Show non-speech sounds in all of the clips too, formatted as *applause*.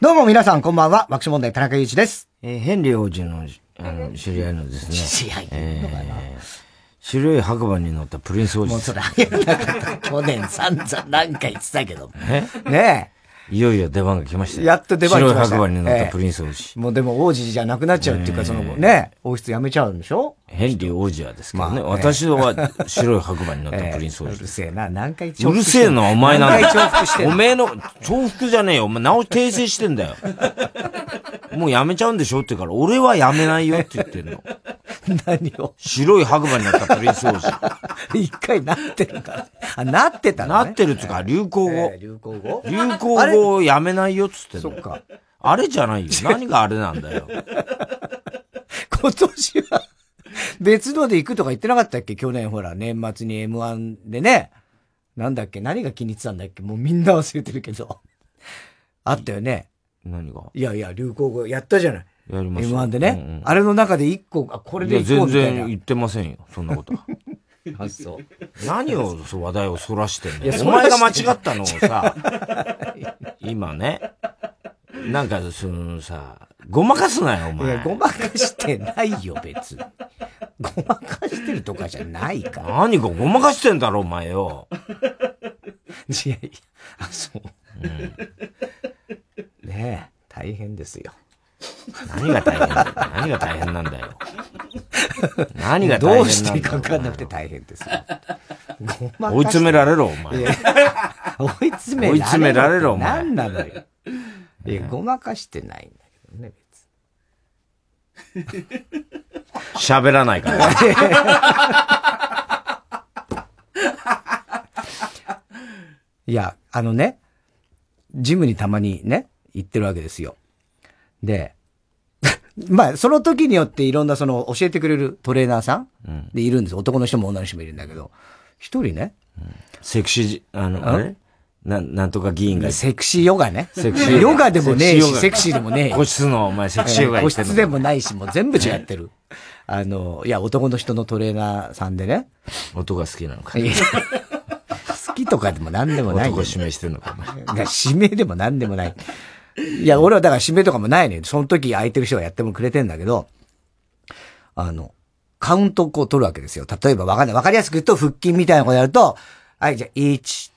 どうも皆さんこんばんは、爆笑問題田中裕一です。えーヘンリー王子の、あの、知り合いのですね。知り合いえー白い白馬に乗ったプリンス王子。もうそれあげなかった。去年散々何回言ってたけど。え？ねいよいよ出番が来ましたよやっと出番来ました白い白馬に乗ったプリンス王子。え。もうでも王子じゃなくなっちゃうっていうか、そのね、王室辞めちゃうんでしょ？ヘンリー王子はですけどね。まあ私は白い白馬に乗ったプリンス王えーう子。るせえな、何回うるせえのはお前なんだおめえの、重複じゃねえよ。お前直し訂正してんだよ。もうやめちゃうんでしょ？って言うから、俺はやめないよって言ってんの。*laughs* 何を？白い白馬に乗ったプリンス王子。*laughs* 一回なってるから。あ、なってたのなね。ってるっつうか、流行語。えー流行語流行語をやめないよっつってんの。そっか。あれじゃないよ。何があれなんだよ。*laughs* 今年は、別ので行くとか言ってなかったっけ？去年ほら、年末に M1 でね。なんだっけ？何が気に入ってたんだっけ？もうみんな忘れてるけど。あったよね。何が？いやいや、流行語やったじゃない。やりました。M1 でね、うんうんあれの中で一個、あ、これで行こうみたいな。然言ってませんよ。そんなことは。*laughs* あ、そう。何をそう話題をそらしてんだいやよ。お前が間違ったのをさ、今ね、なんかそのさ、ごまかすなよ、おい前。や、ごまかしてないよ、別に。ごまかしてるとかじゃないから。何がごまかしてんだろ、お前よ。いやいや、あ、そう。ねえ、大変ですよ。何が大変だよ。何が大変なんだよ。何が大変なんだよ。どうしていいか分かんなくて大変ですよ。ごまか追い詰められろ、おい前。や追い詰められろ。追い詰められろお前何なのよ。いや、ごまかしてないんだけどね、喋らないから。いや、あのね、ジムにたまにね、行ってるわけですよ。で、*laughs* まあ、その時によっていろんなその教えてくれるトレーナーさんでいるんです。男の人も女の人もいるんだけど、一人ね、セクシーじ、あの、あれ？な、なんとか議員が。セクシーヨガね。セクシーヨガでもねえし、セセククシーでもねえ個室の、お前、セクシーヨガ個室でもないし、もう *laughs* 全部違ってる。あの、いや、男の人のトレーナーさんでね。音が好きなのか。好きとかでも何でもないよ。男指名してんのか、指名でも何でもない。いや、俺はだから指名とかもないね。その時空いてる人がやってもくれてんだけど、あの、カウントをこう取るわけですよ。例えばわかんない。わかりやすく言うと、腹筋みたいなことやると、はい、じゃあ、1、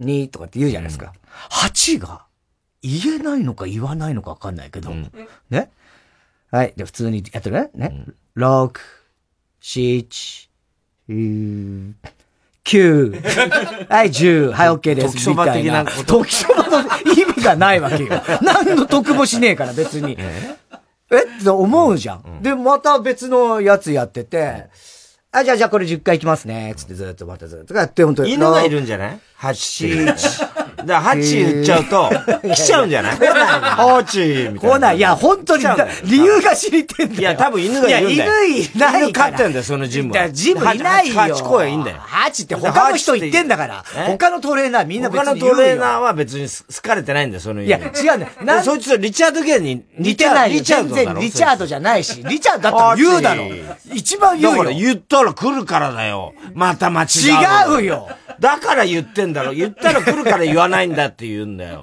2とかって言うじゃないですか。8が言えないのか言わないのかわかんないけど、ね？はい、じゃあ普通にやってるね？ね？6、7、9、9はい、10。はい、OK です。時そば的なみことたい時そばの意味がないわけよ。何の得もしねえから、別に。え？って思うじゃん。で、また別のやつやってて、あ、じゃあ、じゃあこれ10回いきますね。つってずっとまたずっとやって、本当に。犬がいるんじゃない？ハチって。だから、ハチ言っちゃうと、来ちゃうんじゃない？ハチみたいな。来ない。いや、本当に理由が知りてんだよ。いや、多分犬がいるんだよ。いや、犬いない犬。飼ってんだよ、そのジムは。だからジムいないよ。ハチ公園いいんだよ。ハチって他の人言ってんだから。え他のトレーナーみんな別他のに言うよ。トレーナーは別に好かれてないんだよ、その犬いや、違うんだよ。でそいつとリチャード・ゲンに似てないよ。リチャー全ドだろ然リチャードじゃないし。リチャードだったら言うだろハ。一番言うよ。だから言ったら来るからだよ。また間違う。違うよ。だから言ってんだろ。言ったら来るから言わないんだって言うんだよ。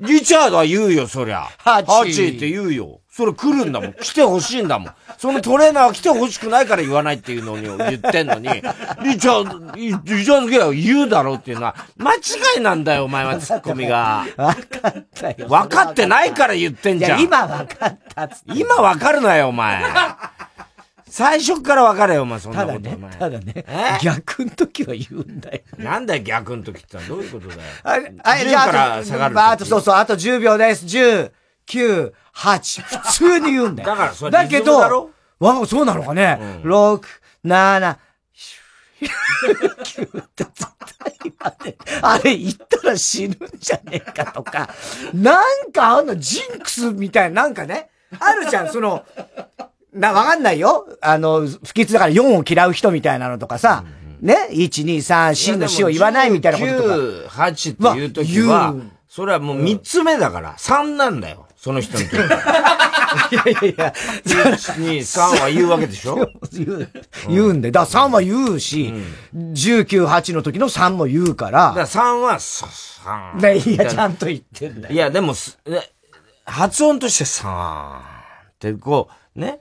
リチャードは言うよ、そりゃ。ハチハチって言うよ。それ来るんだもん。来てほしいんだもん。そのトレーナーは来てほしくないから言わないっていうのに言ってんのに、リチャード、リチャードゲアは言うだろうっていうのは、間違いなんだよ、お前はツッコミが。わかったよ。分かってないから言ってんいや、じゃん。今わかったっつって。今分かるなよ、お前。最初から分かれよ、お前、そんなこと。ただねただねえ、逆の時は言うんだよ。なんだよ、逆の時ってどういうことだよ。あれ、あれ、10じゃあ、から下がるあ、あと、そうそう、あと10秒です。10、9、8。普通に言うんだよ。だからそれだけどわ、そうなのかね？6、7、9って絶対言わねあれ言ったら死ぬんじゃねえかとか、なんかあんの？ジンクスみたいな、なんかね、あるじゃん、その、な、わかんないよ。あの、不吉だから4を嫌う人みたいなのとかさ、ね ?1、2、3、死の死を言わないみたいなこととか。9、8っていう時はそれはもう3つ目だから、3なんだよ。その人にとって。*laughs* いやいやいや、1、2、3は言うわけでしょ？言う、言うんで。だから3は言うし、19、8の時の3も言うかだからら。3は、3。ねいや、ちゃんと言ってんだよ。いや、でも発音として3って、こう、ね？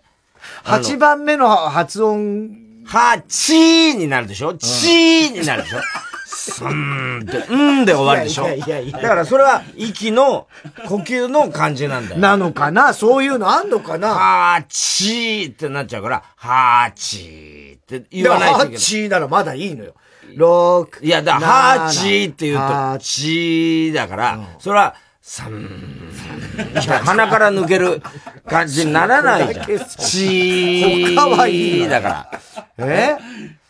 8番目の発音、は、ちーになるでしょ？ちーになるでしょ？すんって、うんで終わるでしょ？いやいやいやだからそれは息の、呼吸の感じなんだよ。なのかな？そういうのあんのかな？はーちーってなっちゃうから、はーちーって言わないといけない。8ならまだいいのよ。6。いや、だから、はーちーって言うはと、ちーだから、それは、さん、鼻から抜ける感じにならないじゃん。ちー。他はいいわだから。え？だか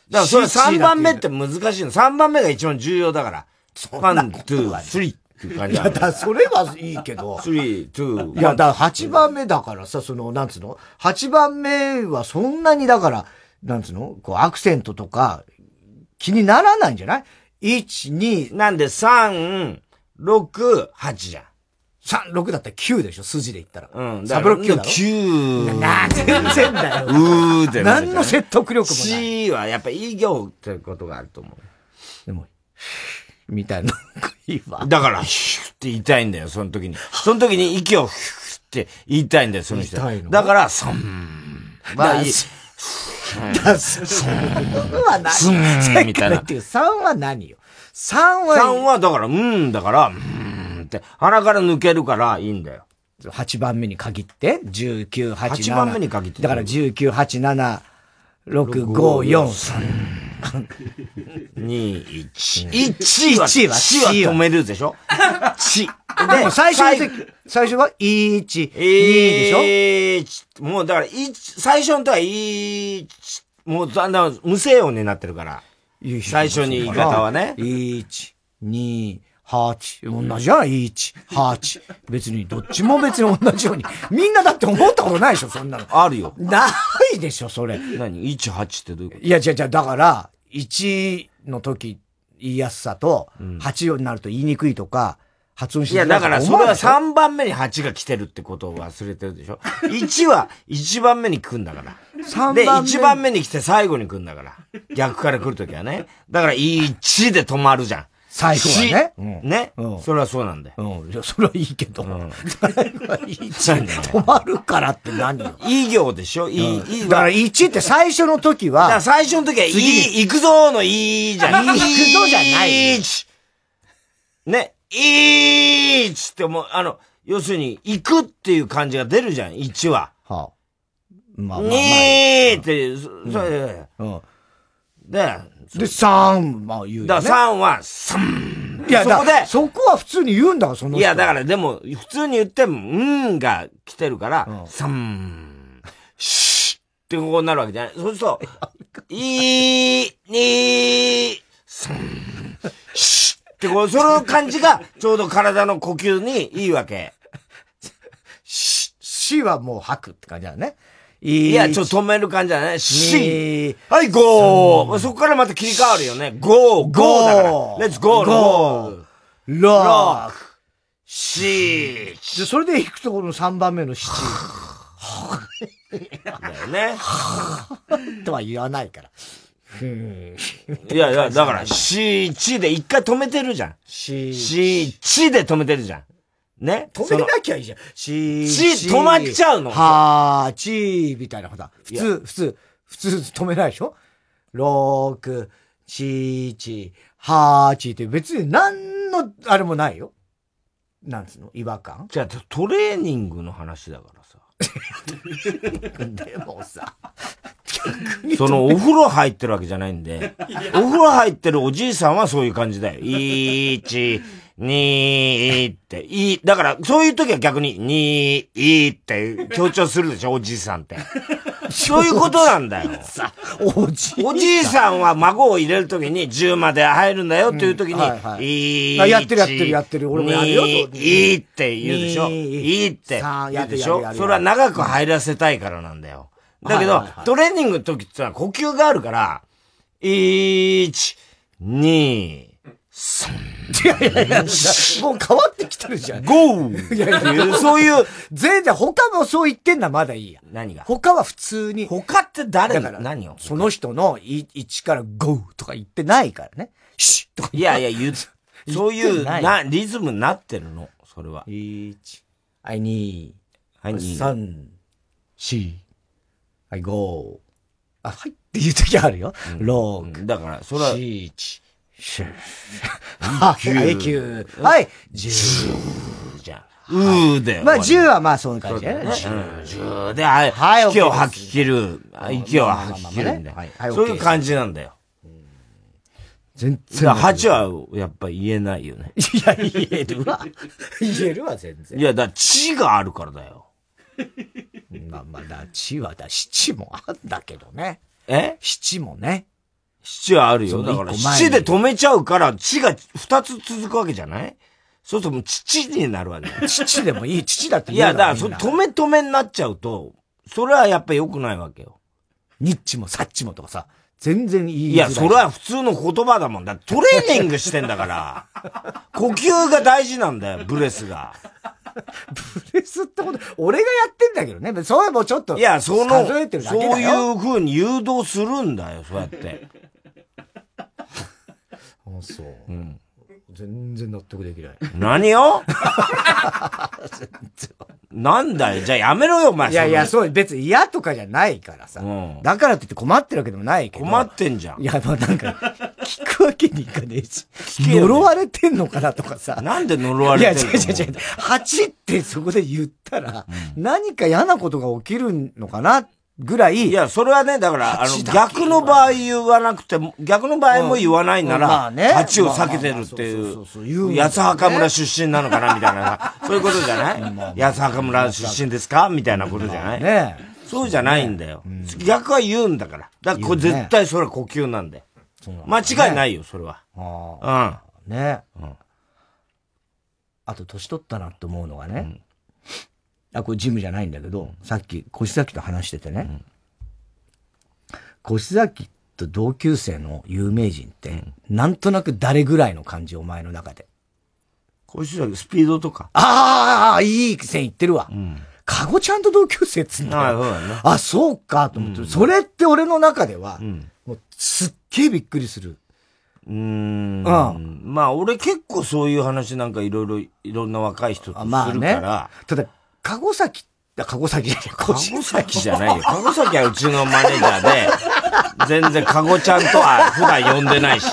らそれ3番目って難しいの。3番目が一番重要だから。ワン、ツー、スリーっていう感じだいや、だそれはいいけど。スリー、ツー、いや、だから8番目だからさ、その、なんつうの ?8 番目はそんなにだから、なんつうの？こう、アクセントとか、気にならないんじゃない ?1、2、なんで3、6、8じゃん。3、6だったら9でしょ数字で言ったら。うん。サブロック9だろ9。な、全然だよ。*laughs* うーってなるじゃん何の説得力もない。C はやっぱい行ってことがあると思う。でも、みたいないいわ。だから、ヒューって言いたいんだよ、その時に。その時に息をヒューって言いたいんだよ、その人。のだから、そん。まあいい。だ3は何みたいなから言ってる3は何よ ?3 は、3はだから、うんだから、うんって、鼻から抜けるからいいんだよ。8番目に限って、19、8、7。8番目に限ってだから19、8、7、6、5、4、2、1。1 *laughs* は、1は1は止めるでしょ ?1。3。*laughs* でも最初の時、最初は1、2でしょ？えー、もうだから、一最初の時は、いもうだんだん無声音になってるから。最初に言い方はね。1、2、8。同じじゃん ?1、8。別に、どっちも別に同じように。みんなだって思ったことないでしょそんなの。あるよ。ないでしょそれ。何 ?1、8ってどういうこいや、じゃじゃだから、1の時言いやすさと、8になると言いにくいとか、発音しといや、だから、それは思わないでしょ？3番目に8が来てるってことを忘れてるでしょ *laughs* ?1 は1番目に来るんだから。で、三番目1番目に来て最後に来るんだから。逆から来るときはね。だから、1で止まるじゃん。最後はねしうんね、うんそれはそうなんだよ。うん。いや、それはいいけど。ん最後は1止まるからって何よ？いい行でしょ？いい、いいだから1って最初の時だからは、最初の時は、いい、行くぞーのいいじゃん。*laughs* 行くぞじゃないね、いーちってもう、あの、要するに、行くっていう感じが出るじゃん、1は。はあ、まあまあまあ。にーって、そそれで、うん。で、で、3、まあ言うよ、ね。だから3は、3。いや、そこでそこは普通に言うんだその人。いや、だからでも、普通に言っても、うんが来てるから、うん三、しってこうなるわけじゃない。そうすると、*laughs* いー、にー、三、しこう、その感じが、ちょうど体の呼吸にいいわけ。し、しはもう吐くって感じだね。いいや、ちょっと止める感じじゃないし、にはい、ゴーそこからまた切り替わるよね。ゴー、ゴーだから。レッツゴー、ゴー。ロロック。ック。シーで、それで行くところの3番目の七 *laughs* だよね。*laughs* とは言わないから。いやいや、だから、し、ちで一回止めてるじゃん。し、し、ちで止めてるじゃん。ね？止めなきゃいいじゃん。し、ち止まっちゃうのはー、ちみたいなほら。普い通、普通、普通止めないでしょ？六、七、八って別に何の、あれもないよ。なんつうの？違和感？じゃあ、トレーニングの話だからさ。*laughs* でもさ、*laughs* その、お風呂入ってるわけじゃないんで、お風呂入ってるおじいさんはそういう感じだよ。一、二って、い、だから、そういう時は逆に、二、いって強調するでしょ、おじいさんって。そういうことなんだよ。おじいおじいさんは孫を入れるときに10まで入るんだよっていうときに、うんはいはい。いい。あやってるやってるやってる。俺もやるよいいって言うでしょ？にいいって言うでしょ？それは長く入らせたいからなんだよ。だけどはいはいは、い。トレーニングの時ってのは呼吸があるから、1、2、いやいやいや、もう変わってきてるじゃん。ゴーいやいやそういう、全然他もそう言ってんなまだいいや。何が？他は普通に。他って誰だだから何を？その人のい1から5とか言ってないからね。シッとかいやいや、言う、*laughs* そういう、なリズムになってるの、それは。1、はい、2、はい、に3、4、はい、5、あ、はいっていう時あるよ。6、うんだから、それは、7、8、はい、9、はい、10。じゃん。うーで。まあ、終わ10はまあそういう感じね。りうん、10で、あはい息を吐き切る。あ息を吐き切るんだよそういう感じなんだよ。全じゃあ、8はやっぱ言えないよね。いや、言えるわ。言えるわ、全然い。や、だから、血があるからだよ。まあまあ、だ、地はだ、七もあんだけどね。え？七もね。七はあるよ。だから、七で止めちゃうから、血が二つ続くわけじゃない？そうするともう父になるわけ。*laughs* 父でもいい、父だっていや、だから、止め止めになっちゃうと、それはやっぱ良くないわけよ。ニッチもサッチもとかさ、全然いい。いや、それは普通の言葉だもん。だってトレーニングしてんだから。*laughs* 呼吸が大事なんだよ、ブレスが。ブレスってこと、俺がやってんだけどね。それもちょっと、いや、その、数えてるだけそう。いう風に誘導するんだよ、そうやって。あそう。うん。全然納得できない。何よなんだよ、じゃあやめろよ、お前。いやいや、そそう、別に嫌とかじゃないからさ。うんだからって言って困ってるわけでもないけど。の困ってんじゃんい。や、まあなんか、*laughs* 聞くわけにいかねえし。ね呪われてんのかなとかさ。なんで呪わいや、れてんの？違う違う違う。8ってそこで言ったら、何か嫌なことが起きるのかなぐらい。いや、それはね、だから、あの、逆の場合言わなくても、逆の場合も言わないなら、あね蜂を避けてるっていう八幡村出身なのかなみたいな、*laughs* そういうことじゃない？八幡村出身ですか？みたいなことじゃない？ねそうじゃないんだよ。逆は言うんだから。だから絶対それは呼吸なんだよ。間違いないよ、それは。うん。ねうんあと、年取ったなって思うのがね。あ、これジムじゃないんだけど、さっき、越崎と話しててね。越崎と同級生の有名人って、なんとなく誰ぐらいの感じ、お前の中で。こういうスピードとか。ああ、いい線いってるわ。んかごちゃんと同級生っつうんだああ、よ。そうだね。あ、そうか、と思って、それって俺の中では、んもうすっげえびっくりする。うーん。うまあ、俺結構そういう話なんかいろいろ、いろんな若い人とあすまあねるから、。ただ、かご崎、あかご崎じゃない、かご崎じゃないよ。かご崎はうちのマネージャーで、全然かごちゃんとは普段呼んでないし、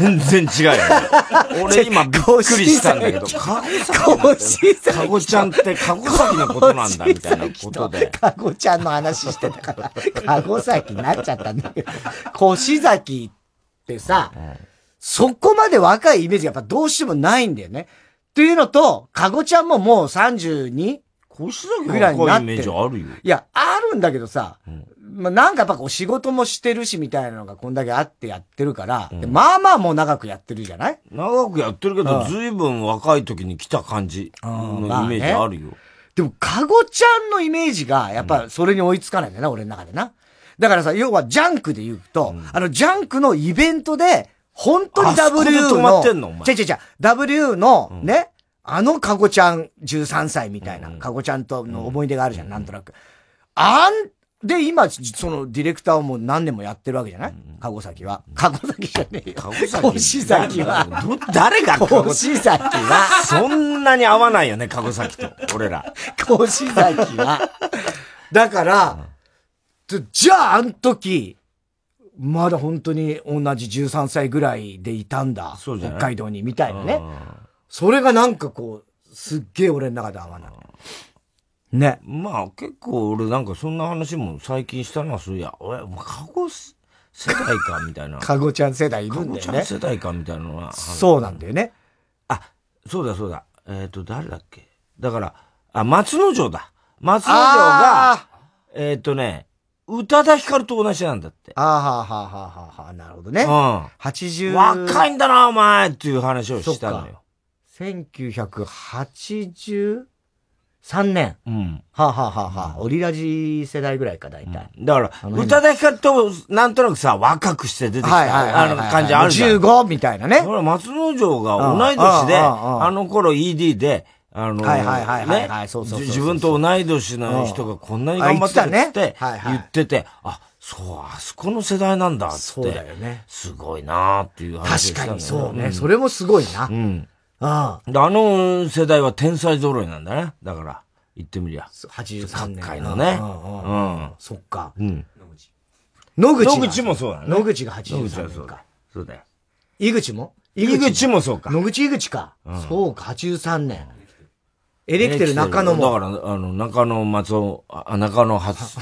全然違うよ、ね。俺今びっくりしたんだけど、*laughs* かご崎越崎かごちゃんってかご崎のことなんだ、みたいなことで。かごちゃんの話してたから、かご崎になっちゃったんだけど、越崎ってさ、そこまで若いイメージがやっぱどうしてもないんだよね。っていうのと、かごちゃんももう 32? 越崎ぐらいになってる若いイメージあるよ。いや、あるんだけどさ、まあ、なんかやっぱこう仕事もしてるしみたいなのがこんだけあってやってるから、でまあまあもう長くやってるじゃない？長くやってるけど、うんずいぶん若い時に来た感じのイメージあるよ。でも、かごちゃんのイメージが、やっぱそれに追いつかないんだよな、俺の中でな。だからさ、要はジャンクで言うと、あのジャンクのイベントで、本当に W の、違う違う違う、W のね、あのかごちゃん13歳みたいな、かごちゃんとの思い出があるじゃん、なんとなく。あん、で、今、そのディレクターをもう何年もやってるわけじゃない？かご崎は。かご崎じゃねえよ。かご崎越崎は。ど誰がかご越崎は。そんなに合わないよね、かご崎と。俺ら。越崎は。*laughs* だから、じじゃあ、あの時、まだ本当に同じ13歳ぐらいでいたんだ。北海道に、みたいなね。それがなんかこう、すっげえ俺の中で合わない。ね。まあ結構俺なんかそんな話も最近したな、そういや。俺、かご世代か、みたいな。かかごちゃん世代いるんごだよね。ちゃん世代か、みたいなのは。そうなんだよね。あ、そうだそうだ。えっ、と、誰だっけ？だから、あ、松之丞だ。松之丞が、あえっ、とね、宇多田ヒカルと同じなんだって。ああ、はあ、はあ、はあ、はあ、なるほどね。うん。80。若いんだな、お前っていう話をしたのよ。1983年。うん。はあ、はあはあはあ、オリラジ世代ぐらいか、大体。だから、宇多田ヒカルと、なんとなくさ、若くして出てきはいはいた、はいはい。あの感じあるじゃん。15みたいなね。ほら、松之丞が同い年で、あの頃 ED で、あの、はいはいはいはいはいねそうそう自分と同い年の人がこんなに頑張ってるってあ言っててて、あ、そう、あそこの世代なんだって。そうだよね。すごいなーっていう話確かにそうね。それもすごいな。うん。あであの世代は天才揃いなんだね。だから、言ってみりゃ。あ。83年。各界のねうんうんううんん。そっか。うん。野口が。野口もそうだね。野口が野口83はそうだ年か。。そうだよ。井口も？井口もそうか。野口井口か。そうか、83年。エレキテル中野も。だから、あの、中野松尾、あ中野初、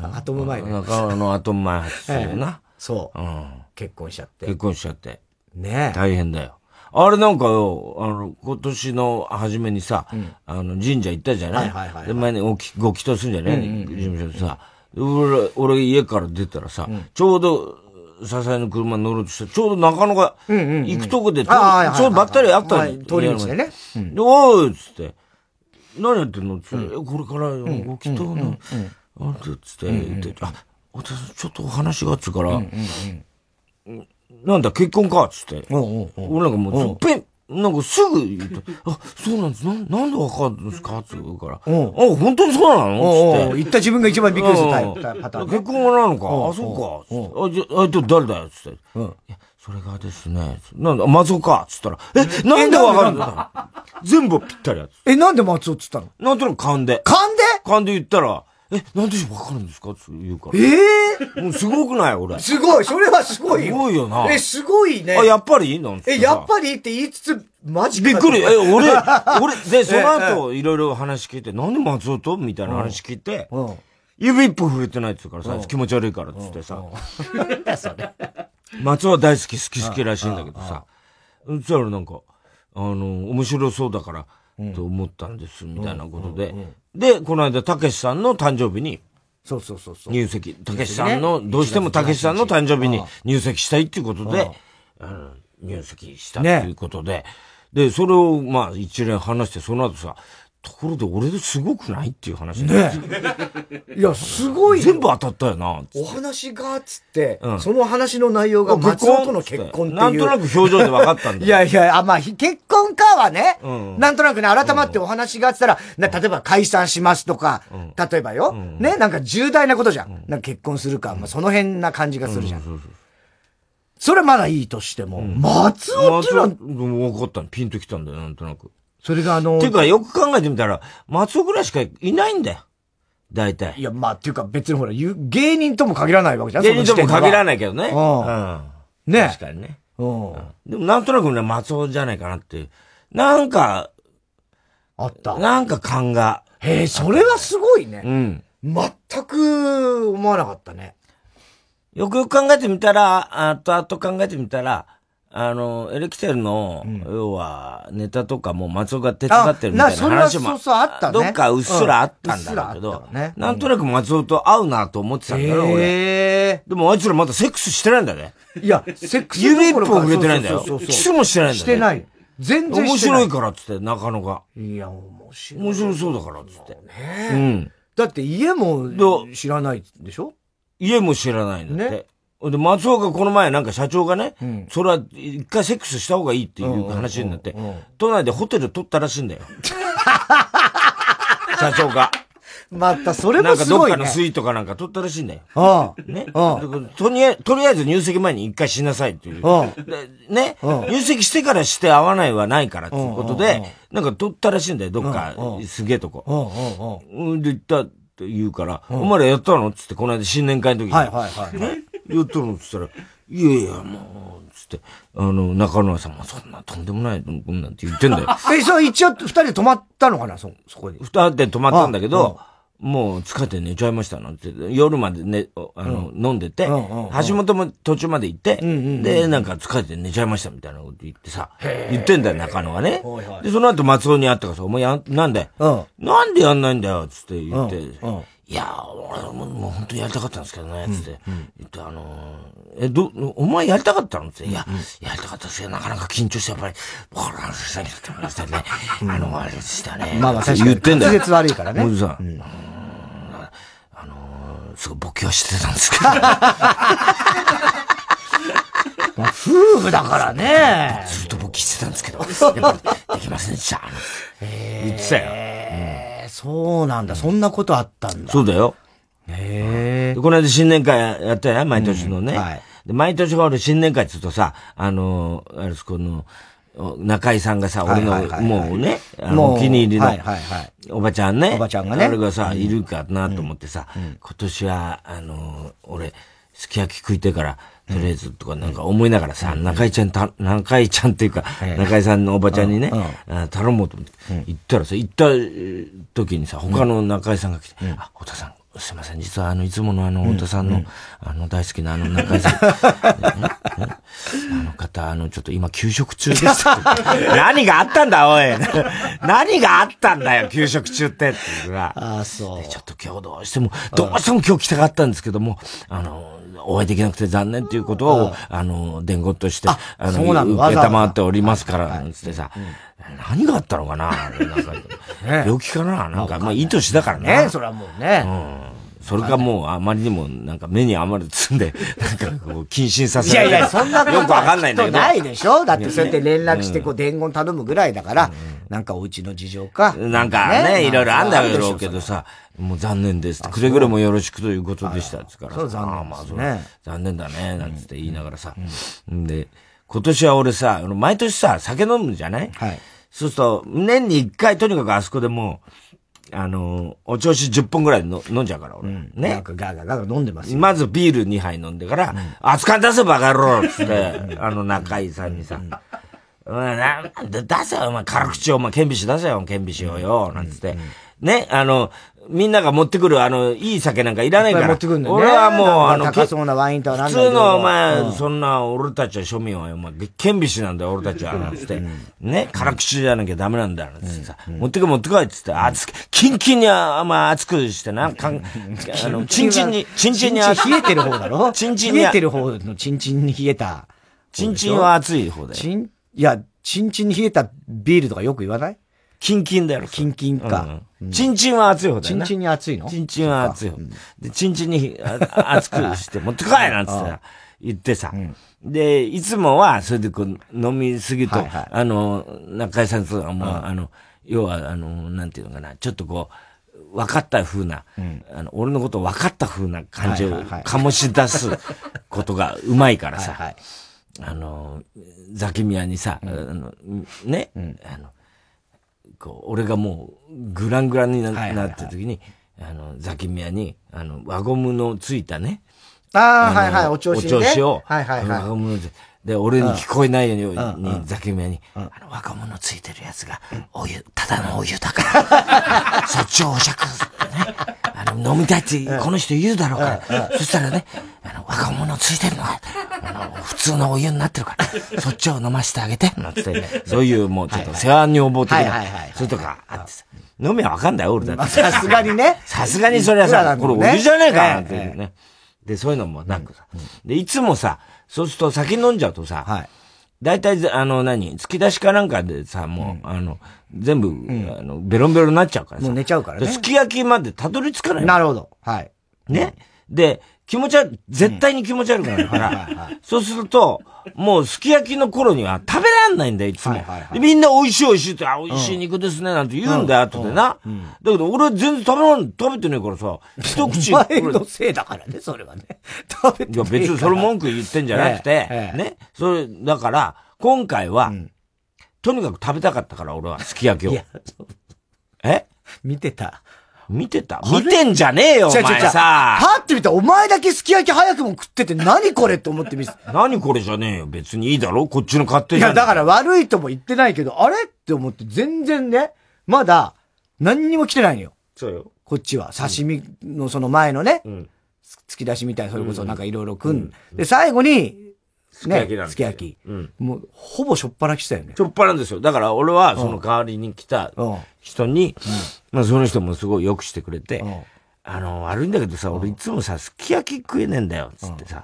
アトム前ね。中野後前初するな。そうう。ん。結婚しちゃって結。婚しちゃって。ねえ。大変だよ。あれなんかよ、あの、今年の初めにさ、あの、神社行ったじゃない？はいはいはいはいで、前にごきご祈祷するんじゃない、事務所でさ。俺、俺家から出たらさ、ちょうど、笹井の車に乗ろうとして、ちょうど中野が行くとこで、ちょうどばったり会ったの。はい通り道でね。うんで、おいっつって、何やってんの？っつって、えこれからご祈祷の、あれっつって、言って、あ、私ちょっとお話があっつうから、なんだ、結婚か？っつって。俺なんかもう、ペン、なんかすぐ言って、*laughs* あ、そうなんです。なんなんでわかるんですか？って言うから、うんあ、本当にそうなの？って。言った自分が一番びっくりするタイうん。プパターンね。結婚なのか？うん。あ、そうか。あ、じゃ、あ、と誰だよ？つって。うん。いや、それがですね、なんだ、松尾か？つったら、え、なんでわかるんだ？全部ぴったりやつ。え、なんで松尾っつったの？なんとなく勘で。勘で？勘で言ったら、え、なんでわかるんですか？って言うから。ええもうすごくない？俺。すごい。それはすごいよ。すごいよな。え、すごいね。あ、やっぱりなんつってえ、さやっぱりって言いつつ、マジか。びっくり。え、俺、*laughs* 俺、で、その後、いろいろ話聞いて、なんで松尾と？みたいな話聞いて、うん。指一本触れてないっつうからさ、気持ち悪いからっつってさ、松尾は大好き、好き好きらしいんだけどさ、そしたらなんか、あの、面白そうだから、と思ったんです、みたいなことで。で、この間、たけしさんの誕生日に。そうそうそうそう。入籍、たけしさんの、どうしてもたけしさんの誕生日に入籍したいっていうことで、あの入籍したっていうことで、で、それを、まあ、一連話して、その後さ、ところで俺ですごくないっていう話で、いや、すごいよ。全部当たったよな、お話が、つって、うん。その話の内容が松尾との結婚っていう。なんとなく表情で分かったんだいよ。*laughs* やいや、あ、まあ、ひ結婚かはね、うん。なんとなくね、改まってお話があってたら、な例えば解散しますとか、例えばよ、ね、なんか重大なことじゃん。なんか結婚するか、まあ、その辺な感じがするじゃん。そうそうそれはまだいいとしても、松尾っていうのは、松尾分かったの、ピンときたんだよ、なんとなく。それがあのていうか、よく考えてみたら、松尾ぐらいしかいないんだよ。大体。いや、まあ、っていうか別にほら、ゆ芸人とも限らないわけじゃん芸人とも限らい。ないけどね。うんうん。ね確かにね。うん。でもなんとなくね、松尾じゃないかなっていう。なんか、あった。なんか勘が。へえ、それはすごいねう。ん。全く思わなかったね。よくよく考えてみたら、あとあと考えてみたら、あの、エレキテルの、要は、ネタとかも松尾が手伝ってるみたいな話も、そうそうあったねどっかうっすらあったんだけどなんとなく松尾と会うなと思ってたんだよ、俺。へでもあいつらまだセックスしてないんだね。え。いや、セックス指一本触れてないんだよそうそうそう。そうキスもしてないんだよ、ね。してない。全然面してない。白いからっつって、中野が。いや、面白い。面白そうだからっつって。ねうん。だって家もど知らないでしょ？家も知らないんだって。ねで、松尾がこの前なんか社長がね、んそれは一回セックスした方がいいっていう話になって都内でホテル取ったらしいんだよ。*laughs* 社長が。また、それなんかどっかもすごいね。のスイートかなんか取ったらしいんだよ。ああ。ね。うんでとりあえず、とりあえず入籍前に一回しなさいっていう。うんでね、うん入籍してからして会わないはないからっていうことで、なんか取ったらしいんだよ、どっかすげえとこ。うんで、行ったって言うから、お前らやったの？っつって、この間新年会の時に。はいはいはいはい。やったのっつったら、いやいや、もう、つって、あの、中野さんもそんなとんでもない、こんなんて言ってんだよ。*laughs* え、それ一応二人で泊まったのかなそ、そこに。二人で泊まったんだけど、もう疲れて寝ちゃいましたなんて、夜までね、あの、飲んでて、うんうんうん橋本も途中まで行って、んうんうんで、なんか疲れて寝ちゃいましたみたいなこと言ってさ、言ってんだよ、中野がね。はいはい。で、その後松尾に会ったからさ、お前やん、なんで、うん。なんでやんないんだよ、つって言って、うんうんいやー、俺ももう本当にやりたかったんですけどね、つって。言って、あのー、え、ど、お前やりたかったの？って、いや、やりたかったですけど、なかなか緊張して、やっぱり、ボカランスしたりってましたね。あの、あれでしたね。まあまあ確かに言ってんだよ。滑舌悪いからねもうさ、あのー、すごいボケはしてたんですけど。*laughs* まあ、夫婦だからね。ずっと勃起してたんですけど、できませんでした。言ってたよ。えー、そうなんだ。そんなことあったんだ。そうだよ。へでこの間新年会やったやん、毎年のね。うんはいで毎年俺新年会っつうとさ、あの、あれです、この、お中井さんがさ、俺の、もうね、お気に入りの、おばちゃんね。おばちゃんがねあれがさ、いるかなと思ってさ、今年は、あの、俺、すき焼き食いてから、とりあえずとかなんか思いながらさ、中井ちゃんた、中井ちゃんっていうか、ええ。中井さんのおばちゃんにね頼もうと思って、行ったらさ、行ったえー時にさ、他の中井さんが来て、あ、太田さん、すいません、実はあの、いつものあの、太田さんの、あの、大好きなあの中井さん、*laughs* あの方、あの、ちょっと今休食中です。*laughs* 何があったんだ、おい。*laughs* 何があったんだよ、休食中って。っていうかああ、そう。で。ちょっと今日どうしても、どうしても今日来たかったんですけども、あの、お会いできなくて残念っていうことを、あの、伝言として、あの、受けたまっておりますから、つってさ、何があったのかななんか、*laughs* 病気かななんか、まあ、いい年だからね。な。それはもうね。それかもう、あまりにも、なんか目に余るつんで、なんかこう、謹慎させられいやいや、そんなことよくわかんないんだけど。ないでしょ？だってそうやって連絡して、こう、伝言頼むぐらいだから、なんかお家の事情か。なんかね、いろいろあんだろうけどさ。さ、もう残念です。くれぐれもよろしくということでした。つからさそう残念まあそう残念だね、なんつって言いながらさ。で、今年は俺さ、毎年さ、酒飲むじゃない？はい。そうすると、年に一回とにかくあそこでもう、あの、お調子10本ぐらいの飲んじゃうから、俺。なんね。かガーガーガーガー飲んでますよ。まずビール2杯飲んでから、熱燗出せバカ野郎つって、あの中井さんにさ、お前な、で出せよ、お前、辛口を、お前、顕微鏡出せよ、顕微鏡をよ、なんつって。ね、あの、みんなが持ってくる、あの、いい酒なんかいらないから。持ってくんだよね。俺はもう、あの、高そうなワインとはなん普通のお前、うんそんな、俺たちは庶民は、お前、顕微鏡なんだよ、俺たちは、なんつって。ね、辛口じゃなきゃダメなんだよ、なんつってさ。持ってこい、持ってこい、つって、熱く、キンキンに、あまあ、熱くしてな、かん、あの、チンチンに、チンチンに、冷えてる方だろ？チンチンに冷えてる方のチンチンに冷えた。チンチンは熱い方だよ。チン、いや、チンチンに冷えたビールとかよく言わない？キンキンだよ。キンキンか。うん。チンチンは熱い方だよな。チンチンに熱いの？チンチンは熱い方。で、チンチンにあ熱くして、持ってこいなんつってさ言ってさ。で、いつもは、それでこう、飲みすぎるとあの、中井さんとかも、あの、要は、あの、なんていうのかな、ちょっとこう、分かった風な、あの、俺のこと分かった風な感じを醸し出す *laughs* ことがうまいからさ。あの、ザキミヤにさ、あの、ね、あの、こう、俺がもう、グラングランにな,、った時に、あの、ザキミヤに、あの、輪ゴムのついたね、ああ、はいはい、お調子にね。お調子を、はいはい輪はゴムのつで、俺に聞こえないよううん。に、ザキミヤに、あの、輪ゴムのついてるやつが、お湯、ただのお湯だから、そっちをお酌、ね、あの、飲みたいって、この人言うだろうから、そしたらね、あの、輪ゴムのついてるのが、あの、普通のお湯になってるから、そっちを飲ませてあげて、なんつって、そういうもうちょっと世話女房的なそういうとかあってさ、飲みはわかんないよ、俺だって。さすがにね。さすがにそれはいさ、これお湯じゃねえかなんてね。で、そういうのもなくさ。で、いつもさ、そうすると酒飲んじゃうとさ、はい。大体、あの、何、突き出しかなんかでさ、もう、あの、全部、あの、ベロンベロンになっちゃうからさ。もう寝ちゃうからねですき焼きまでたどり着かないのなるほど。はい。ね？で、気持ち悪い、絶対に気持ち悪くなるから、そうすると、もうすき焼きの頃には食べらんないんだよ、いつも。はいはいはい。でみんな美味しい美味しいって、あ、美味しい肉ですね、なんて言うんだよ、後でな。だけど俺は全然食べらん、食べてねえからさ、一口。お前のせいだからね、それはね。食べていや、別にそれ文句言ってんじゃなくて、ね。それ、だから、今回は、とにかく食べたかったから、俺は、すき焼きを。え？見てた。見てた。見てんじゃねえよ、お前さ。はって見たらお前だけすき焼き早くも食ってて何これって思って見せ *laughs* 何これじゃねえよ。別にいいだろ。こっちの勝手じゃんいや、だから悪いとも言ってないけど、あれって思って全然ね、まだ何にも来てないのよ。そうよ。こっちは。刺身のその前のね、ん。突き出しみたいな、それこそなんかいろいろ組ん。で、最後に、すき焼きなんね、ですすき焼き。うん。もう、ほぼしょっぱなきしたよね。ちょっぱなんですよ。だから俺は、その代わりに来たうん。人に、まあその人もすごい良くしてくれてあの、悪いんだけどさ、俺いつもさ、すき焼き食えねえんだよ、つってさ。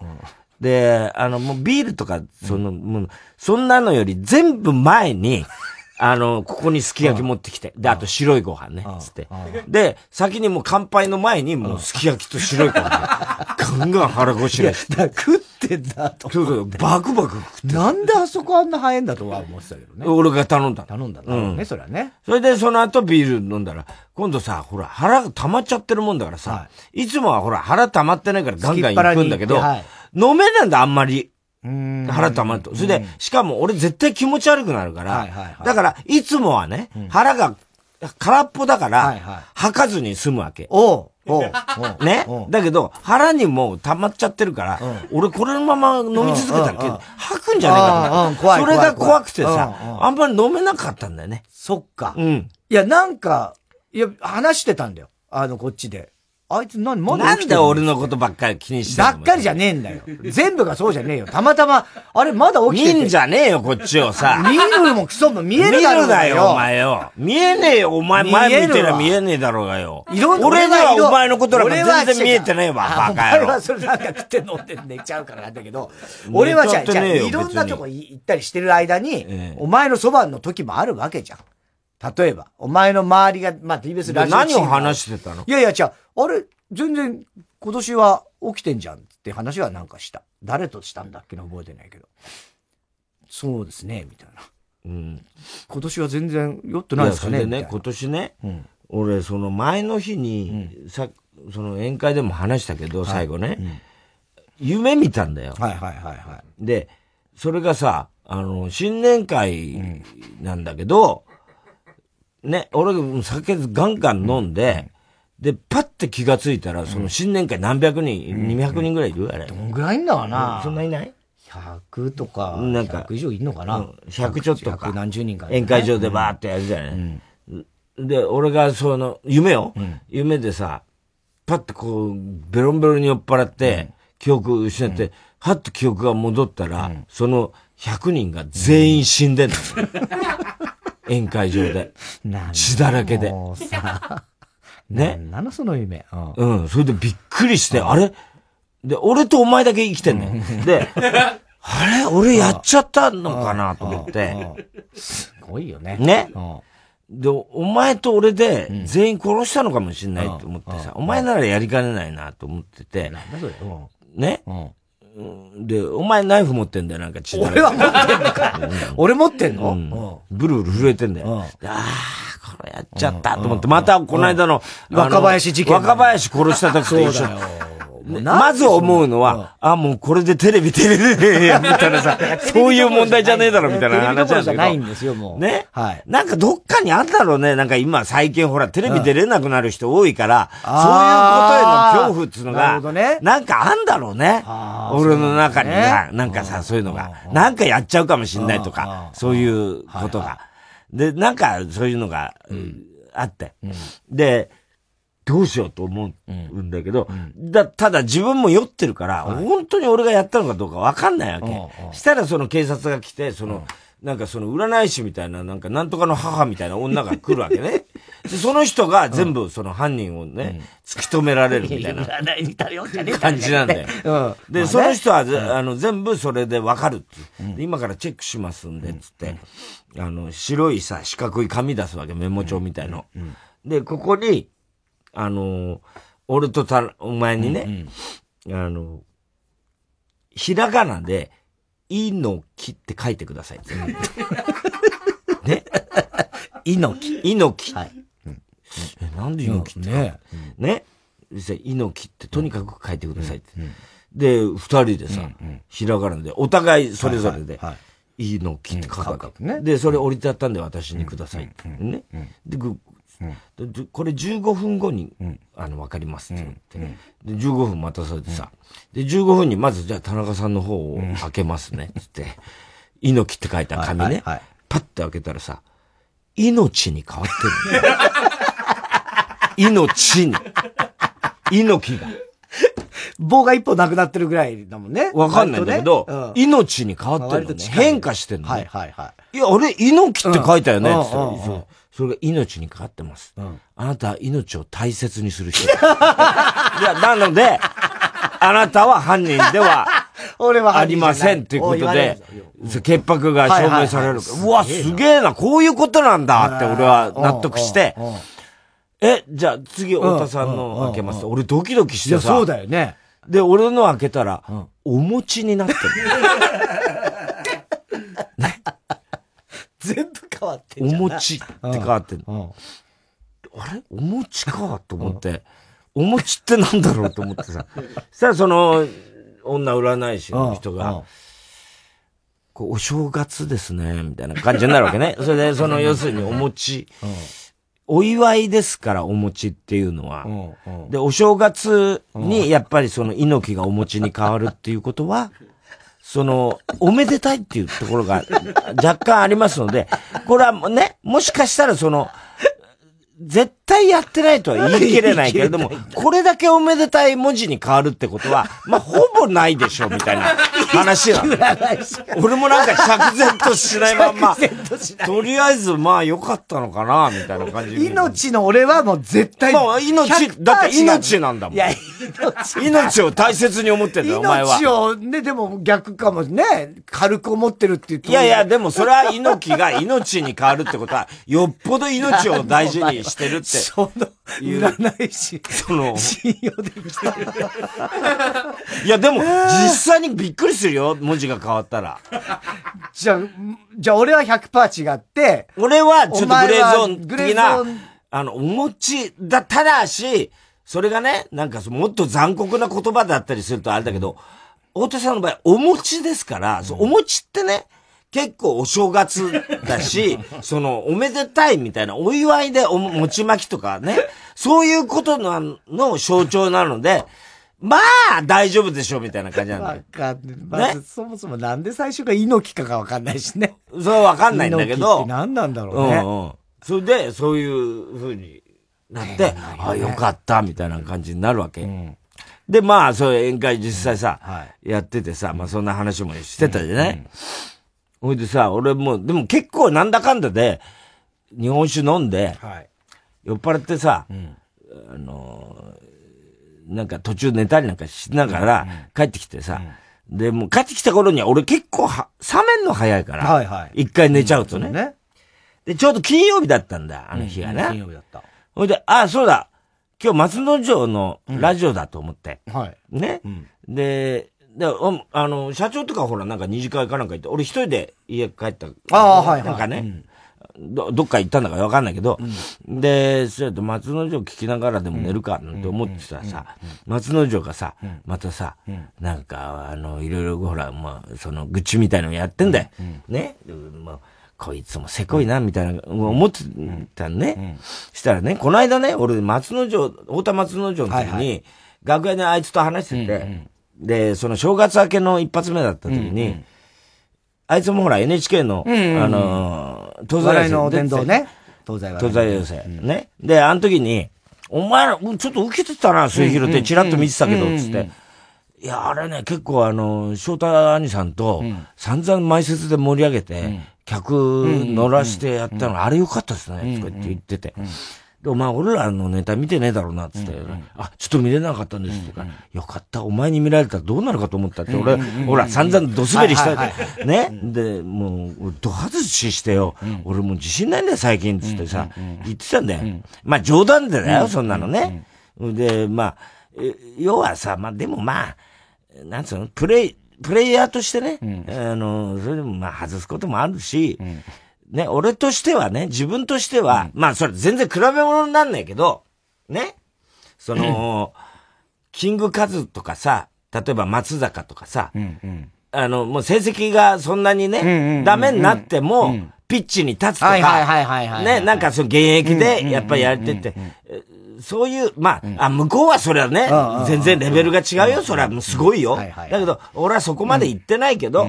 で、あの、もうビールとか、その、もう、そんなのより全部前に、あの、ここにすき焼き持ってきて。で、あと白いご飯ね、つって。で、先にもう乾杯の前にもうすき焼きと白いご飯。ガンガン腹ごしらえして。食ってんだとそうそう、バクバク食って。なんであそこあんな早いんだとは思ってたけどね。俺が頼んだの。頼んだうね、それはね。それでその後ビール飲んだら、今度さ、ほら、腹が溜まっちゃってるもんだからさ、、はいつもはほら、腹溜まってないからガンガン行くんだけど、飲めないんだ、あんまり。うん腹溜まると。それで、しかも俺絶対気持ち悪くなるから、だから、いつもはね、腹が空っぽだから、吐かずに済むわけ。おう、お。ね？うんだけど、腹にもう溜まっちゃってるから、俺これのまま飲み続けたら、うんうん吐くんじゃねえかとうんうん怖いそれが怖くてさ、あんまり飲めなかったんだよね。そっか。うん。いや、なんか、いや、話してたんだよ。あの、こっちで。あいつ何、まだなんで俺のことばっかり気にしてばっかりじゃゃねえんだよ。全部がそうじゃねえよ。たまたま、*laughs* あれ、まだ起きてて。見んじゃねえよ、こっちをさ。見るもクソも見え見るだろうがるなよ、お前よ。見えねえよ、お前見えるわ前向いてりゃ見えねえだろうがよ。いろん俺にはお前のことなんか全然見えてねえわ、あバカ野お前は郎。それなんか食って飲んで寝ちゃうからなんだけど、俺はじゃあ、いろんなとこ行ったりしてる間に、ええお前のそばの時もあるわけじゃん。例えば、お前の周りが、まあ、TBS ラジオ何を話してたの？いやいや、じゃあ、あれ、全然、今年は起きてんじゃんって話はなんかした。誰としたんだっけな覚えてないけど。そうですね、みたいな。うん。今年は全然酔ってないですかねでね、今年ね、うん俺、その前の日に、さ、その宴会でも話したけど、最後ね、夢見たんだよ。はいはいはいはい。で、それがさ、あの、新年会なんだけど、ね、俺が酒ガンガン飲んで、で、パッて気がついたら、その新年会何百人、200人ぐらいいる？あれ。どんぐらいいんだかな。そんないない？100とか、なんか100以上いんのかな、うん。100ちょっとか。100何十人か、宴会場でバーってやるじゃない？で、俺がその、夢よ、夢でさ、パッとこう、ベロンベロンに酔っ払って、記憶失って、はっと記憶が戻ったら、その100人が全員死んでんの。*laughs* 宴会場で。血だらけで。もうさ、ね？なのその夢。うん。うん、それでびっくりして、あれ？で、俺とお前だけ生きてんねで、あれ？俺やっちゃったのかなと思って。すごいよね。ね？うん。で、お前と俺で全員殺したのかもしれないと思ってさ、お前ならやりかねないなと思ってて、なんだそれ。ね？うん。うんで、お前ナイフ持ってんだよ、なんか血だ俺は持ってんのか。俺持ってんの、うん。うん。ブルブル震えてんだよ。ああ、これやっちゃった。と思って、またこの間の若林事件若林殺した時と一緒。ね。まず思うのは、あ、もうこれでテレビ出れねえや、みたいなさ、*laughs* そういう問題じゃねえだろ、みたいな話なんだけど。じゃないんですよ、もう。ね。はい。なんかどっかにあんだろうね。なんか今最近ほらテレビ出れなくなる人多いから、そういうことへの恐怖っていうのが、ほどね。なんかあんだろうね。俺の中にななんかさ、そういうのが。う、ん。なんかやっちゃうかもしんないとうん。か、うん。そういうことはいが。で、なんかそういうのが、あって。で、どうしようと思うんだけど、だ、ただ自分も酔ってるから、本当に俺がやったのかどうかわかんないわけ。したらその警察が来て、その、なんかその占い師みたいな、なんかなんとかの母みたいな女が来るわけね。*laughs* で、その人が全部その犯人をね、突き止められるみたいな占いに頼んじゃねえ感じなん。で、まあねその人はぜ、あの、全部それでわかるって今からチェックしますんで、つって、あの、白いさ、四角い紙出すわけ、メモ帳みたいの。で、ここに、あの、俺とた、お前にね、あの、ひらがなで、いのきって書いてくださいって。*laughs* ね猪木。猪木。はい。え、なんで猪木ってねね。で猪木ってとにかく書いてくださいって。で、二人でさ、ひらがなで、お互いそれぞれで、はい猪木って書くわけうん書くねで、それ折りたったんで私にください。ね。で、ぐででこれ15分後に、あの、わかりますって言って。で、15分待たされてさ。で、15分にまずじゃあ田中さんの方を開けますね。つって。*laughs* 猪木って書いた紙ねはい。パッて開けたらさ、命に変わってるの。命に。猪木が。棒が一本なくなってるぐらいだもんね。わかんないんだけど、割とね命に変わうんってるの、ね。変化してんの、ね。はいはいはい。いや、あれ、猪木って書いたよね、うんってそれが命にかかってます。あなたは命を大切にする人。*laughs* いや、なので、あなたは犯人では *laughs* 俺はありませんということで、潔白が証明される。うわ、すげえな、こういうことなんだって俺は納得して、え、じゃあ次、太田さんの開けます。俺ドキドキしてさ。そうだよね。で、俺の開けたら、お餅になってる。*laughs* 全部変わってんおじゃん。餅って変わってん。あれ？お餅かと思って、お餅ってなんだろうと思ってさ。そしたらその、女占い師の人うんが、こうお正月ですね、みたいな感じになるわけね。*laughs* それで、その、要するにお餅、お祝いですから、お餅っていうのは。で、お正月に、やっぱりその猪木がお餅に変わるっていうことは、その、おめでたいっていうところが若干ありますので、これはね、もしかしたらその、絶対やってないとは言い切れないけれども、*laughs* これだけおめでたい文字に変わるってことは、まあ、ほぼないでしょ、みたいな話なの。俺もなんか釈然としないまんま、とりあえずまあ良かったのかな、みたいな感じで。命の俺はもう絶対。まあ、命、100%だって命なんだもん。いや、命。*laughs* 命を大切に思ってんだよ、お前は。命を、ね、でも逆かもね、軽く思ってるっていうといやいや、でもそれは猪木が命に変わるってことは、*laughs* よっぽど命を大事にしてるって。*laughs* その、占い師、その、信用できてる。いやでも、実際にびっくりするよ、文字が変わったら。じゃあ、じゃあ俺は100%違って、俺はちょっとグレーゾーン的なあの、お餅だ、ただし、それがね、なんかそもっと残酷な言葉だったりするとあれだけど、太田さんの場合、お餅ですから、そうお餅ってね、結構お正月だし、*laughs* その、おめでたいみたいな、お祝いでお餅巻きとかね、そういうことのの象徴なので、まあ、大丈夫でしょうみたいな感じなんだよ。わかんない。まず、そもそもなんで最初が猪木かがわかんないしね。それはわかんないんだけ猪木どって、何なんだろううね。んうん。それで、そういう風になって、あよかった、みたいな感じになるわけ。で、まあ、そういう宴会実際さ、はやっててさ、まあそんな話もしてたじゃない？ほいでさ、俺もう、でも結構なんだかんだで、日本酒飲んで、はい。酔っ払ってさ、あのーなんか途中寝たりなんかしながら帰ってきてさ、で、もう帰ってきた頃には俺結構は、冷めんの早いから、はいはい。一回寝ちゃうとね。ね。で、ちょうど金曜日だったんだ、あの日がね。金曜日だった。ほいで、あ、そうだ。今日松之丞のラジオだと思って。はい。ね。で、で、おあの、社長とかほら、なんか二次会かなんか行って、俺一人で家帰った。ああはいはい。なんかね、ど、どっか行ったんだかわかんないけど、で、それと松之丞聞きながらでも寝るかなんて思ってたらさ、松之丞がさ、またさ、なんか、あの、いろいろほら、まあ、その、愚痴みたいのやってんだよ。ね。でまあこいつもせこいな、みたいな、思ってたのね。したらね、この間ね、俺、松之丞、太田松之丞の時に、楽屋であいつと話してて、で、その正月明けの一発目だった時に、あいつもほら NHK の、あのー、東西の伝道ね。東西東西要請。ね。で、あの時に、お前ら、うんちょっと受けてたな、末広って、チラッと見てたけど、つって。いや、あれね、結構あの、翔太兄さんと、散々前説で盛り上げて、客乗らしてやったの、あれ良かったですね、とかって言ってて。で、お前、俺らのネタ見てねえだろうな、つって。あ、ちょっと見れなかったんです、とか。よかった、お前に見られたらどうなるかと思ったって、俺、ほら、散々ド滑りしたね？で、もう、ド外ししてよ。俺もう自信ないんだよ、最近、つってさ、言ってたんだよ。まあ、冗談でだよ、そんなのね。で、まあ、え要はさ、まあ、でもまあ、なんつうの、プレイ、プレイヤーとしてね、あの、それでもまあ外すこともあるし、ね、俺としてはね、自分としては、まあそれ全然比べ物になんないけど、ね、その、キングカズとかさ、例えば松坂とかさ、あの、もう成績がそんなにね、ダメになっても、ピッチに立つとか、ね、なんかその現役でやっぱりやれてて、えそういう、まあ、あ、向こうはそれはね全然レベルが違うよ、それはすごいよ。だけど、俺はそこまで行ってないけど、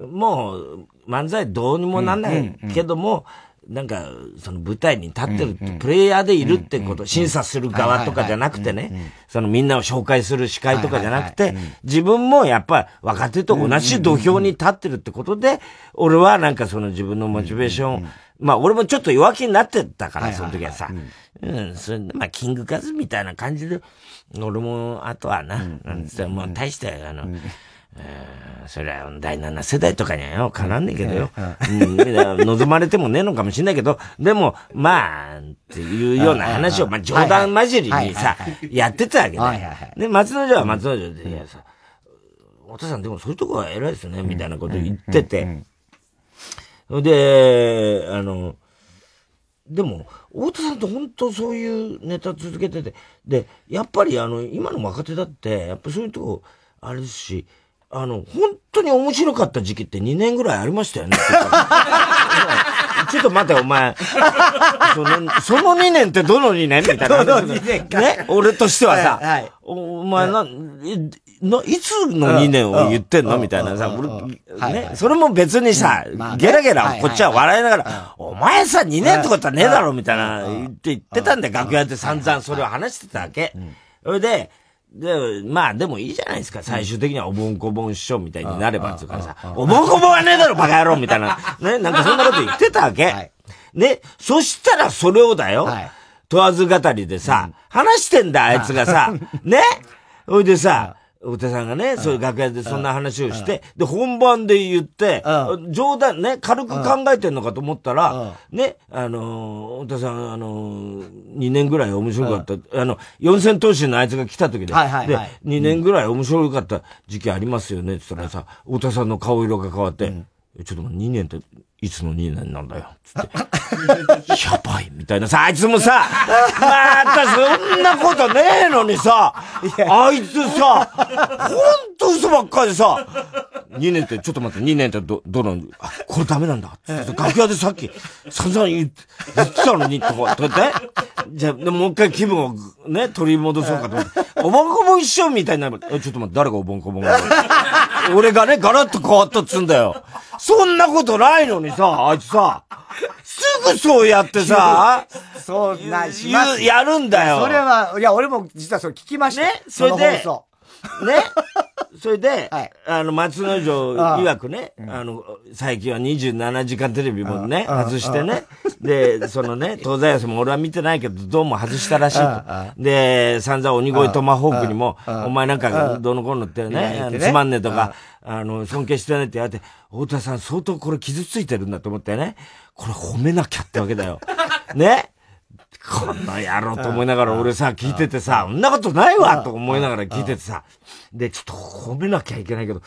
もう、漫才どうにもなんないけども、なんか、その舞台に立ってるって、プレイヤーでいるってこと、審査する側とかじゃなくてね、そのみんなを紹介する司会とかじゃなくて、自分もやっぱ若手と同じ土俵に立ってるってことで、俺はなんかその自分のモチベーション、まあ俺もちょっと弱気になってたから、その時はさ。うん、それまあキングカズみたいな感じで、俺も、あとはな、なんつって、もう大して、あの、それは第7世代とかにはよ、かなんねえけどよ。うん、望まれてもねえのかもしんないけど、でも、まあ、っていうような話を、まあ冗談交じりにさ、やってたわけね。で、松之丞は松之丞で、いやさ、お父さんでもそういうとこは偉いですね、みたいなこと言ってて。で、あの、でも、大田さんって本当そういうネタ続けてて、で、やっぱりあの、今の若手だって、やっぱそういうとこ、あれですし、あの、本当に面白かった時期って2年ぐらいありましたよね。ちょっと待て、お前。その、その2年ってどの2年？みたいな。どの2年か。ね？俺としてはさ、はいはい、お前な、の、いつの2年を言ってんの？みたいなさ、俺、ね、それも別にさ、ゲラゲラ、こっちは笑いながら、お前さ、2年ってことはねえだろみたいな、言って言ってたんだよ、楽屋で散々それを話してたわけ。それで、で、まあでもいいじゃないですか。最終的にはおぼんこぼん師匠みたいになればつうからさ、おぼんこぼんはねえだろ、バカ野郎みたいな。*laughs* ね、なんかそんなこと言ってたわけ。はい、ね、そしたらそれをだよ。はい、問わず語りでさ、話してんだ、あいつがさ。*laughs* ねほいでさ、太田さんがね、そういう楽屋でそんな話をして、で、本番で言って、冗談ね、軽く考えてんのかと思ったら、ね、あの、太田さん、あの、2年ぐらい面白かった、あの、四千頭身のあいつが来た時で、で、2年ぐらい面白かった時期ありますよね、って言ったらさ、太田さんの顔色が変わって、ちょっと待って、2年っていつの2年なんだよ。つって。やばいみたいなさ、あいつもさ、またそんなことねえのにさ、あいつさ、ほんと嘘ばっかりでさ、2年って、ちょっと待って、2年ってど、どの、あ、これダメなんだ。つって楽屋でさっき、散々言ってたのに、とか、とって、じゃあ、もう一回気分をね、取り戻そうかと思って、おぼんこぼん一緒みたいになる。え、ちょっと待って、誰がおぼんこぼん俺がね、ガラッと変わったっつんだよ。そんなことないのにさ、あいつさ、すぐそうやってさ、そうな、します。やるんだよ。それは、いや、俺も実はそれ聞きました。ね、それで、そね。*laughs* それで、はい、あの、松之丞曰くね、あの、最近は27時間テレビもね、外してね。で、そのね、東西安も俺は見てないけど、どうも外したらしいと。で、散々鬼越トマホークにも、お前なんか、どの子のってね、つまんねえとか、あの、尊敬してないって言われて、太田さん相当これ傷ついてるんだと思ってね、これ褒めなきゃってわけだよ。ねこんな野郎と思いながら俺さ、聞いててさ、そんなことないわと思いながら聞いててさ、で、ちょっと褒めなきゃいけないけど、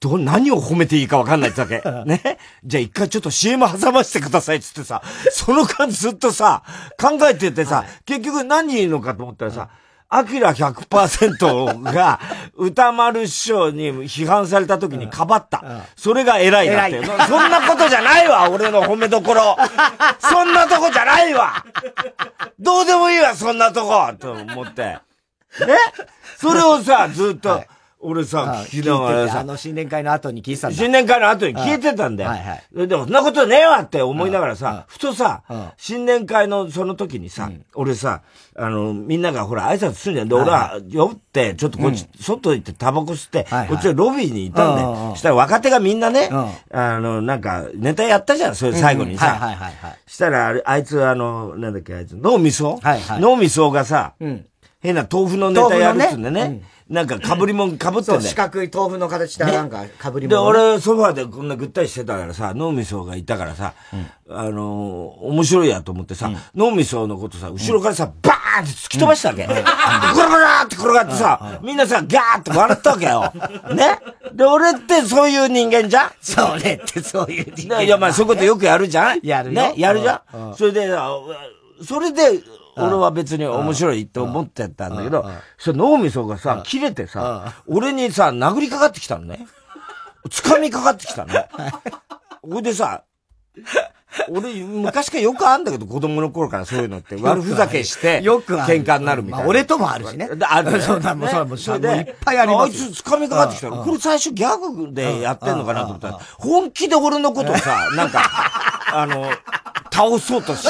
ど、何を褒めていいかわかんないってわけ？ね？じゃあ一回ちょっと CM 挟ませてくださいっつってさ、その間ずっとさ、考えててさ、結局何言うのかと思ったらさ、アキラ100%が歌丸師匠に批判された時にかばった。それが偉いなって。そんなことじゃないわ、俺の褒めどころ。*laughs* そんなとこじゃないわどうでもいいわ、そんなとこと思って。ねそれをさ、ずっと、はい俺さ、聞きながらさ。あの、新年会の後に聞いてたんだ。新年会の後に聞いてたんだよ。はいはい。でも、そんなことねえわって思いながらさ、ふとさ、新年会のその時にさ、俺さ、あの、みんながほら、挨拶するんじゃん。で、俺は、酔って、ちょっとこっち、外行ってタバコ吸って、こっちでロビーにいたんだよ。したら若手がみんなね、あの、なんか、ネタやったじゃん、それ最後にさ。はいはいはい。したら、あいつ、あの、なんだっけ、あいつ、脳みそ？脳みそがさ、変な豆腐のネタやるっつうんでね。なんか被りもん被ってんだよ。四角い豆腐の形したなんか被りもん、で、俺ソファーでこんなぐったりしてたからさ、脳みそがいたからさ、あの面白いやと思ってさ、脳みそのことさ、後ろからさ、バーンって突き飛ばしたわけ。ゴロゴロって転がってさ、みんなさ、ガーって笑ったわけよ。*laughs* ね。で、俺ってそういう人間じゃん。それってそういう人間。いや、まあそういうことよくやるじゃん。やるね。やるじゃん。それで、それで、俺は別に面白いって思ってたんだけど、そ脳みそがさ、切れてさ、俺にさ、殴りかかってきたのね。掴みかかってきたの。ほいでさ、俺、昔からよくあんだけど、子供の頃からそういうのって、*laughs* 悪ふざけして、よく喧嘩になるみたいな。俺ともあるしね。ある。*laughs* そうだ、もう、そうそれで、いっぱいあります。あいつ掴みかかってきたの。これ最初ギャグでやってんのかなと思ったら、本気で俺のことさ、なんか、あの、倒そうとし、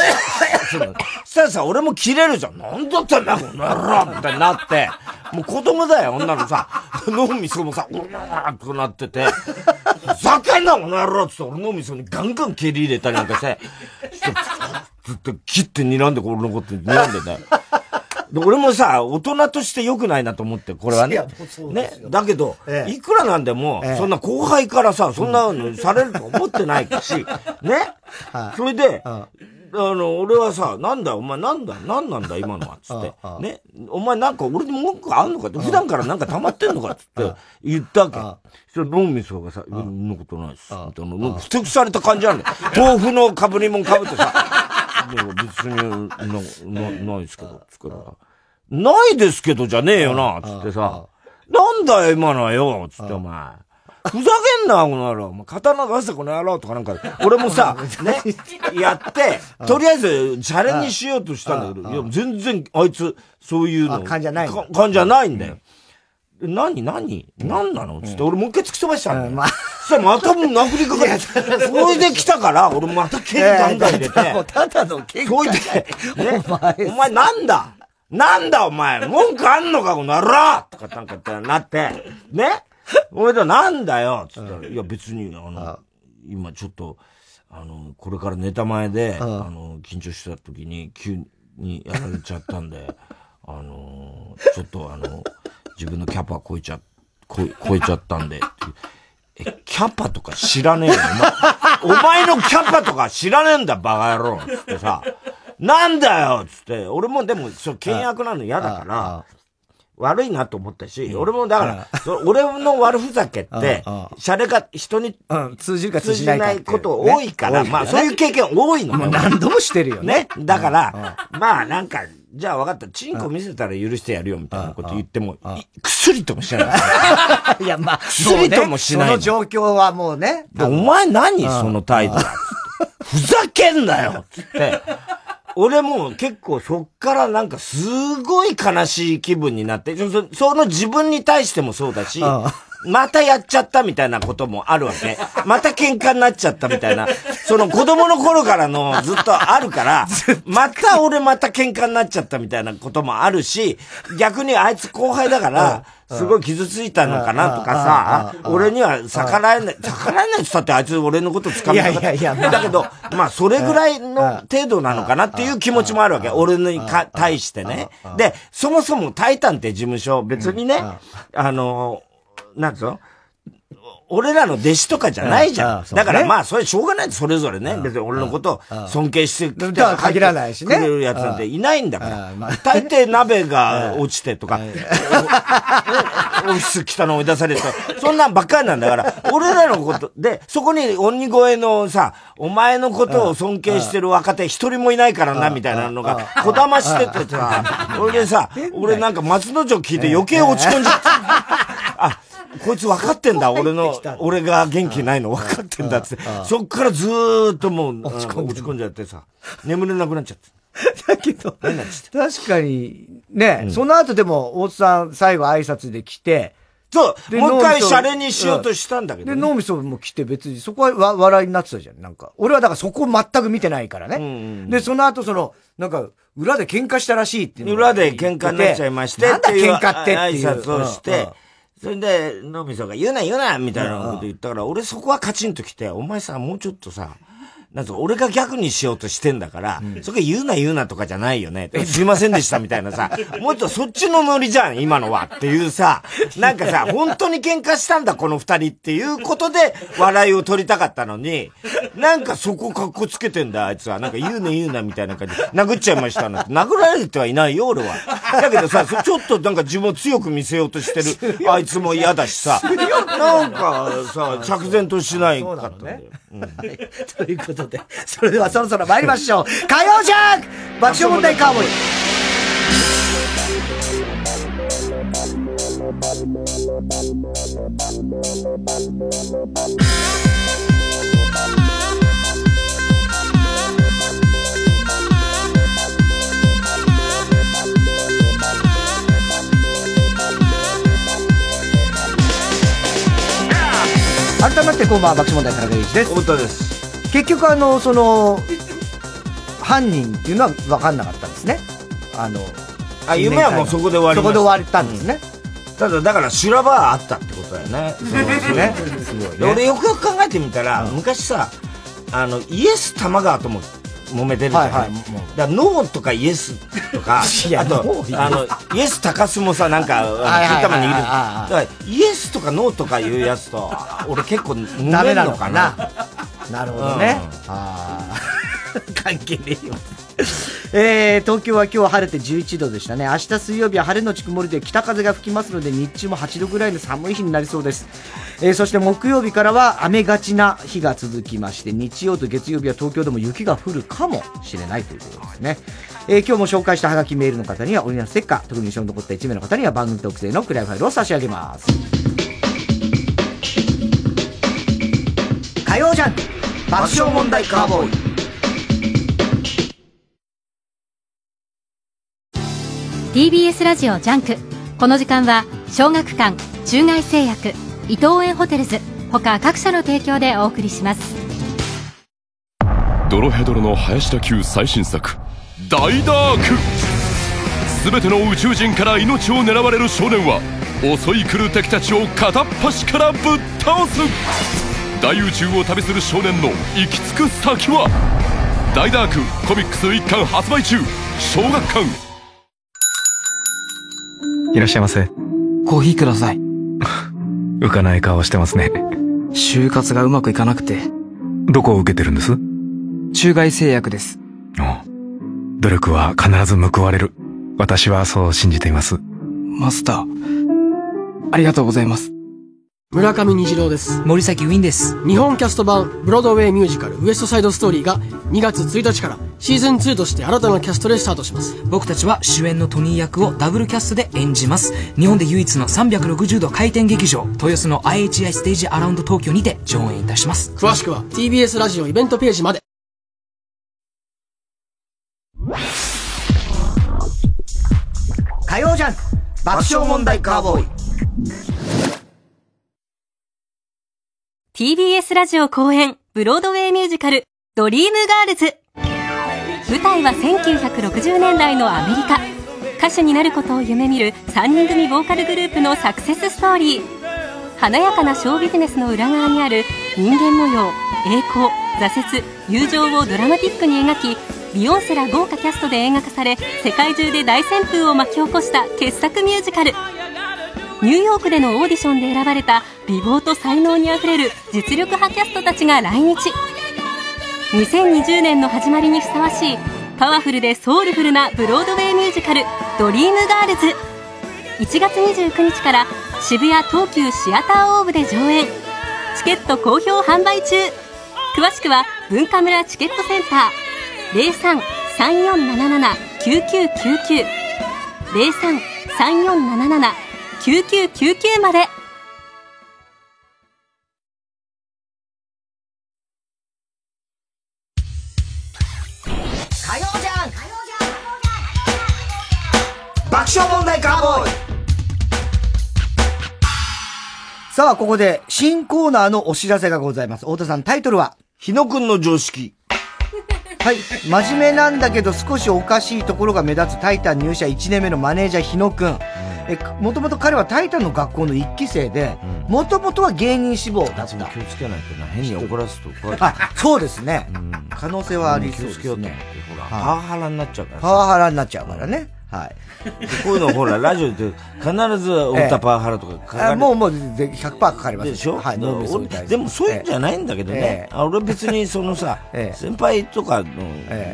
するの。そしたらさ、俺も切れるじゃん。なんだってんだ、この野郎みたいになって、もう子供だよ、女のさ、*laughs* 脳みそもさ、うわーってなってて、ふざけんな、この野郎って俺脳みそにガンガン蹴り入れたりなんかして、ずっと切って睨んで、俺のこと睨んでね。俺もさ、大人として良くないなと思って、これはね。ね。だけど、ええ、いくらなんでも、え、そんな後輩からさ、そんなのされると思ってないし、*laughs* ね。それで、あの、俺はさ、なんだ、お前なんだ、なんなんだ、今のは、つって。ね。お前なんか俺に文句あんのかって、普段からなんか溜まってんのかつって言ったわけ。そしたら、ノンミスがさ、そんなことないっす。みたいな、ふてくされた感じあるんだよ。豆腐のかぶりもんかぶってさ、でも別に、な、な、ないですけど、つから。ないですけどじゃねえよな、つってさ。なんだよ、今のはよ、つってお前。ふざけんな、この野郎。刀出せ、この野郎とかなんか、俺もさ、*laughs* ね、やって、とりあえず、チャレンジしようとしたんだけど、いや、全然、あいつ、そういうの。感じゃない。感じゃないんだよ。何何何なの？つって、俺もう一回突き飛ばしたんだよ。まあ、そしたらまた殴りかかって、それで来たから、俺また剣ガンガン入れて。ただの剣そいで、ね、お前なんだ？なんだお前？文句あんのかこの野郎！とかなんかってなって、ね？俺となんだよ？つったら、いや別に、あの、今ちょっと、あの、これからネタ前で、あの、緊張した時に急にやられちゃったんで、あの、ちょっとあの、自分のキャパ超えちゃ、超え、超えちゃったんで、え、キャパとか知らねえよ。お前、お前のキャパとか知らねえんだ、バカ野郎。つってさ、なんだよ！つって、俺もでも、そう、倹約なの嫌だから、悪いなと思ったし、俺もだから、俺の悪ふざけって、シャレが人に通じるか通じないこと多いから、まあそういう経験多いの。何度もしてるよね。だから、まあなんか、じゃあ分かった。チンコ見せたら許してやるよ、みたいなこと言っても、薬ともしない。*laughs* いや、まあ、*laughs* 薬ともしない。その状況はもうね。お前何その態度。ふざけんなよつって。*laughs* 俺も結構そっからなんかすごい悲しい気分になって、そその自分に対してもそうだし、またやっちゃったみたいなこともあるわけ。また喧嘩になっちゃったみたいな。その子供の頃からのずっとあるから、また俺また喧嘩になっちゃったみたいなこともあるし、逆にあいつ後輩だから、すごい傷ついたのかなとかさ、俺には逆らえない、逆らえないって言ったってあいつ俺のこと掴みた。いやいやいや、だけど、まあそれぐらいの程度なのかなっていう気持ちもあるわけ。俺にか対してね。で、そもそもタイタンって事務所、別にね、あの、なんつうの？俺らの弟子とかじゃないじゃん。だからまあ、それしょうがないそれぞれね。別に俺のこと尊敬してきた限らないしね。くれるやつなんていないんだから。大抵鍋が落ちてとか、オフィス来たの追い出された。そんなんばっかりなんだから、俺らのことで、そこに鬼越のさ、お前のことを尊敬してる若手一人もいないからな、みたいなのが、こだましててさ、俺でさ、俺なんか松之丞聞いて余計落ち込んじゃった。あ、こいつ分かってんだ、俺の、俺が元気ないの分かってんだって。そっからずーっともう、落ち込んじゃってさ、眠れなくなっちゃって。だけど、確かに、ね、その後でも、大津さん最後挨拶で来て、そう、もう一回シャレにしようとしたんだけど、で、脳みそも来て別に、そこはわ笑いになってたじゃん、なんか。俺はだからそこ全く見てないからね。で、その後その、なんか、裏で喧嘩したらしいっていう裏で喧嘩になっちゃいまして。なんだ喧嘩ってっていう。挨拶をして、それで、のみそが言うな言うなみたいなこと言ったから、俺そこはカチンと来て、お前さ、もうちょっとさ、なんか俺が逆にしようとしてんだから、うん、そこ言うな言うなとかじゃないよね。すいませんでしたみたいなさ、*laughs* もうちょっとそっちのノリじゃん、今のはっていうさ、なんかさ、本当に喧嘩したんだ、この二人っていうことで笑いを取りたかったのに、なんかそこ格好つけてんだ、あいつは。なんか言うな言うなみたいな感じで、殴っちゃいましたな。殴られてはいないよ、俺は。だけどさ、ちょっとなんか自分を強く見せようとしてる、あいつも嫌だしさ、なんかさ、着然としないかったんだよ。うん、*laughs* ということで、それではそろそろ参りましょう。火曜ジャンク!爆笑問題カーボーイ。改めてこんばんは、爆笑問題田中裕二です。太田です。結局あの、その、犯人っていうのは分かんなかったんですね。あの、あ、夢はもうそこで終わりそこで終わったんですね。うん、ただ、だから修羅場はあったってことだよね。そうですね。すごい、ね、俺よくよく考えてみたら、うん、昔さ、あの、イエス玉川とも揉めてるじゃない、はいはい、だノーとかイエスとか、*laughs* あと、あの、イエス高須もさ、なんか、金玉握る？だから、イエスとかノーとかいうやつと、俺結構揉めるのかな？なるほどね。うん、あ *laughs* 関係ねえよ。えー、東京は今日は晴れて11度でしたね。明日水曜日は晴れのち曇りで北風が吹きますので日中も8度ぐらいの寒い日になりそうです。えー、そして木曜日からは雨がちな日が続きまして、日曜と月曜日は東京でも雪が降るかもしれないということですね。えー、今日も紹介したハガキメールの方にはオリジナルステッカー、特に印象に残った1名の方には番組特製のクライファイルを差し上げます。火曜ジャンク爆笑問題カーボーイ TBS ラジオジャンク。この時間は小学館中外製薬伊藤園ホテルズ他各社の提供でお送りします。ドロヘドロの林田球最新作大ダーク。全ての宇宙人から命を狙われる少年は襲い来る敵たちを片っ端からぶっ倒す。大宇宙を旅する少年の行き着く先は大ダークコミックス1巻発売中小学館。いらっしゃいませ。コーヒーください。*laughs* 浮かない顔してますね。就活がうまくいかなくて。どこを受けてるんです？中外製薬です。努力は必ず報われる。私はそう信じています。マスター、ありがとうございます。村上虹郎です。森崎ウィンです。日本キャスト版ブロードウェイミュージカルウエストサイドストーリーが2月1日からシーズン2として新たなキャストでスタートします。僕たちは主演のトニー役をダブルキャストで演じます。日本で唯一の360度回転劇場、豊洲の IHI ステージアラウンド東京にて上演いたします。詳しくは TBS ラジオイベントページまで。火曜ジャン爆笑問題カーボーイ。TBS ラジオ公演、ブロードウェイミュージカル、ドリームガールズ。舞台は1960年代のアメリカ。歌手になることを夢見る3人組ボーカルグループのサクセスストーリー。華やかなショービジネスの裏側にある人間模様、栄光、挫折、友情をドラマティックに描き、ビヨンセら豪華キャストで映画化され、世界中で大旋風を巻き起こした傑作ミュージカル。ニューヨークでのオーディションで選ばれた美貌と才能にあふれる実力派キャストたちが来日。2020年の始まりにふさわしいパワフルでソウルフルなブロードウェイミュージカル「ドリームガールズ」1月29日から渋谷東急シアターオーブで上演。チケット好評販売中。詳しくは文化村チケットセンター。03-3477-9999 03-3477-9999 9999まで火曜じゃん爆笑問題カーボーイさあ、ここで新コーナーのお知らせがございます。太田さん、タイトルは日野くんの常識。はい。真面目なんだけど少しおかしいところが目立つタイタン入社1年目のマネージャー日野くん。え、もともと彼はタイタンの学校の一期生で、もともとは芸人志望だった。気をつけないとな、変に怒らすと怒らあ、そうですね。うん、可能性はありそうですね。ほら、パワハラになっちゃうからパワハラになっちゃうからね。はい。こういうのほら、ラジオで必ず太田パワハラとか書かれもう、もう、100%かかりますでしょはい、でもそういうんじゃないんだけどね。俺別にそのさ、先輩とかの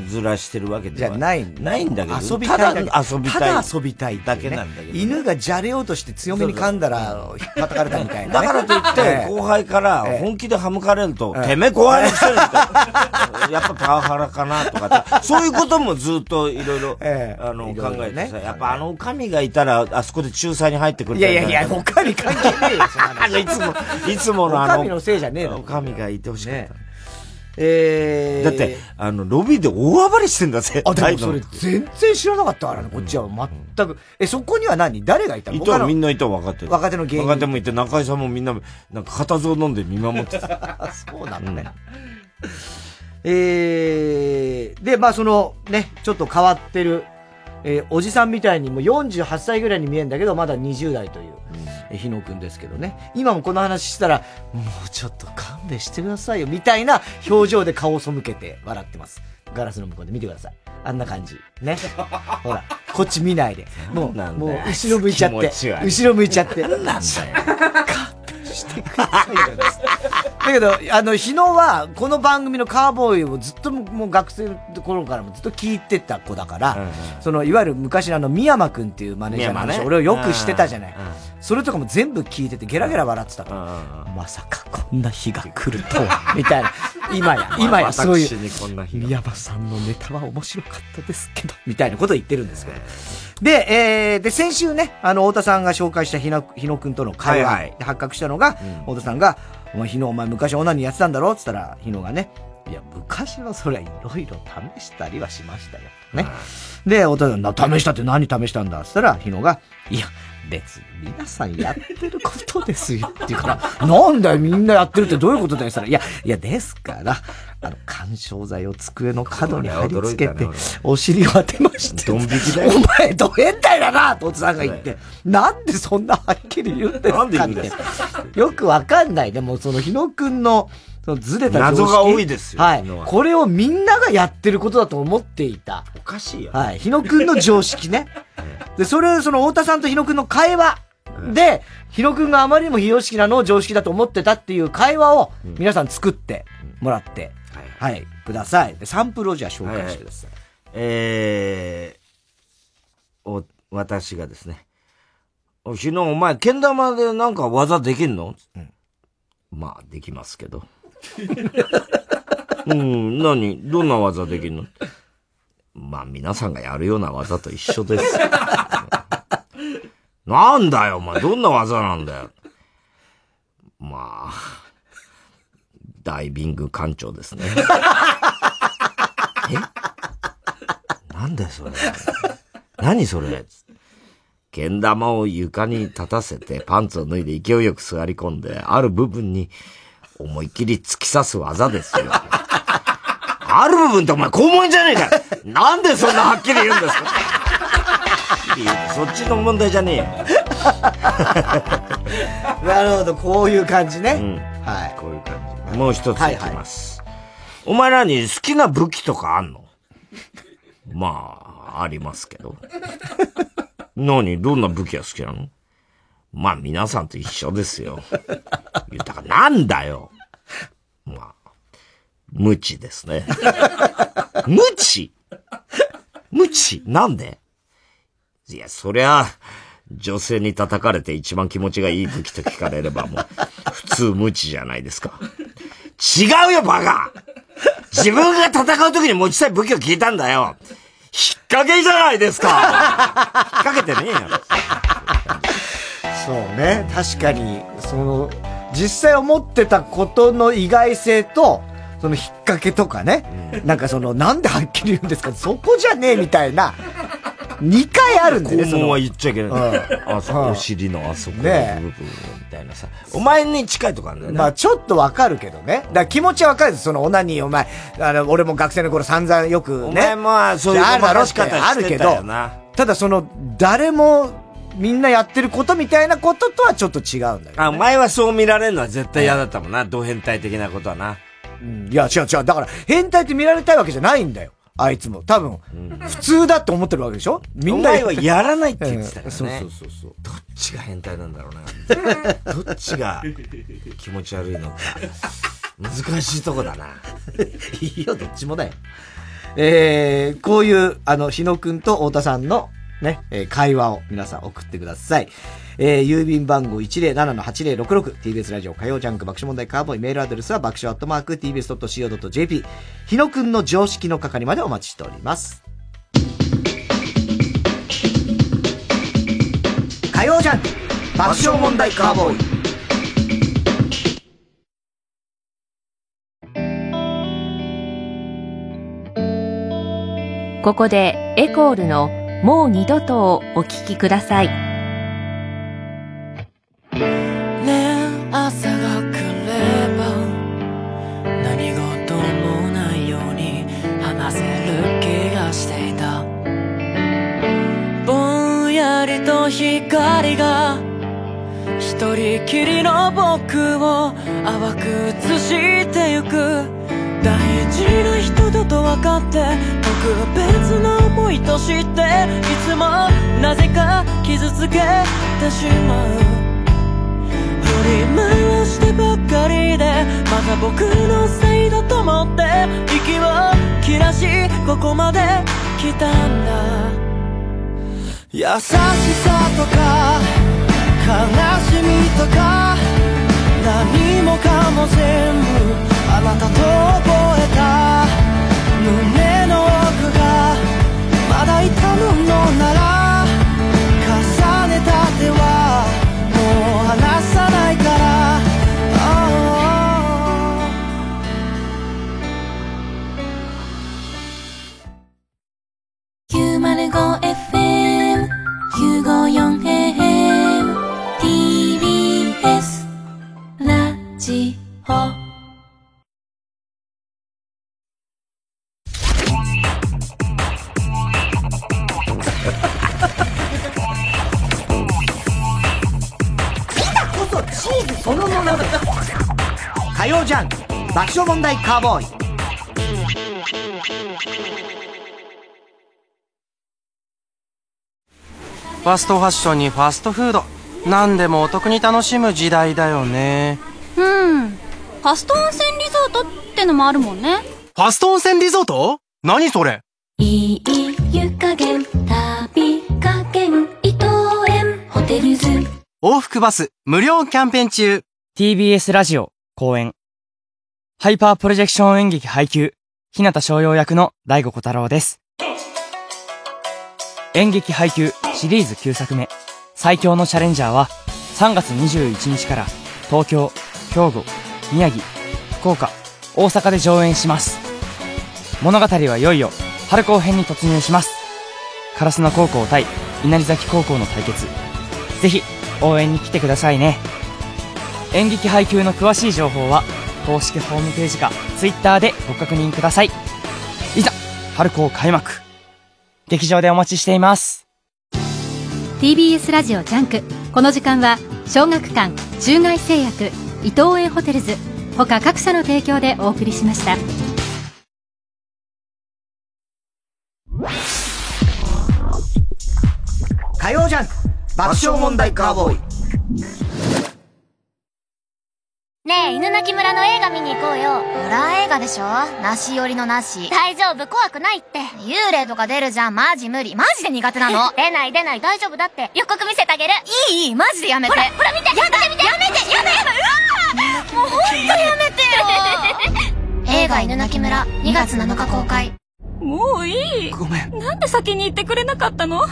ずらしてるわけではないないんだけど、遊びたい。だ遊びたい。ただ遊びたいだけなんだけど。犬がじゃれようとして強めに噛んだら、引っ叩かれたみたいな。だからといって、後輩から本気で歯向かれると、てめえ後輩にしてるって、やっぱパワハラかなとかそういうこともずっといろいろ、あの、考えてさ、やっぱあのの、おかみがいたら、あそこで仲裁に入ってくるいやいやいや、おかみ関係ねえよ、*laughs* あの、いつも、いつものあの、おかみのせいじゃねえの。がいてほしかった。えー、だって、あの、ロビーで大暴れしてんだぜ。あ、でもそれ全然知らなかったからね、こっちは全く。え、そこには何？誰がいたの？いたみんないた分かってる。若手の芸人。若手もいて、中井さんもみんな、なんか固唾を飲んで見守ってた。*laughs* そうなのね。えー、で、まあそのね、ちょっと変わってる、えー、おじさんみたいにもう48歳ぐらいに見えるんだけど、まだ20代という、えー、日野くんですけどね。今もこの話したら、もうちょっと勘弁してくださいよ、みたいな表情で顔を背けて笑ってます。ガラスの向こうで見てください。あんな感じ。ね。*laughs* ほら、こっち見ないで。もう、もう、後ろ向いちゃって。後ろ向いちゃって。なんだよ。*laughs* してくださいよ。だけど、あの、日野は、この番組のカーボーイをずっともう学生の頃からもずっと聞いてた子だから、うんうん、その、いわゆる昔のあの、宮山くんっていうマネージャーの話、ね、俺をよくしてたじゃない、うんうん。それとかも全部聞いててゲラゲラ笑ってたから、まさかこんな日が来るとは、みたいな。*laughs* 今や、今やそういう、宮山さんのネタは面白かったですけど、みたいなことを言ってるんですけど。で、えー、で、先週ね、あの、太田さんが紹介した日野、日野くんとの会話で発覚したのが、太田さんが、お前日野お前昔オナニーやってたんだろ？って言ったら、日野がね、いや、昔はそりゃいろいろ試したりはしましたよ。ね。で、太田さん、試したって何試したんだ？って言ったら、日野が、いや、別に皆さんやってることですよって言うから、*laughs* なんだよみんなやってるってどういうことだよったら、いや、いや、ですから、あの、干渉剤を机の角に貼り付けて、お尻を当てまして。ドン引きだよ。お前、ド変態だなと、おさんが言って。なんでそんなはっきり言うんですかって。よくわかんない。でも、その、日野くんの、そのずれた謎が多いですよ。はい。これをみんながやってることだと思っていた。おかしいよ、はい。日野くんの常識ね。*laughs* で、それをその太田さんと日野くんの会話で、日野くんがあまりにも非常識なのを常識だと思ってたっていう会話を皆さん作ってもらって、はい、はい、ください。で、サンプルをじゃあ紹介してください。はい、えー、お、私がですね、昨日お前、けん玉でなんか技できんの、うん、まあ、できますけど。*laughs* うん、何？どんな技できんの？まあ、皆さんがやるような技と一緒です。*laughs* なんだよ、お前、どんな技なんだよ。まあ、ダイビング艦長ですね。え？なんだよ、それ？何それ？けん玉を床に立たせて、パンツを脱いで勢いよく座り込んで、ある部分に思いっきり突き刺す技ですよ。ある部分ってお前肛門じゃねえかなんでそんなはっきり言うんですか？そっちの問題じゃねえよ。*laughs* なるほど、こういう感じね。うん、はい。こういう感じ。もう一ついきます。はいはい、お前らに好きな武器とかあんの？まあ、ありますけど。*laughs* 何？どんな武器が好きなの？まあ皆さんと一緒ですよ。言ったからなんだよ。まあ、無知ですね。*laughs* 無知？無知？なんで？いや、そりゃ、女性に叩かれて一番気持ちがいい武器と聞かれればもう、普通無知じゃないですか。違うよ、バカ自分が戦う時に持ちたい武器を聞いたんだよ。引っ掛けじゃないですか引っ掛けてねえよ。そうね、確かに、その、実際思ってたことの意外性と、その引っ掛けとかね、うん、なんかその、なんではっきり言うんですか？そこじゃねえみたいな、2回あるんだよね。肛門は言っちゃいけない。あそこ、お尻のあそこの部分みたいなさ。お前に近いとこあるんだよね。まあちょっとわかるけどね。だから気持ちはわかるです。そのオナニーお前、あの、俺も学生の頃散々よくね。お前もそういう話し方あるけど、ただその、誰も、みんなやってることみたいなこととはちょっと違うんだよ、ね。あ、お前はそう見られるのは絶対嫌だったもんな。ド変態的なことはな。うん、いや、違う違う。だから、変態って見られたいわけじゃないんだよ。あいつも。多分、普通だって思ってるわけでしょ？みんな。はやらないって言ってたからね。そうそうそうそう。どっちが変態なんだろうな。*laughs* どっちが気持ち悪いのか。難しいとこだな。いいよ、どっちもだよ。えー、こういう、あの、日野くんと太田さんのね、えー、会話を皆さん送ってください。えー、郵便番号 107-8066TBS ラジオ火曜ジャンク爆笑問題カーボーイメールアドレスは爆笑アットマーク TBS.CO.JP 日野くんの常識の係までお待ちしております。火曜ジャンク爆笑問題カーボーイここでエコールのもう二度とをお聞きください。ね朝が来れば何事もないように話せる気がしていた。ぼんやりと光が一人きりの僕を淡く映してゆく。大事な人だと分かって特別な思いとしていつもなぜか傷つけてしまう。振り回してばっかりでまた僕のせいだと思って息を切らしここまで来たんだ。優しさとか悲しみとか何もかも全部あなたと覚えた。胸の奥がまだ痛むのなら重ねた手はもう離さないから、905FM 954AM 爆笑問題カーボーイ。ファストファッションにファストフード。何でもお得に楽しむ時代だよね。うん。ファスト温泉リゾートってのもあるもんね。ファスト温泉リゾート？何それ？いい湯加減旅加減伊藤園ホテルズ。往復バス無料キャンペーン中。TBS ラジオ公演ハイパープロジェクション演劇配給日向翔陽役の大悟小太郎です。演劇配給シリーズ9作目最強のチャレンジャーは3月21日から東京兵庫宮城福岡大阪で上演します。物語はいよいよ春高編に突入します。烏野高校対稲荷崎高校の対決。ぜひ応援に来てくださいね。演劇ハイキューの詳しい情報は公式ホームページか Twitter でご確認ください。いざ春高開幕。劇場でお待ちしています。TBS ラジオジャンク。この時間は小学館中外製薬伊藤園ホテルズ他各社の提供でお送りしました。火曜ジャンク爆笑問題カーボーイねえ、犬鳴村の映画見に行こうよ。ホラー映画でしょ？なし寄りのなし。大丈夫、怖くないって。幽霊とか出るじゃん、マジ無理。マジで苦手なの？*laughs* 出ない出ない、大丈夫だって。予告見せてあげる。いいいい、マジでやめて。ほら、ほら見てやめて見てやめてやだやだうわもうほんとやめてよ *laughs* 映画犬鳴村、2月7日公開。もういい。ごめん。なんで先に言ってくれなかったの？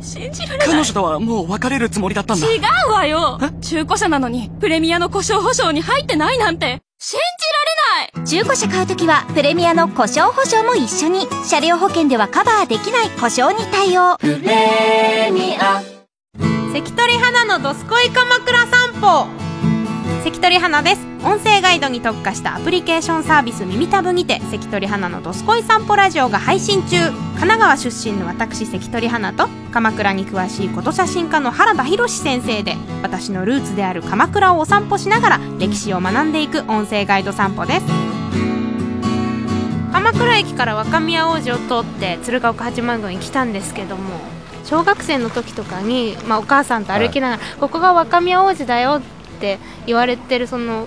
信じられない。彼女とはもう別れるつもりだったんだ。違うわよ。中古車なのにプレミアの故障保証に入ってないなんて。信じられない。中古車買うときは、プレミアの故障保証も一緒に。車両保険ではカバーできない故障に対応。プレミア。関取花のどすこい鎌倉散歩関取花です。音声ガイドに特化したアプリケーションサービス耳たぶにて関取花のどすこい散歩ラジオが配信中。神奈川出身の私関取花と鎌倉に詳しいこと写真家の原田博先生で私のルーツである鎌倉をお散歩しながら歴史を学んでいく音声ガイド散歩です。鎌倉駅から若宮王子を通って鶴岡八幡宮に来たんですけども小学生の時とかに、まあ、お母さんと歩きながら、ここが若宮王子だよって言われてるその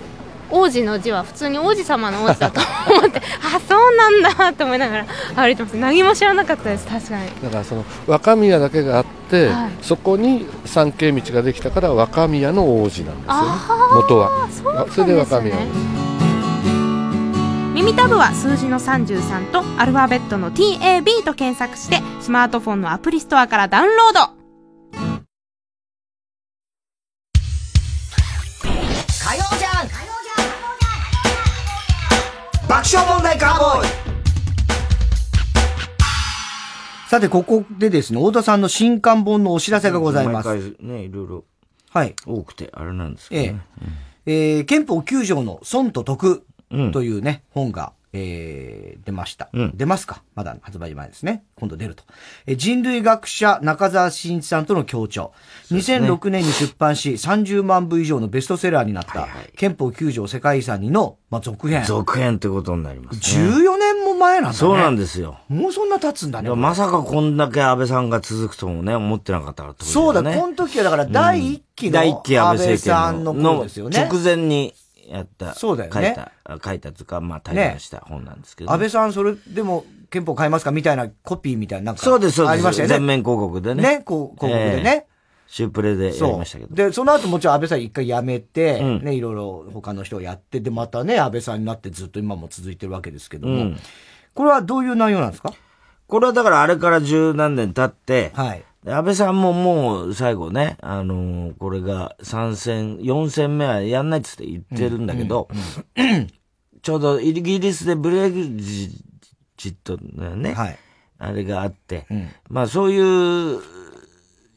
王子の字は普通に王子様の王子だと思って *laughs* あそうなんだって思いながら歩いてます。何も知らなかったです確かに。だからその若宮だけがあって、はい。そこに参詣道ができたから若宮の王子なんですよね。元は。そうなんですね。それで若宮王子耳たぶは数字の33とアルファベットの TAB と検索してスマートフォンのアプリストアからダウンロード爆笑問題カーボーイさて、ここでですね、太田さんの新刊本のお知らせがございます。毎回ね、いろいろ。はい。多くて、あれなんですけどえね。ええー憲法9条の損と得というね、本が、えー、出ました。出ますか？まだ発売前ですね。今度出ると。えー人類学者中澤慎一さんとの協調。2006年に出版し、30万部以上のベストセラーになった、憲法9条世界遺産にの、まあ、続編。続編ってことになります、ね。14年も前なんだね。そうなんですよ。もうそんな経つんだね。まさかこんだけ安倍さんが続くともね、思ってなかったからってことそうだ、ね。この時はだから第一期の安倍さんの頃ですよね直前にやった。そうだよね書いた、あ書いたというか、まあ、対談した本なんですけど、安倍さん、それでも憲法変えますかみたいなコピーみたいな、なんか。そうです、そうです。ありましたよね。全面広告でね。ね、こう広告でね。えーシュープレでやりましたけど。で、その後もちろん安倍さん一回辞めて、ね、いろいろ他の人をやって、で、またね、安倍さんになってずっと今も続いてるわけですけども、うんこれはどういう内容なんですか？これはだからあれから十何年経って、はい。で安倍さんももう最後ね、あのーこれが3戦、4戦目はやんないっつって言ってるんだけど、*clears throat* ちょうどイギリスでブレグジットのね、あれがあって、まあそういう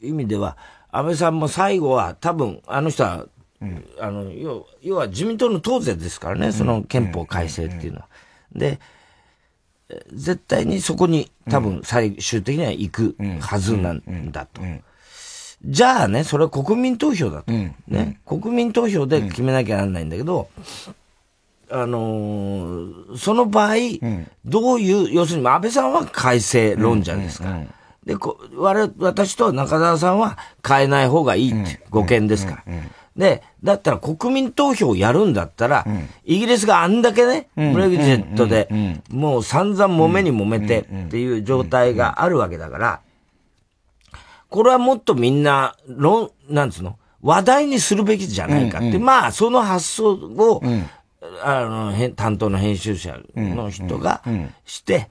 意味では、安倍さんも最後は多分、あの人は、あの、要要は自民党の党勢ですからね、その憲法改正っていうのは。で、え絶対にそこに多分最終的には行くはずなんだと。じゃあね、それは国民投票だと。ね。国民投票で決めなきゃなんないんだけど、あのーその場合、どういう、要するに安倍さんは改正論者ですから。で、こ我々私と中澤さんは変えない方がいいっていうご見ですから。で、だったら国民投票をやるんだったら、イギリスがあんだけね、うん。ブレグジェットで、もう散々揉めに揉めてっていう状態があるわけだから、これはもっとみんな、論、なんつうの話題にするべきじゃないかって、まあ、その発想を、あの、担当の編集者の人がして、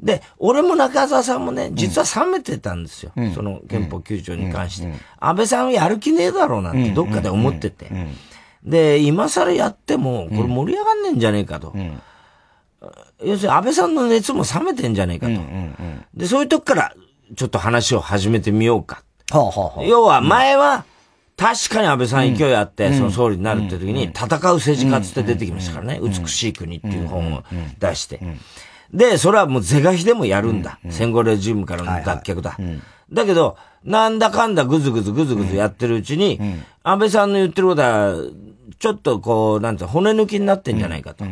で、俺も中澤さんもね、実は冷めてたんですよ。その憲法9条に関して。安倍さんはやる気ねえだろうなんてどっかで思ってて。で、今更やっても、これ盛り上がんねえんじゃねえかと。要するに安倍さんの熱も冷めてんじゃねえかと。で、そういうとこから、ちょっと話を始めてみようか。要は、前は、確かに安倍さん勢いあって、その総理になるって時に、戦う政治家つって出てきましたからね。美しい国っていう本を出して。で、それはもう是が非でもやるんだ。戦後レジームからの脱却だ。だけど、なんだかんだぐずぐずぐずぐずやってるうちに、安倍さんの言ってることは、ちょっとこう、なんていうの骨抜きになってんじゃないかと。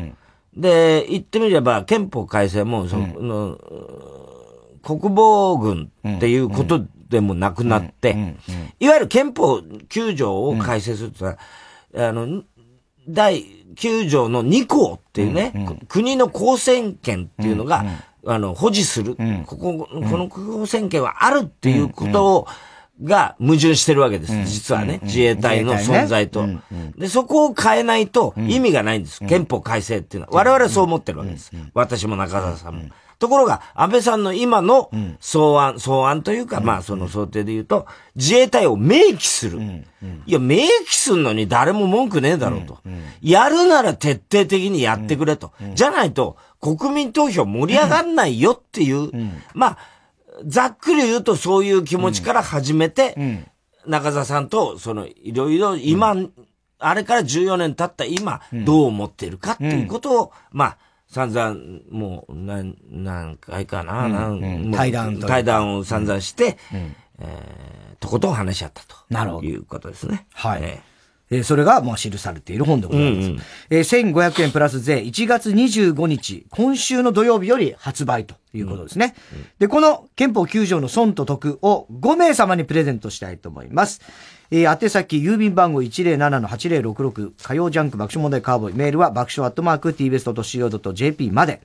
で、言ってみれば、憲法改正も、その、国防軍っていうことでもなくなって、いわゆる憲法9条を改正するとさ、あの、第9条の2項っていうね、国の公選権っていうのが、あの、保持する、ここ、この公選権はあるっていうことを、が矛盾してるわけです。実はね、自衛隊の存在と。で、そこを変えないと意味がないんです。憲法改正っていうのは。我々はそう思ってるわけです。私も中澤さんも。ところが、安倍さんの今の草案、草案というか、まあその想定で言うと、自衛隊を明記する。いや、明記すんのに誰も文句ねえだろうと。やるなら徹底的にやってくれと。じゃないと、国民投票盛り上がんないよっていう、まあ、ざっくり言うとそういう気持ちから始めて、中澤さんと、その、いろいろ今、あれから14年経った今、どう思っているかっていうことを、まあ、散々、もう、何、何回かな、うんうん対談対談を散々して、えーとことん話し合ったと。なるほどいうことですね。はい。ええーそれが、もう記されている本でございます。うんうんえー1500円プラス税、1月25日、今週の土曜日より発売ということですね。で、この憲法9条の損と得を5名様にプレゼントしたいと思います。えー宛先、郵便番号107-8066、火曜ジャンク爆笑問題カーボーイ、メールは爆笑アットマーク tbs.co.jp まで。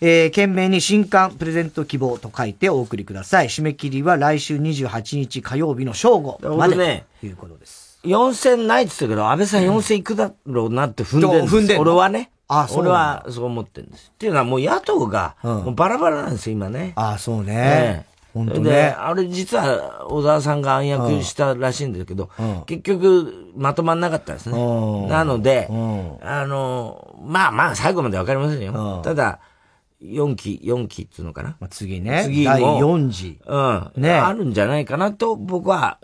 えー、懸命に新刊プレゼント希望と書いてお送りください。締め切りは来週28日火曜日の正午まで。俺ねということです。4000ないって言ったけど、安倍さん4000いくだろうなって踏んでるんです。踏んでんの？俺はね。あそう俺はそう思ってるんです。っていうのはもう野党が、もうバラバラなんですよ、今ね。ああ、そうね。ええ本当で、ね。あれ実は小沢さんが暗躍したらしいんだけど、結局まとまんなかったですね。なので、あの、まあまあ最後までわかりませんよ。ただ、4期、4期っていうのかな。次ね。次も第4次。うん。ねあるんじゃないかなと僕は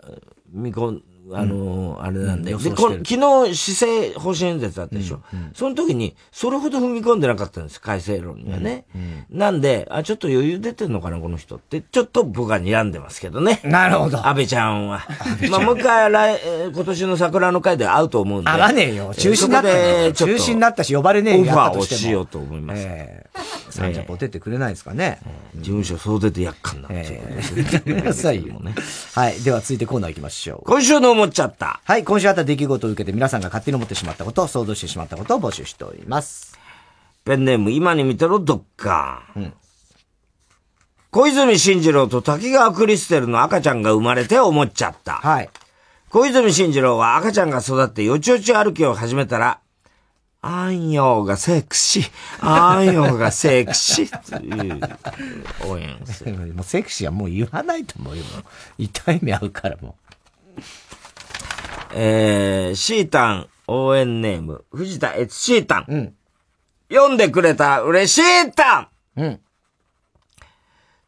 見込あの、あれなんで。で、昨日、施政方針演説あったでしょ？その時に、それほど踏み込んでなかったんです、改正論にはね。なんで、あ、ちょっと余裕出てんのかな、この人って、ちょっと僕は睨んでますけどね。なるほど。安倍ちゃんは。*laughs* まあ、もう一回来、えー今年の桜の会で会うと思うんで。合わねえよ。中止になった中止になったし、呼ばれねえよ。オファーをしようと思います。ええサンジャポ出てくれないですかね。事務所総出でやっかんな。ええやめなさいよ。*laughs* はい。では続いてコーナー行きましょう。今週の思っちゃった。はい。今週あった出来事を受けて皆さんが勝手に思ってしまったこと、想像してしまったことを募集しております。ペンネーム、今に見てろ、どっか。小泉進次郎と滝川クリステルの赤ちゃんが生まれて思っちゃった。はい。小泉進次郎は赤ちゃんが育ってよちよち歩きを始めたら、あんようがセクシー、あんようがセクシーっていう応援をする。*laughs* もうセクシーはもう言わないと思うよ。痛い目合うからもえー、シータン応援ネーム、藤田悦シータン。読んでくれた嬉しいタンうん。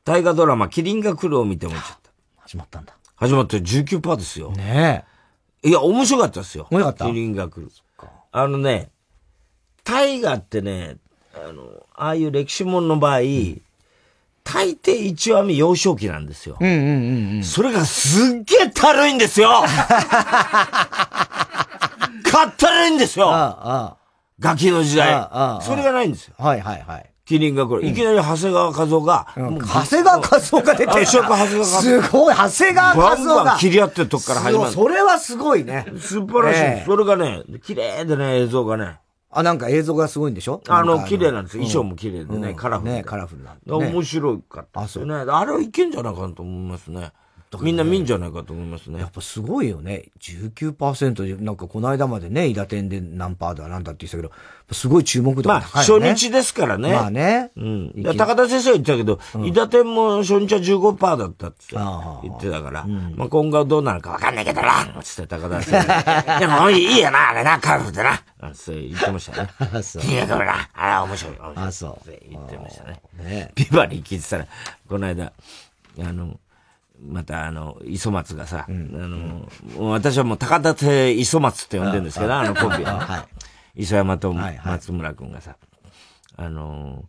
大河ドラマ、キリンが来るを見て思っちゃった。始まったんだ。始まって19%ですよ。ねえ。いや、面白かったですよ。面白かった？キリンが来る。あのね、大河ってね、あの、ああいう歴史もんの場合、大抵1話目幼少期なんですよ。うんうんうんうん。それがすっげえたるいんですよ *laughs* かったるいんですよガキの時代ああああそれがないんですよ。はいはいはい。キリンが来る。いきなり長谷川和夫が、もう長谷川和夫が出てる長谷川和夫すごい、長谷川和夫が。バンバン切り合ってるとこから始まる。それはすごいね。素晴らしい。ええそれがね、綺麗でね、映像がね。あ、なんか映像がすごいんでしょ？あの、か綺麗なんですよ。衣装も綺麗でね、うんカラフルで。ねカラフルな面白かったですよね。あれはいけんじゃないかなと思いますね。みんな見んじゃないかと思いますね。やっぱすごいよね。19%なんかこの間までね、伊達店で何パーだなんだって言ってたけど、すごい注目度まあ、が高いよね。初日ですからね。まあね。うん。いや高田先生は言ってたけど、伊達店も初日は15%だったって言ってたから、まあ今後どうなるかわかんないけどな、つって高田先生。*laughs* でもいいよな、あれな、カラフルでな。あそう言ってましたね。あ *laughs* そういや、これな、あれ面白い。あそう言ってましたね。ねビバリー聞いてたら、この間、あの、またあの、磯松がさ、あの、もう私はもう高田亭磯松って呼んでるんですけど、ああのコンビあはは。磯山と松村くんがさ、あの、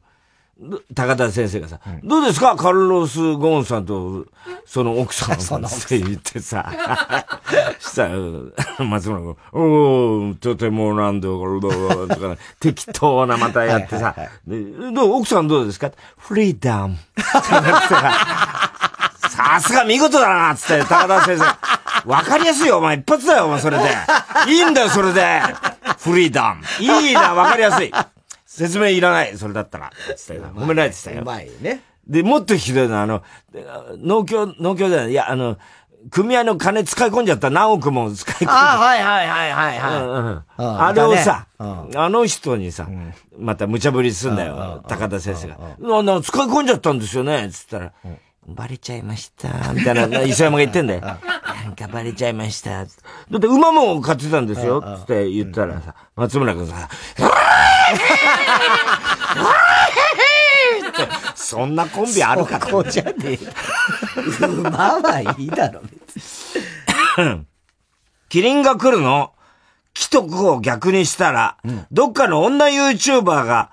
ど高田先生がさ、どうですか？カルロス・ゴーンさんと、その奥さ *laughs* んって言ってさ、*laughs* したら、松村君、おー、とてもなんだよ、これどうとか、*laughs* 適当なまたやってさ、でどう？奥さんどうですか？フリーダム。さすが見事だな、つって、高田先生。わかりやすいよ、お前。一発だよ、お前、それで。いいんだよ、それで。フリーダム。いいな、わかりやすい。説明いらない、それだったら。つってごめんないってたよ。うまいね。で、もっとひどいのは、あの、農協、農協じゃない、いや、あの、組合の金使い込んじゃった何億も使い込んじゃった。あはいはいはいはいはい。うんうんうんあれをさ、あの人にさ、また無茶ぶりすんだよ、高田先生が。な、な、使い込んじゃったんですよね、つったら、バレちゃいました、みたいな、磯山が言ってんだよ。*laughs* なんかバレちゃいました。だって馬も買ってたんですよ、つって言ったらさ、松村君さ、*laughs* そんなコンビあるかそこじゃねえ。馬はいいだろ、別に。*laughs* キリンが来るの？木と子を逆にしたら、どっかの女 YouTuber が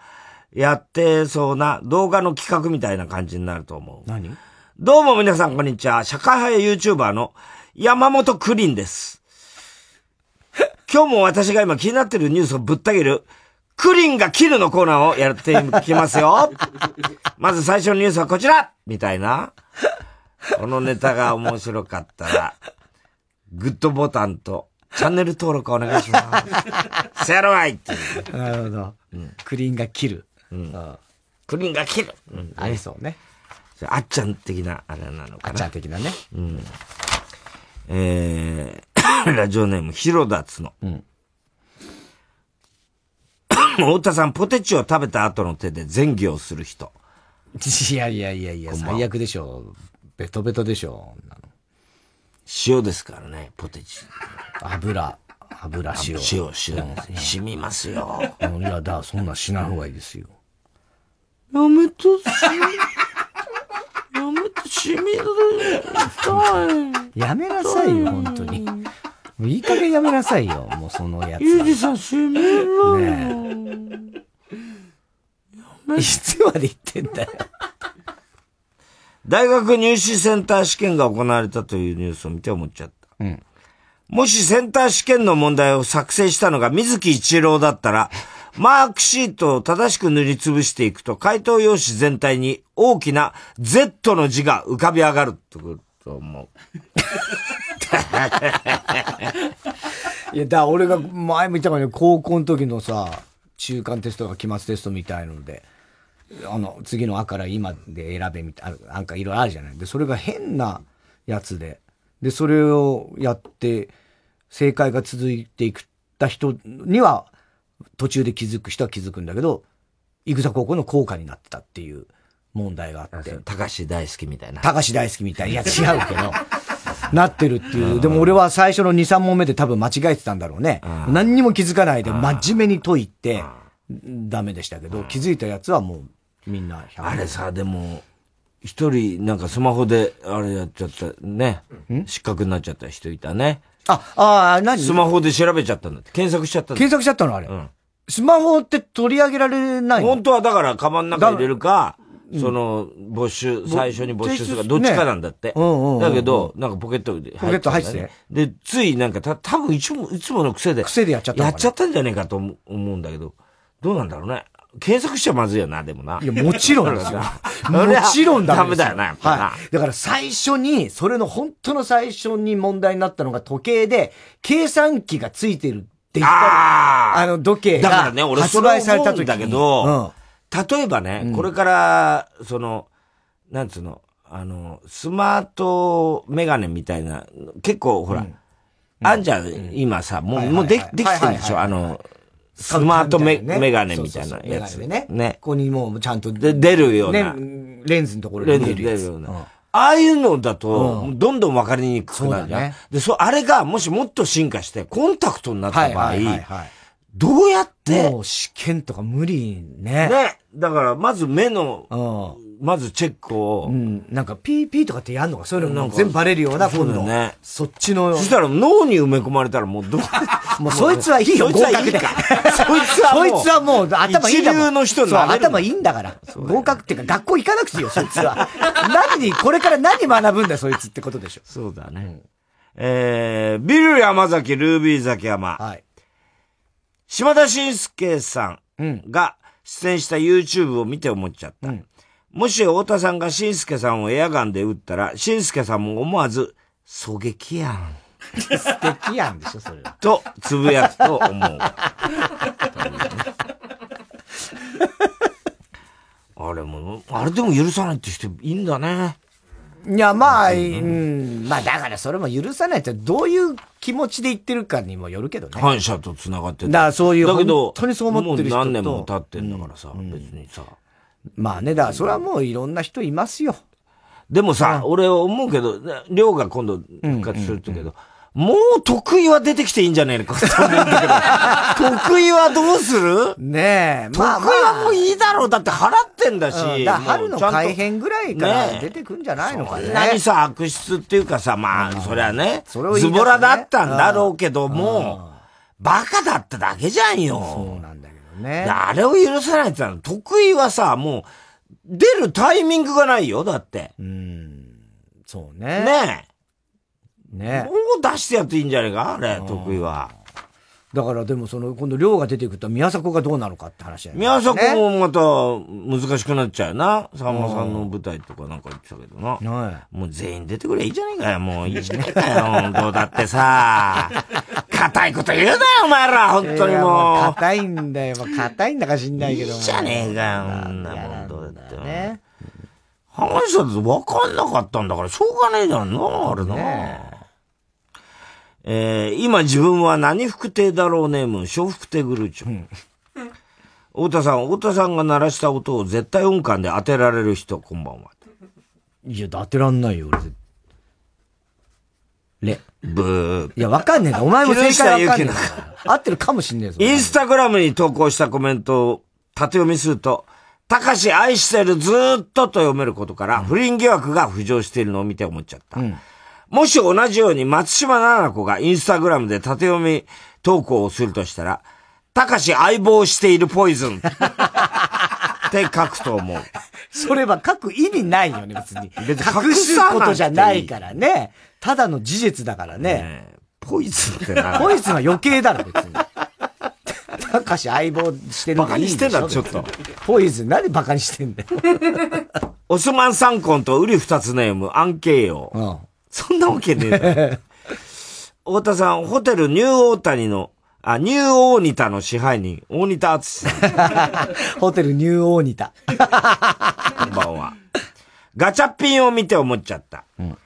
やってそうな動画の企画みたいな感じになると思う。何？どうも皆さんこんにちは。社会派 YouTuber の山本クリンです。今日も私が今気になってるニュースをぶった切る、クリンが切るのコーナーをやっていきますよ。*laughs* まず最初のニュースはこちらみたいな。このネタが面白かったら、グッドボタンとチャンネル登録お願いします。せやろわいっていう。なるほど。クリーンが切る。クリンが切る。ありそうね。あっちゃん的な、あれなのかな。あっちゃん的なね。うん。えー、*coughs* ラジオネーム、ヒロダツの。*coughs* 太田さん、ポテチを食べた後の手で前儀をする人。いやいやいやいや、最悪でしょ。ベトベトでしょ。塩ですからね、ポテチ。油、油塩。塩、塩。染みますよ。いや、だ、そんなしない方がいいですよ。やめて、やめて、染みる。痛い。やめなさいよ、本当に。もういい加減やめなさいよ、もうそのやつ。ゆうじさん、閉めろよ。ねいつまで言ってんだよ。大学入試センター試験が行われたというニュースを見て思っちゃった。うん。もしセンター試験の問題を作成したのが水木一郎だったら、マークシートを正しく塗りつぶしていくと、回答用紙全体に大きな Z の字が浮かび上がるってこと思う。いや、だ俺が前も言ったからね、高校の時のさ、中間テストが期末テストみたいので、あの、次のあから今で選べみたいな、なんかいろいろあるじゃない？で、それが変なやつで、で、それをやって、正解が続いていくった人には、途中で気づく人は気づくんだけど、イグザ高校の効果になってたっていう問題があって。高橋大好きみたいな。高橋大好きみたい。いや、*laughs* 違うけど。なってるっていう。でも俺は最初の2、3問目で多分間違えてたんだろうね。何にも気づかないで真面目に解いて、ダメでしたけど、気づいたやつはもうみんな100あれさ、でも、一人なんかスマホであれやっちゃった、ね。失格になっちゃった人いたね。あ、ああ、何？スマホで調べちゃったんだって。検索しちゃったんだ検索しちゃったのあれ。スマホって取り上げられないの？本当はだから、カバンの中に入れるか、その、没収、最初に没収するか、どっちかなんだって。ねうんうんうんだけど、なんかポケットでポケット入っててで、ついなんか、た、多分いつも、いつもの癖で。癖でやっちゃったのかな？やっちゃったんじゃねえかと思思うんだけど、どうなんだろうね。検索しちゃまずいよな、でもな。いや、もちろんですよ。*laughs* もちろんダメですよダメだよな、やっぱな。はい。だから最初に、それの本当の最初に問題になったのが時計で、計算機がついてるって言ったあの時計がだからね、俺発それ売された時に。思うんだけど、例えばね、これから、その、なんつうの、あの、スマートメガネみたいな、結構ほら、あんじゃん、今さ、もう、もうで、できてるでしょ、あの、スマートメメガネみたいなやつ。ね。ね。ここにもうちゃんとで出るような。ね、レンズのところレンズに見えるやつ。出るような。ああいうのだと、どんどん分かりにくくなるじゃん。で、そう、あれがもしもっと進化して、コンタクトになった場合、どうやってもう試験とか無理ね。ね。だから、まず目の、まずチェックを。うん。なんか、ピーピーとかってやんのか？そういうのも全部バレるような、そうだよね。そっちの。そしたら脳に埋め込まれたらもうどう、もうそいつはいいよ、合格で。そいつはもう、そいつはもう頭いいんだもん。一流の人にそう、なれる頭いいんだから。合格っていうか、学校行かなくていいよ、そいつは。何に、これから何学ぶんだよ、そいつってことでしょ。そうだね。えー、ビル山崎、ルービー崎山。はい。島田紳介さんが出演した YouTube を見て思っちゃった。もし太田さんが紳介さんをエアガンで撃ったら、紳介さんも思わず、狙撃やん。*laughs* 素敵やんでしょ、それは。*laughs* と、つぶやくと思う。*laughs* あれも、あれでも許さないって人いいんだね。いや、まあ、うん、まあだからそれも許さないってどういう気持ちで言ってるかにもよるけどね。反射と繋がってだからそういうだけど、本当にそう思ってる人と。もう何年も経ってんだからさ、別にさ。まあね、だからそれはもういろんな人いますよ。でもさ、俺思うけど、りょうが今度復活するって言うけど、もう得意は出てきていいんじゃねえのか *laughs* と思うんだけど、得意はどうする？ねえ、得意はもういいだろう。だって払ってんだし。うんだ春の改編ぐらいから出てくんじゃないのかね。そんなにさ、悪質っていうかさ、まあ、そりゃね、れをねズボラだったんだろうけども、バカだっただけじゃんよ。そうなんだけどねで。あれを許さないってのは、得意はさ、もう、出るタイミングがないよ、だって。そうね。ねえ。ねもう出してやっていいんじゃないか？あれ、得意は。だからでもその、今度量が出てくると宮迫がどうなのかって話だよね。宮迫もまた難しくなっちゃうよな。さんまさんの舞台とかなんか言ってたけどな。もう全員出てくれいいじゃねえかよ。もういいじゃねえかよ。*laughs* 本当だってさ。硬いこと言うなよ、お前ら。本当にいやもう。硬いんだよ。硬いんだか知んないけども。いいじゃねえかよ。そんなもんどうだって。ね。話したって分かんなかったんだから、しょうがねえじゃんな、あれな。えー、今自分は何福亭だろうネーム、小福亭グルーチョ。太田さん、太田さんが鳴らした音を絶対音感で当てられる人、こんばんは。いや、当てらんないよ、俺。レ。ブー。いや、わかんねえんだ。お前も正解わかんねえんだ木から。合ってるかもしんねえぞ。インスタグラムに投稿したコメントを縦読みすると、たかし愛してるずーっとと読めることから、不倫疑惑が浮上しているのを見て思っちゃった。もし同じように松島奈々子がインスタグラムで縦読み投稿をするとしたら、たかし相棒しているポイズンって書くと思う。*laughs* それは書く意味ないよね、別に。*laughs* 別に隠すことじゃないからね。ただの事実だからね。ポイズンってな。ポイズンは余計だろ、別に。*laughs* たかし相棒してるのバカにしてんだ、ちょっと。ポイズン、なんでバカにしてんだよ。オスマン三ンとウリ二つネーム、アンケイヨ。うん、そんなわけねえだろ。*laughs* 太田さん、ホテルニューオータニの、あ、ニューオーニタの支配人、大仁田敦さん。*laughs* ホテルニューオーニタ。こんばんは。ガチャピンを見て思っちゃった。うん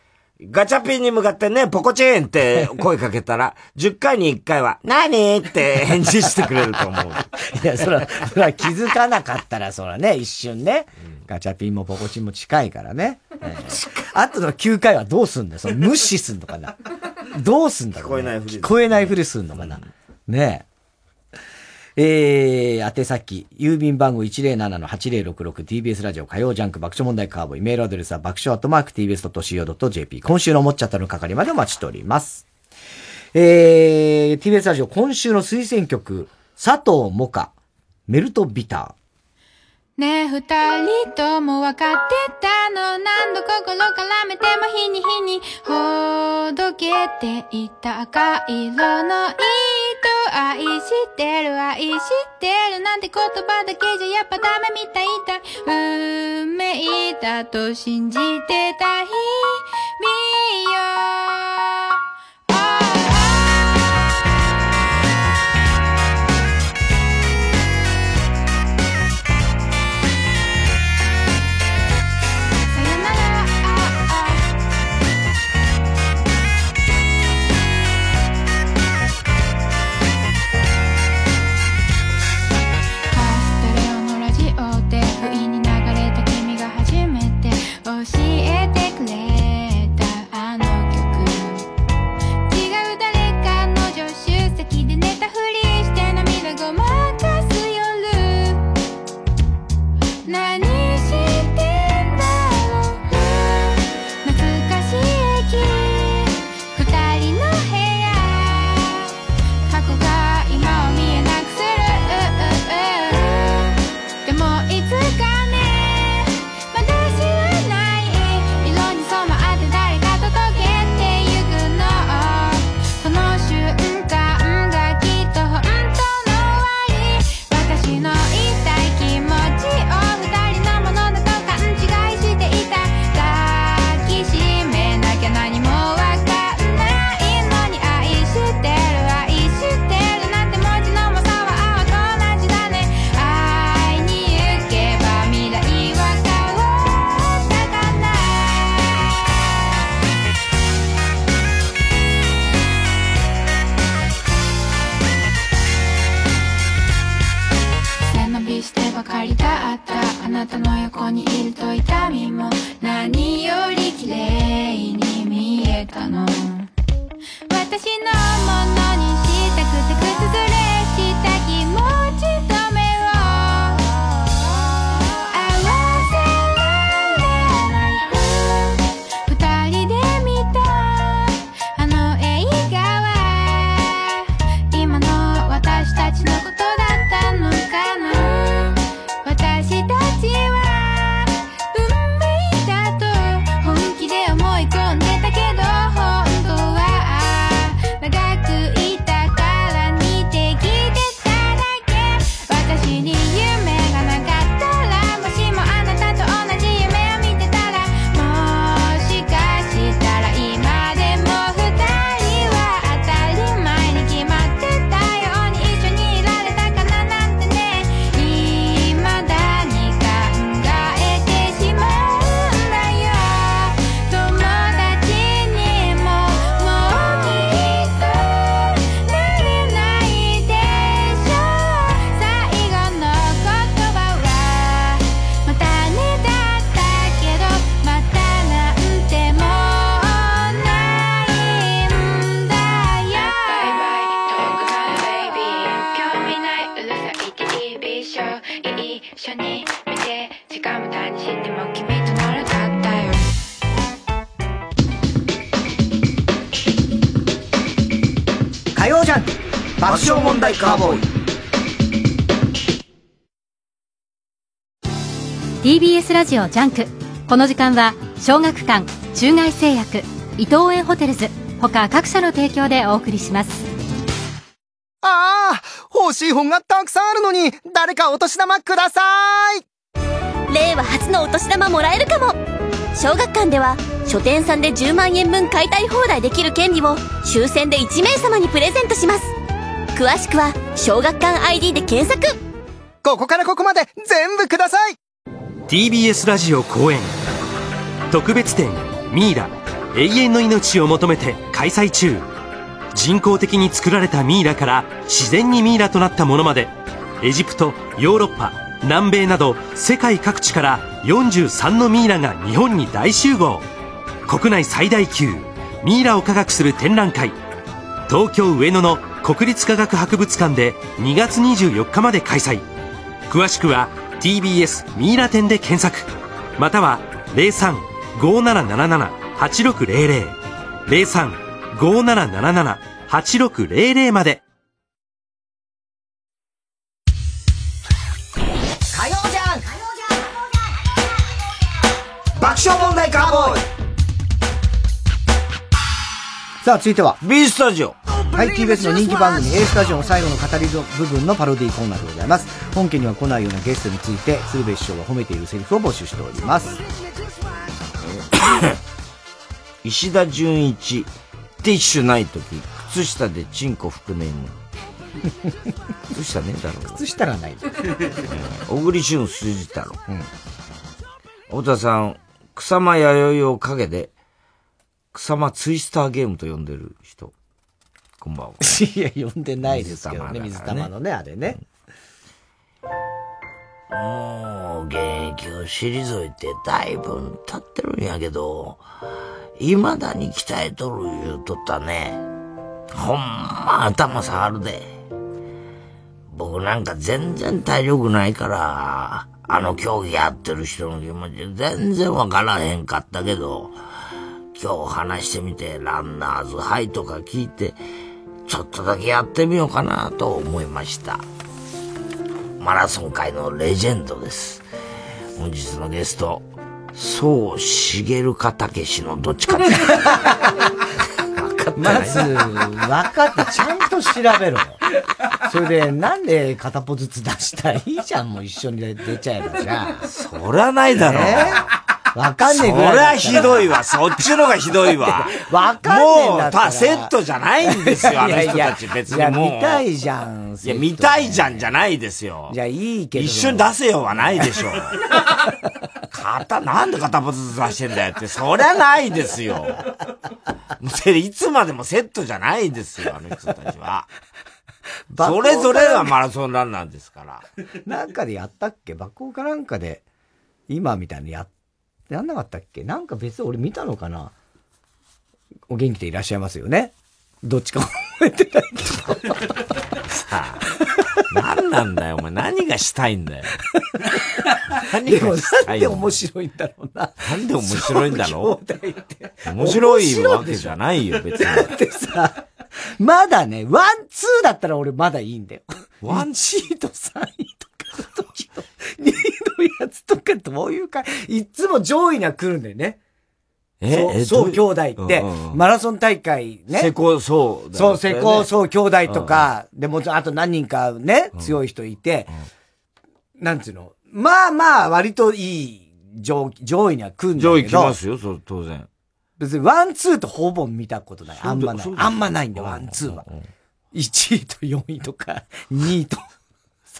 ガチャピンに向かってね、ポコチーンって声かけたら、10回に1回は、何って返事してくれると思う。*laughs* いや、そら、そら気づかなかったら、そらね、一瞬ね、ガチャピンもポコチンも近いからね。えー、あとの9回はどうすんだよ。その無視すんのかな。どうすんだろう、ね、聞こえないふり。聞こえないふりすんのかな。ねえ。えー、宛先、郵便番号 107-8066TBS ラジオ火曜ジャンク爆笑問題カーボーイ。メールアドレスは爆笑アットマーク TBS.CO.JP。今週の思っちゃったの係までお待ちしております。えー、TBS ラジオ今週の推薦曲、佐藤萌歌、メルトビター。ねえ二人とも分かってたの？何度心絡めても日に日にほどけていた赤色の糸。愛してる愛してる。なんて言葉だけじゃやっぱダメみたいだ。運命だと信じてた日々よ。と痛みも何より綺麗に見えたの。私のもの爆笑問題カーボーイ。TBS ラジオジャンク。この時間は小学館中外製薬伊藤園ホテルズ他各社の提供でお送りします。ああ欲しい本がたくさんあるのに誰かお年玉ください。令和初のお年玉もらえるかも。小学館では書店さんで10万円分買いたい放題できる権利を抽選で1名様にプレゼントします詳しくは小学館 ID で検索。ここからここまで全部ください。TBS ラジオ公演。特別展ミイラ。永遠の命を求めて開催中。人工的に作られたミイラから自然にミイラとなったものまで。エジプトヨーロッパ南米など世界各地から43のミイラが日本に大集合。国内最大級ミイラを科学する展覧会。東京上野の国立科学博物館で2月24日まで開催。詳しくは TBS ミイラ展で検索。または0357778600 0357778600まで。火曜じゃん。爆笑問題カーボーイ。さあ、続いては。B スタジオ。はい、TBS の人気番組 A スタジオの最後の語り部分のパロディーコーナーでございます。本家には来ないようなゲストについて、鶴瓶師匠が褒めているセリフを募集しております。*coughs* 石田純一、ティッシュないとき、靴下でチンコ拭くねん。靴下ねえだろ。靴下がない。小栗旬筋太郎。太田さん、草間弥生を陰で、草間ツイスターゲームと呼んでる人。こんばんは。いや、呼んでないですけどね、水水玉ね玉のね、あれね。もう、現役を退いてだいぶ経ってるんやけど、未だに鍛えとる言うとったね。ほんま頭下がるで。僕なんか全然体力ないから、あの競技やってる人の気持ち全然わからへんかったけど、今日話してみてランナーズハイとか聞いて、ちょっとだけやってみようかなと思いました。マラソン界のレジェンドです。本日のゲスト、そう茂かたけしのどっちかです。*laughs* まず、分かって、ちゃんと調べろよ。それで、なんで片ポずつ出したらいいじゃん、もう一緒に出ちゃえばじゃあ。そりゃないだろう。わかんねえそぐらいだったら。りゃひどいわ。そっちのがひどいわ *laughs* わかんねえんだもう、た、セットじゃないんですよ、あの人いやいやたち。別いやにもう。見たいじゃんいや、見たいじゃんじゃないですよ。じゃあいいけど。一緒に出せよはないでしょ。片、なんで片ポずつ出してんだよって、そりゃないですよ。でいつまでもセットじゃないですよ、あの人たちは。それぞれはマラソンランナーですから。*laughs* なんかでやったっけ？爆行かなんかで、今みたいにや、やんなかったっけ？なんか別に俺見たのかな？お元気でいらっしゃいますよね？どっちか覚えてないけど。さあ、何なんだよ、お前。何がしたいんだよ。何がしたないんでんだよ。面白いんだろうな。なんで面白いんだろそう面白いわけじゃないよ、別に。だってさ、まだね、ワン、ツーだったら俺まだいいんだよ。ワン1位と3位とかの時の、2位のやつとかどういうか、いつも上位には来るんだよね。そう、ええ宗兄弟って、マラソン大会ね。瀬古そうだそう、よね瀬古宗兄弟とか、でも、あと何人かね、強い人いて、なんつうの、まあまあ、割といい上上位には来るんだけど。上位来ますよ、そう当然。別にワン、ツーとほぼ見たことない。あんまない。あんまないんだよ、ワン、ツーは。1位と4位とか、2位と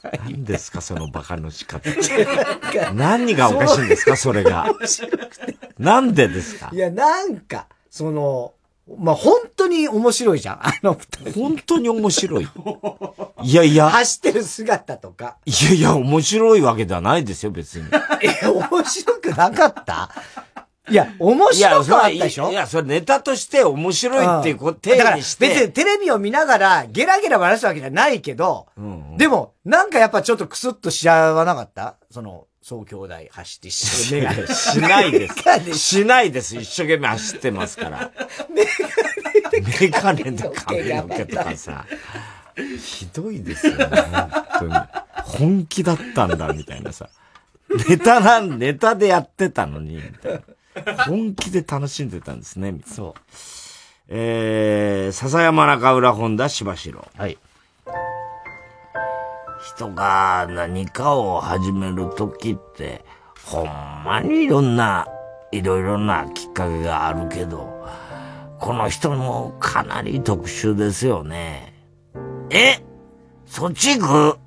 3位。何ですか、そのバカの仕方。何がおかしいんですか、それが。なんでですか？いや、なんか、その、まあ、本当に面白いじゃん、あの二人。本当に面白い。いやいや。走ってる姿とか。いやいや、面白いわけではないですよ、別に。え、面白くなかった？いや、面白くはあったでしょ？いや、それネタとして面白いっていうこうん定だから義して。別にテレビを見ながらゲラゲラ笑すわけじゃないけど、でも、なんかやっぱちょっとクスッとしちゃわなかった？その、そう兄弟走って一生懸命しないです。しないです。一生懸命走ってますから。メガネで髪の毛とかさ、ひどいですよね、本当に。本気だったんだ、みたいなさ。ネタなん、ネタでやってたのに、みたいな。本気で楽しんでたんですね。そう。えー、笹山中浦本田柴城。はい。人が何かを始めるときって、ほんまにいろんな、いろいろなきっかけがあるけど、この人もかなり特殊ですよね。え？そっち行く？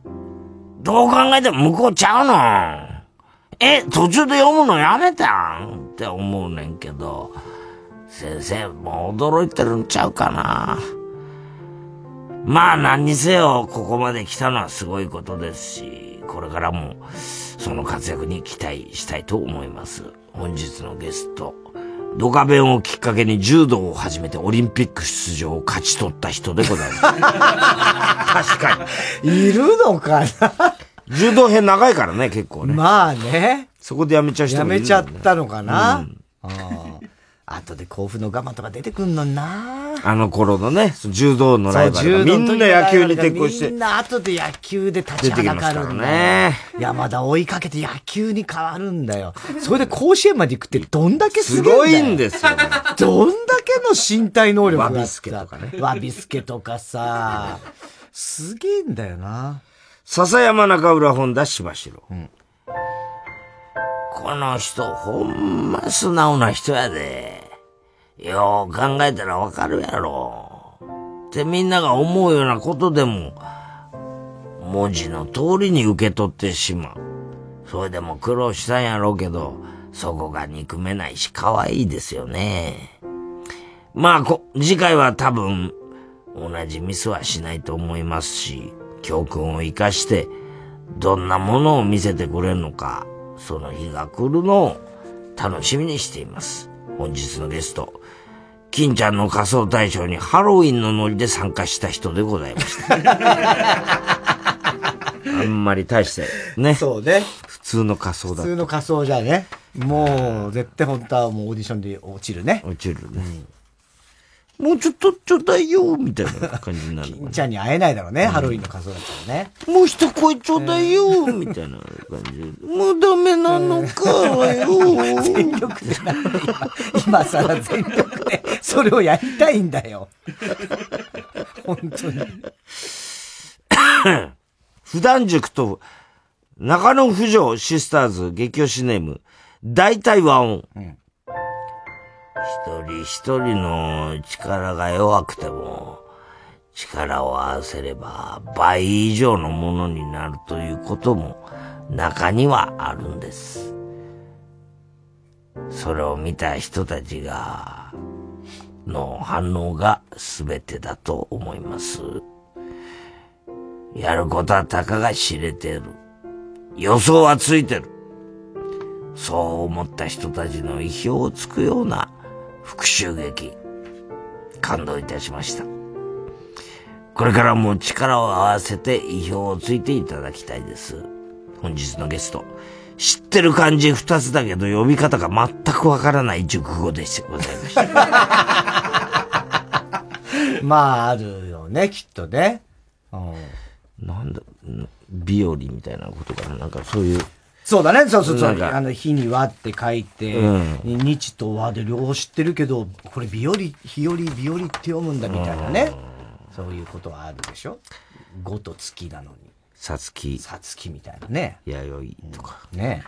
どう考えても向こうちゃうの？え？途中で読むのやめたん？って思うねんけど、先生もう驚いてるんちゃうかな。まあ何にせよここまで来たのはすごいことですし、これからもその活躍に期待したいと思います。本日のゲスト、ドカベンをきっかけに柔道を始めてオリンピック出場を勝ち取った人でございます。*laughs* 確かに。いるのかな？柔道編長いからね、結構ね。まあね。そこでやめちゃう人やもいるめちゃったのかな、うんああ後で甲府の我慢とか出てくんのになあの頃のね、柔道のライバルがみんな野球に転向してみん。な後で野球で立ちはだかるんだねよ。山田追いかけて野球に変わるんだよ。それで甲子園まで行くってどんだけすごいんですよねどんだけの身体能力があったワビスケとかねワビスケとかさ。すげえんだよな。笹山中浦本田柴城。この人、ほんま素直な人やで。よう考えたらわかるやろ。ってみんなが思うようなことでも、文字の通りに受け取ってしまう。それでも苦労したんやろうけど、そこが憎めないし可愛いですよね。まあこ、次回は多分、同じミスはしないと思いますし、教訓を生かして、どんなものを見せてくれるのか、その日が来るのを楽しみにしています。本日のゲスト、金ちゃんの仮装大賞にハロウィンのノリで参加した人でございました。*laughs* あんまり大して、ね。そうね。普通の仮装だ普通の仮装じゃね。もう、絶対本当はもうオーディションで落ちるね。落ちるね。もうちょっとちょうだいよ、みたいな感じになる。金ちゃんに会えないだろうね、ハロウィンの仮装だったらね。もう一声ちょうだいよ、みたいな感じで。もうダメなのかよ。全力でなんで今、今更全力で、それをやりたいんだよ。本当に。普段塾と中野不条シスターズ激推しネーム、大体和音。一人一人の力が弱くても、力を合わせれば倍以上のものになるということも中にはあるんです。それを見た人たちが、の反応が全てだと思います。やることはたかが知れてる。予想はついてる。そう思った人たちの意表をつくような復讐劇。感動いたしました。これからも力を合わせて意表をついていただきたいです。本日のゲスト。知ってる漢字二つだけど呼び方が全くわからない熟語でしてございました。*laughs* まあ、あるよね、きっとね。うんなんだ、日和みたいなことかな。なんかそういう。そうだね、そうそうそう。あの、日に和って書いて、うん日と和で両方知ってるけど、これ、日和、日和、日和って読むんだみたいなね。そういうことはあるでしょ？五と月なのに。さつき。さつきみたいなね。弥生とか。ね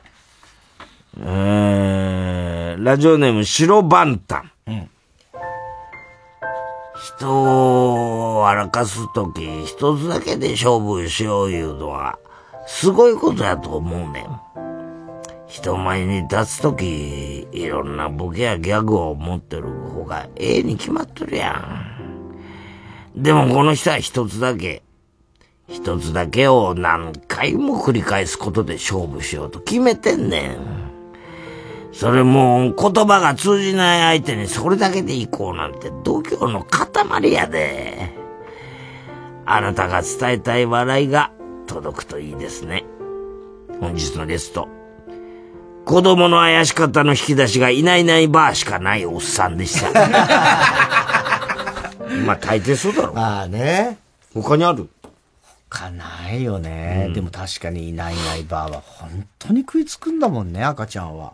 えー、ラジオネーム白バンタン。うん人を荒かすとき、一つだけで勝負しよういうのは、すごいことやと思うねん。人前に立つとき、いろんなボケやギャグを持ってる方がええに決まっとるやん。でもこの人は一つだけ、一つだけを何回も繰り返すことで勝負しようと決めてんねん。それもう言葉が通じない相手にそれだけでいこうなんて度胸の塊やで。あなたが伝えたい笑いが届くといいですね。本日のゲスト。子供の怪し方の引き出しがいないいないバーしかないおっさんでした。*laughs* まあ大抵そうだろう。まあね。他にある？かないよね、でも確かにいないいないばあは本当に食いつくんだもんね、赤ちゃんは。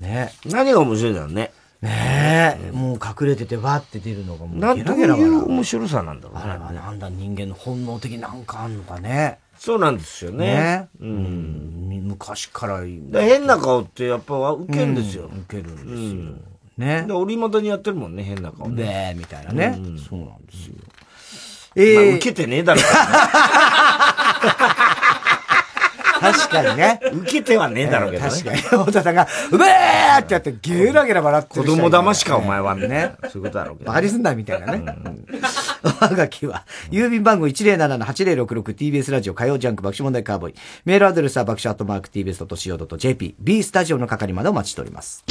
ね。何が面白いんだろうね。ねえ、もう隠れててわって出るのがもうなんどうゲラゲラいう面白さなんだろうね。あれはなんだ人間の本能的なんかあんのかね。そうなんですよね。ねうん。昔から変な顔ってやっぱ受けるんですよ。受けるんですよ。ね。で、折り元にやってるもんね、変な顔ね。ねえ、みたいなね。うんそうなんですよ。ええー受けてねえだろ。*laughs* 確かにね。受けてはねえだろうけどね。確かに。*laughs* 太田さんが、うめーってやってゲラゲラ笑って子供騙しかお前はね。ね。そういうことだろうけど。バカにすんな、みたいなね。*laughs* おはがきは、郵便番号 107-8066TBS ラジオ火曜ジャンク爆笑問題カーボーイ。メールアドレスは爆笑アットマーク TBS.CO.JP。B スタジオの係までお待ちしております。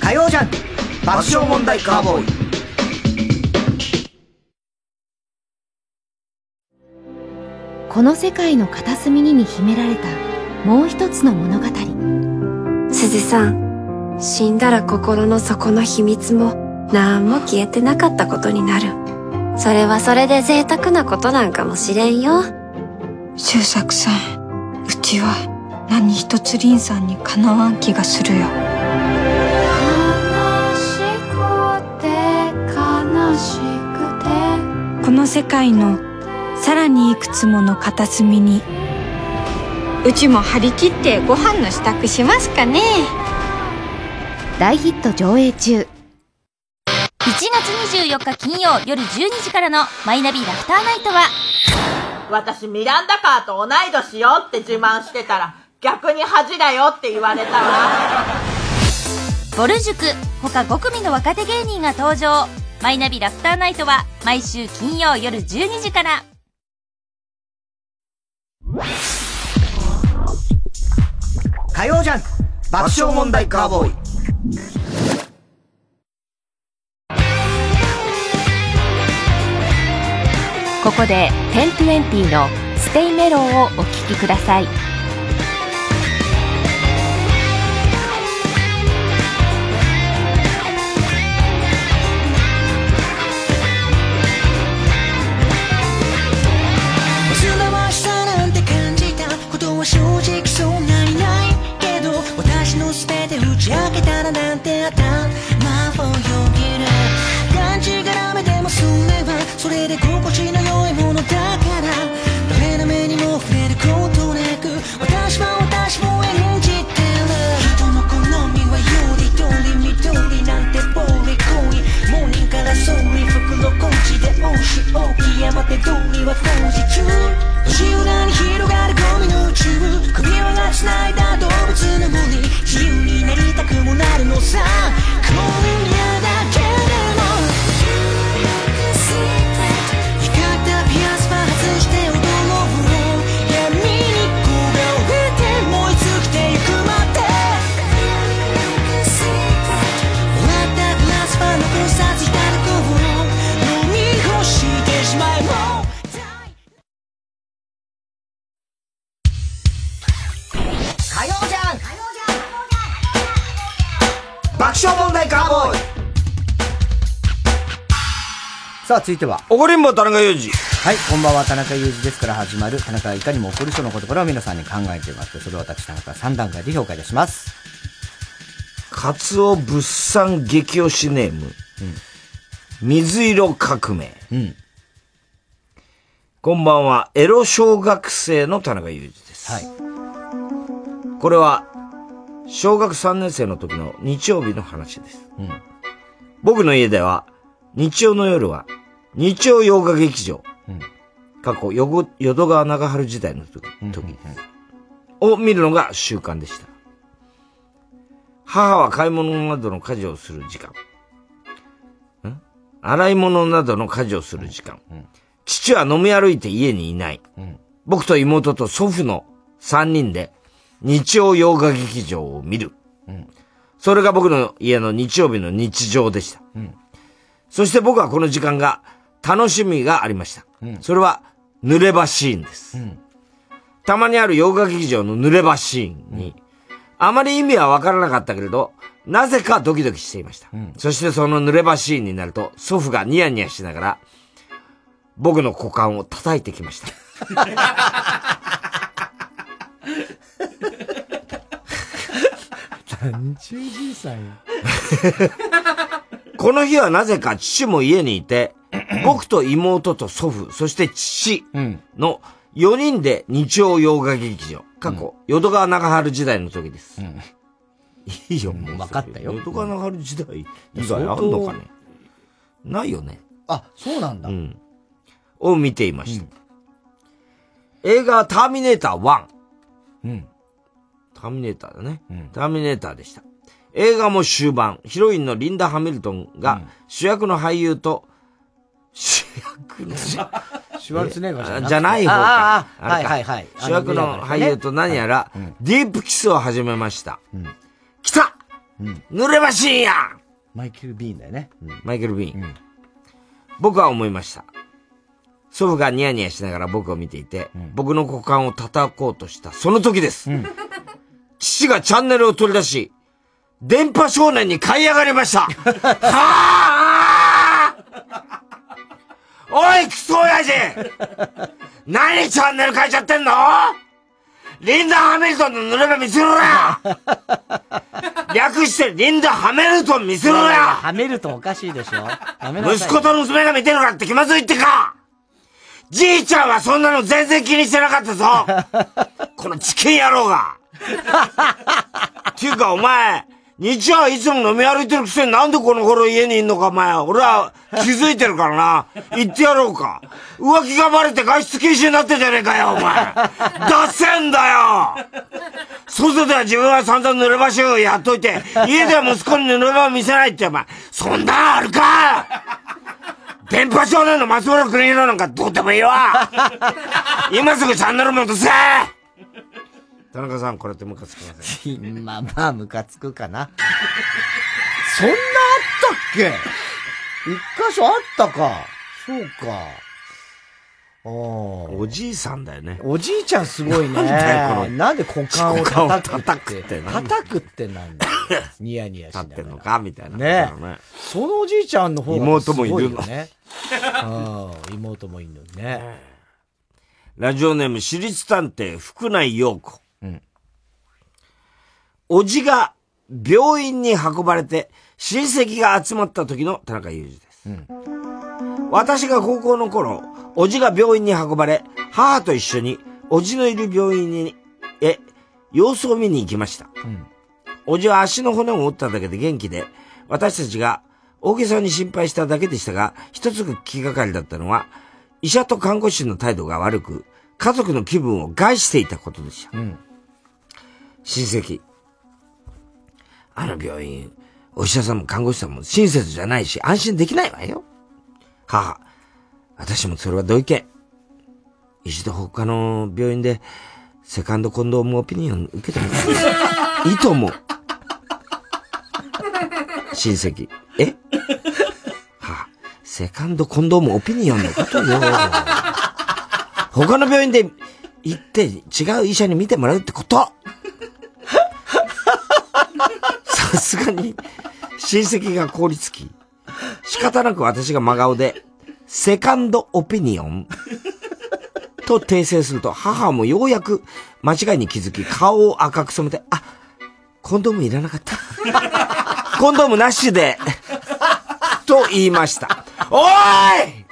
火曜ジャンク爆笑問題カーボーイ。この世界の片隅にに秘められたもう一つの物語。鈴さん死んだら心の底の秘密も何も消えてなかったことになる。それはそれで贅沢なことなんかもしれんよ。周作さんうちは何一つ凛さんにかなわん気がするよ。悲しくて悲しくて。この世界のさらにいくつもの片隅に。うちも張り切ってご飯の支度しますかね。大ヒット上映中。1月24日金曜夜12時からのマイナビラフターナイトは、私ミランダカーと同い年よって自慢してたら逆に恥だよって言われたわ。ボル塾、他5組の若手芸人が登場。マイナビラフターナイトは毎週金曜夜12時から。火曜ジャンク爆笑問題カーボーイ。ここで1020の「 Stay Mellow」をお聴きくださいは正直そんなにないけど私の全て打ち明けたらなんて頭をよぎる。がんじがらめでもすればそれでで押し置き山手通りは工事中路地裏に広がるゴミの宇宙。首輪が繋いだ動物の森。自由になりたくもなるのさ。今夜ださあ、続いては。怒りんぼ田中裕二。はい、こんばんは、田中裕二ですから始まる、田中がいかにも怒る人のこところを皆さんに考えています。それを私、田中が3段階で評価いたします。カツオ物産激推しネーム。水色革命。こんばんは、エロ小学生の田中裕二です。これは、小学3年生の時の日曜日の話です。僕の家では、日曜の夜は、日曜洋画劇場、過去、よご淀川長春時代の時。を見るのが習慣でした。母は買い物などの家事をする時間。ん？洗い物などの家事をする時間。父は飲み歩いて家にいない。僕と妹と祖父の三人で日曜洋画劇場を見る。それが僕の家の日曜日の日常でした。そして僕はこの時間が楽しみがありました。それは濡れ場シーンです。たまにある洋画劇場の濡れ場シーンに、あまり意味はわからなかったけれど、なぜかドキドキしていました。そしてその濡れ場シーンになると、祖父がニヤニヤしながら、僕の股間を叩いてきました。何十じいさんや。*laughs* この日はなぜか父も家にいて、*clears throat* 僕と妹と祖父、そして父の4人で日曜洋画劇場、過去、淀川長春時代の時です。いいよ、もう。分かったよ淀川長春時代以外あんのかね？ないよね。あ、そうなんだ。うん。を見ていました。映画はターミネーター1。うん。ターミネーターだね。ターミネーターでした。映画も終盤、ヒロインのリンダ・ハミルトンが主役の俳優と、主役の、シュワルツェネッガーじゃない方あか。はいはいはい。主役の俳優と何やら、ディープキスを始めました。来た！濡ればしいや！マイケル・ビーンだよね。マイケル・ビーン。僕は思いました。祖父がニヤニヤしながら僕を見ていて、僕の股間を叩こうとしたその時です。父がチャンネルを取り出し、電波少年に買い上がりました。はぁおい、クソ親父。何チャンネル変えちゃってんの？リンダ・ハミルトンの濡れ場見せろや略してリンダ・ハミルトン見せろやハメルトンおかしいでしょ。息子と娘が見てるからって気まずいってか。じいちゃんはそんなの全然気にしてなかったぞ。*laughs* このチキン野郎が。っていうかお前、日曜いつも飲み歩いてるくせになんでこの頃家にいんのかお前。俺は気づいてるからな。*laughs* 言ってやろうか。浮気がバレて外出禁止になってんじゃねえかよ、お前。出せんだよ外では自分は散々濡れ場しをやっといて、家では息子に濡れ場を見せないってお前。そんなんあるか電波少年の松村邦弘なんかどうでもいいわ今すぐチャンネル戻せ田中さん、これってムカつきません？まあまあ、ムカつくかな？*laughs* そんなあったっけ？一箇所あったか。そうか。おおじいさんだよね。おじいちゃんすごいね。なんで股間を叩くって。叩くって何叩くってなんだよ。ニヤニヤしながら。立ってんのか？みたいな。ねそのおじいちゃんの方が妹もいるの妹もいるのにね。*laughs* ラジオネーム、私立探偵、福内陽子。おじが病院に運ばれて、親戚が集まった時の田中裕二です。私が高校の頃、おじが病院に運ばれ、母と一緒に、おじのいる病院に、へ、様子を見に行きました。おじは足の骨を折っただけで元気で、私たちが大げさに心配しただけでしたが、一つ気がかりだったのは、医者と看護師の態度が悪く、家族の気分を害していたことでした。親戚。あの病院、お医者さんも看護師さんも親切じゃないし、安心できないわよ。母。私もそれは同意見。一度他の病院で、セカンドコンドームオピニオン受けてみたい。いいと思う。親戚。え？はセカンドコンドームオピニオンのことよ。他の病院で行って違う医者に見てもらうってこと。さすがに親戚が凍りつき、仕方なく私が真顔で、セカンドオピニオンと訂正すると、母もようやく間違いに気づき、顔を赤く染めて、あ、コンドームいらなかった。コンドームなしで、と言いました。おーい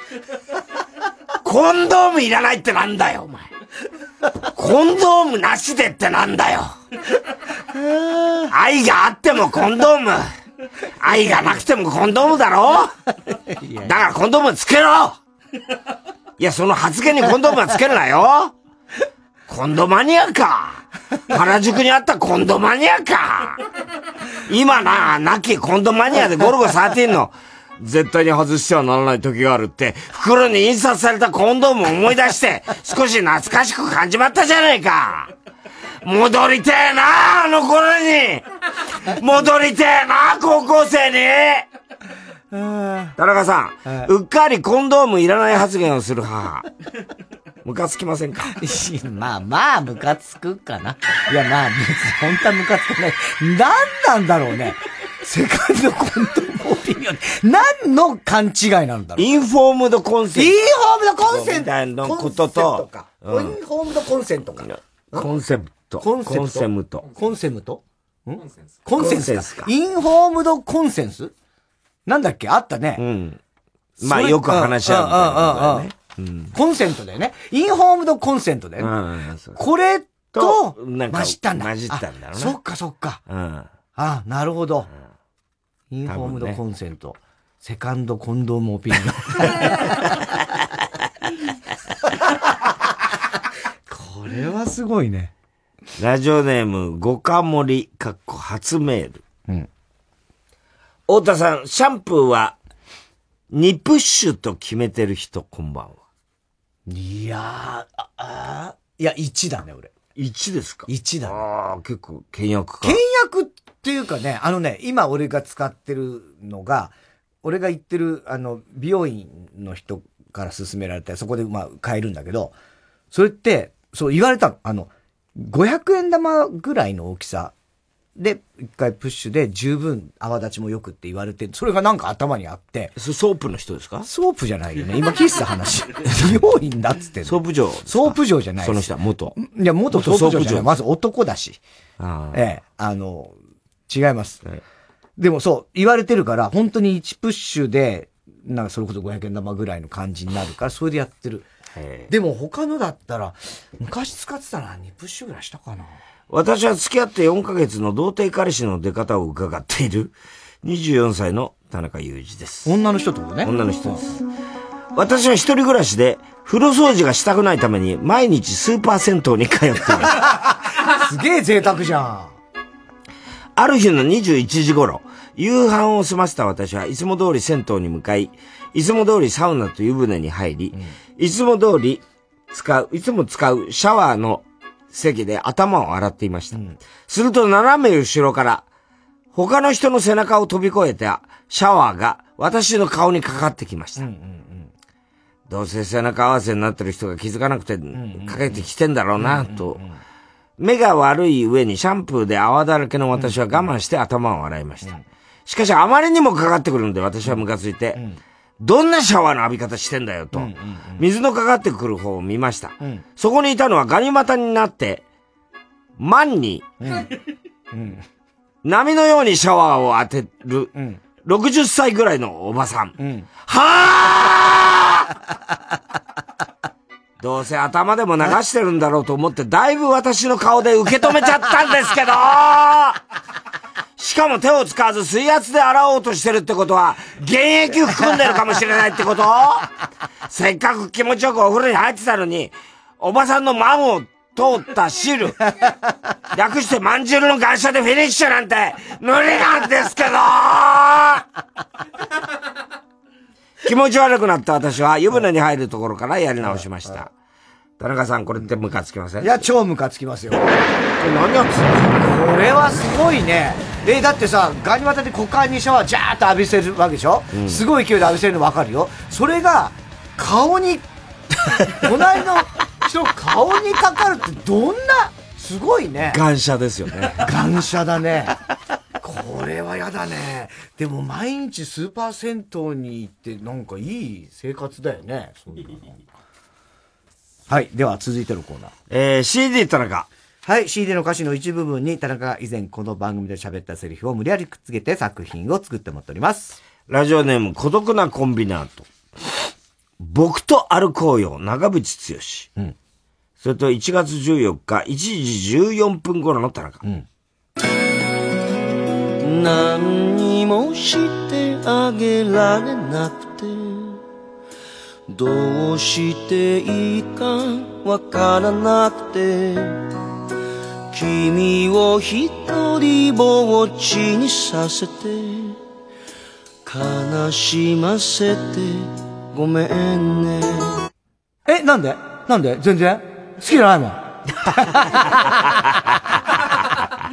コンドームいらないってなんだよ、お前。コンドームなしでってなんだよ。愛があってもコンドーム。愛がなくてもコンドームだろ。だからコンドームつけろ。いや、その発言にコンドームはつけるなよ。コンドマニアか。原宿にあったコンドマニアか。今な、亡きコンドマニアでゴルゴ13の絶対に外してはならない時があるって、袋に印刷されたコンドームを思い出して、*laughs* 少し懐かしく感じまったじゃないか戻りてえなあの頃に戻りてえな高校生に田中さん、うっかりコンドームいらない発言をする母。ムカつきませんか？*laughs* まあまあ、ムカつくかな。いやまあ、別に本当はムカつかない。なんなんだろうね。セカンドコンドームオピニオン。何の勘違いなんだろう？インフォームドコンセント。インフォームドコンセントみたいなことコンセントとか、うんインフォームドコンセントか。コンセプト。コンセプトコンセムト。コンセンセンスか。コンセンスかインフォームドコンセンス？なんだっけ？あったね。うん。まあよく話し合うみたいなことだよね。うんコンセントだよね。インフォームドコンセントだよね。うんそうこれと、混じったんだ。混じったんだろうねあそっかそっか。うん。あ、なるほど。インフォームドコンセント。セカンドコンドームオピニオン。これはすごいね。ラジオネーム、五カモリ、かっこ初メール。うん。太田さん、シャンプーは、2プッシュと決めてる人、こんばんは。いやー、ああーいや、1だね、俺。1ですか ?1 だね。ああ、結構、倹約か。倹約っていうかね、あのね、今俺が使ってるのが、俺が行ってる、あの、美容院の人から勧められて、そこでまあ買えるんだけど、それって、そう言われたの。あの、500円玉ぐらいの大きさで、一回プッシュで十分泡立ちもよくって言われて、それがなんか頭にあって。ソープの人ですか？ソープじゃないよね。今聞いてた話。*laughs* 美容院だっつってソープ嬢。ソープ嬢じゃないその人は元。いや、元ソープ嬢じゃない。まず男だし。ええ、あの、違います。でもそう、言われてるから、本当に1プッシュで、なんかそれこそ500円玉ぐらいの感じになるから、それでやってる。でも他のだったら、昔使ってたな、2プッシュぐらいしたかな。私は付き合って4ヶ月の童貞彼氏の出方を伺っている24歳の田中裕二です。女の人ってことね。女の人です。私は一人暮らしで風呂掃除がしたくないために毎日スーパー銭湯に通っています。*laughs* すげえ贅沢じゃん。ある日の21時頃、夕飯を済ませた私はいつも通り銭湯に向かい、いつも通りサウナと湯船に入り、いつも通り使う、いつも使うシャワーの席で頭を洗っていました。すると斜め後ろから、他の人の背中を飛び越えたシャワーが私の顔にかかってきました。どうせ背中合わせになってる人が気づかなくてかけてきてんだろうな、と。目が悪い上にシャンプーで泡だらけの私は我慢して頭を洗いました。しかしあまりにもかかってくるので私はムカついて、どんなシャワーの浴び方してんだよと、水のかかってくる方を見ました。そこにいたのはガニ股になって、万に、波のようにシャワーを当てる、60歳ぐらいのおばさん。はぁどうせ頭でも流してるんだろうと思って、だいぶ私の顔で受け止めちゃったんですけど。しかも手を使わず水圧で洗おうとしてるってことは、原液含んでるかもしれないってこと？せっかく気持ちよくお風呂に入ってたのに、おばさんの満を通った汁、略してまんじゅうの感謝でフィニッシュなんて無理なんですけど。気持ち悪くなった私は湯船に入るところからやり直しました。田中さん、これってムカつきません？いや、超ムカつきますよ。これ何やってんこれはすごいね。え、だってさ、ガニ股で股間にシャワージャーっと浴びせるわけでしょ、うんすごい勢いで浴びせるのわかるよ。それが、顔に、*laughs* 隣の人の顔にかかるってどんな、すごいね。感謝ですよね。感謝だね。これはやだね。でも毎日スーパー銭湯に行ってなんかいい生活だよね。*laughs* はい。では続いてのコーナー。えー、CD 田中。はい。CD の歌詞の一部分に田中が以前この番組で喋ったセリフを無理やりくっつけて作品を作ってもらっております。ラジオネーム、孤独なコンビナート。僕と歩こうよ、長渕剛。うん。それと1月14日、1時14分頃の田中。うん。何にもしてあげられなくてどうしていいかわからなくて君を一人ぼっちにさせて悲しませてごめんね。え、なんで？なんで？全然？好きじゃないもん。*laughs*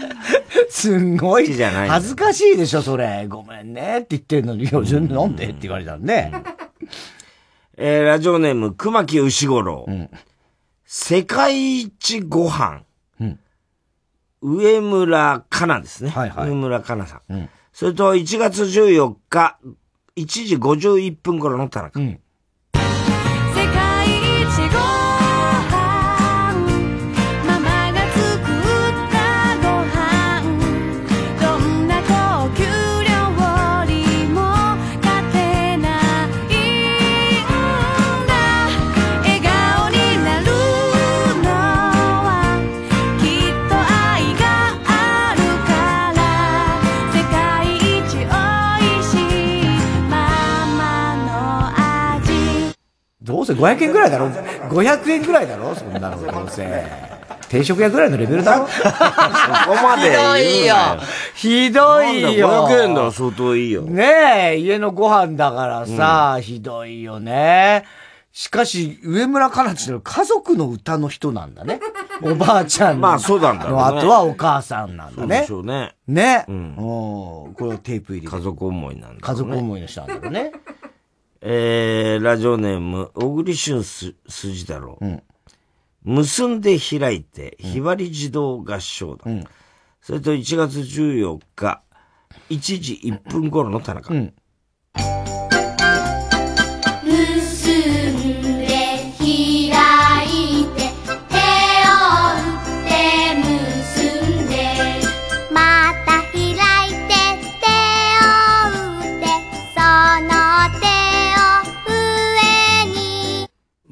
*laughs* すんごい。じゃないの恥ずかしいでしょ、それ。ごめんねって言ってんのに、いや、全然なんでって言われたらね。えー、ラジオネーム、熊木牛五郎。世界一ご飯。うん上村かなですね。はいはい上村かなさん。それと1月14日、1時51分頃の田中。世界どうせ500円ぐらいだろ ?500 円ぐらいだろそんなの、どうせ。定食屋ぐらいのレベルだろそここまで言うなよひどいよ。ひどいよ。なんだ500円なら相当いいよ。ねえ、家のご飯だからさ、ひどいよね。しかし、上村かなちの家族の歌の人なんだね。おばあちゃんの。まあそうなんだろうねの後はお母さんなんだね。そうでしょうね。ね。うん。うん。これをテープ入り。家族思いなんだね。家族思いの人なんだろうね。えー、ラジオネーム、小栗旬す筋太郎。結んで開いて、ひばり自動合唱団。それと1月14日、1時1分頃の田中。結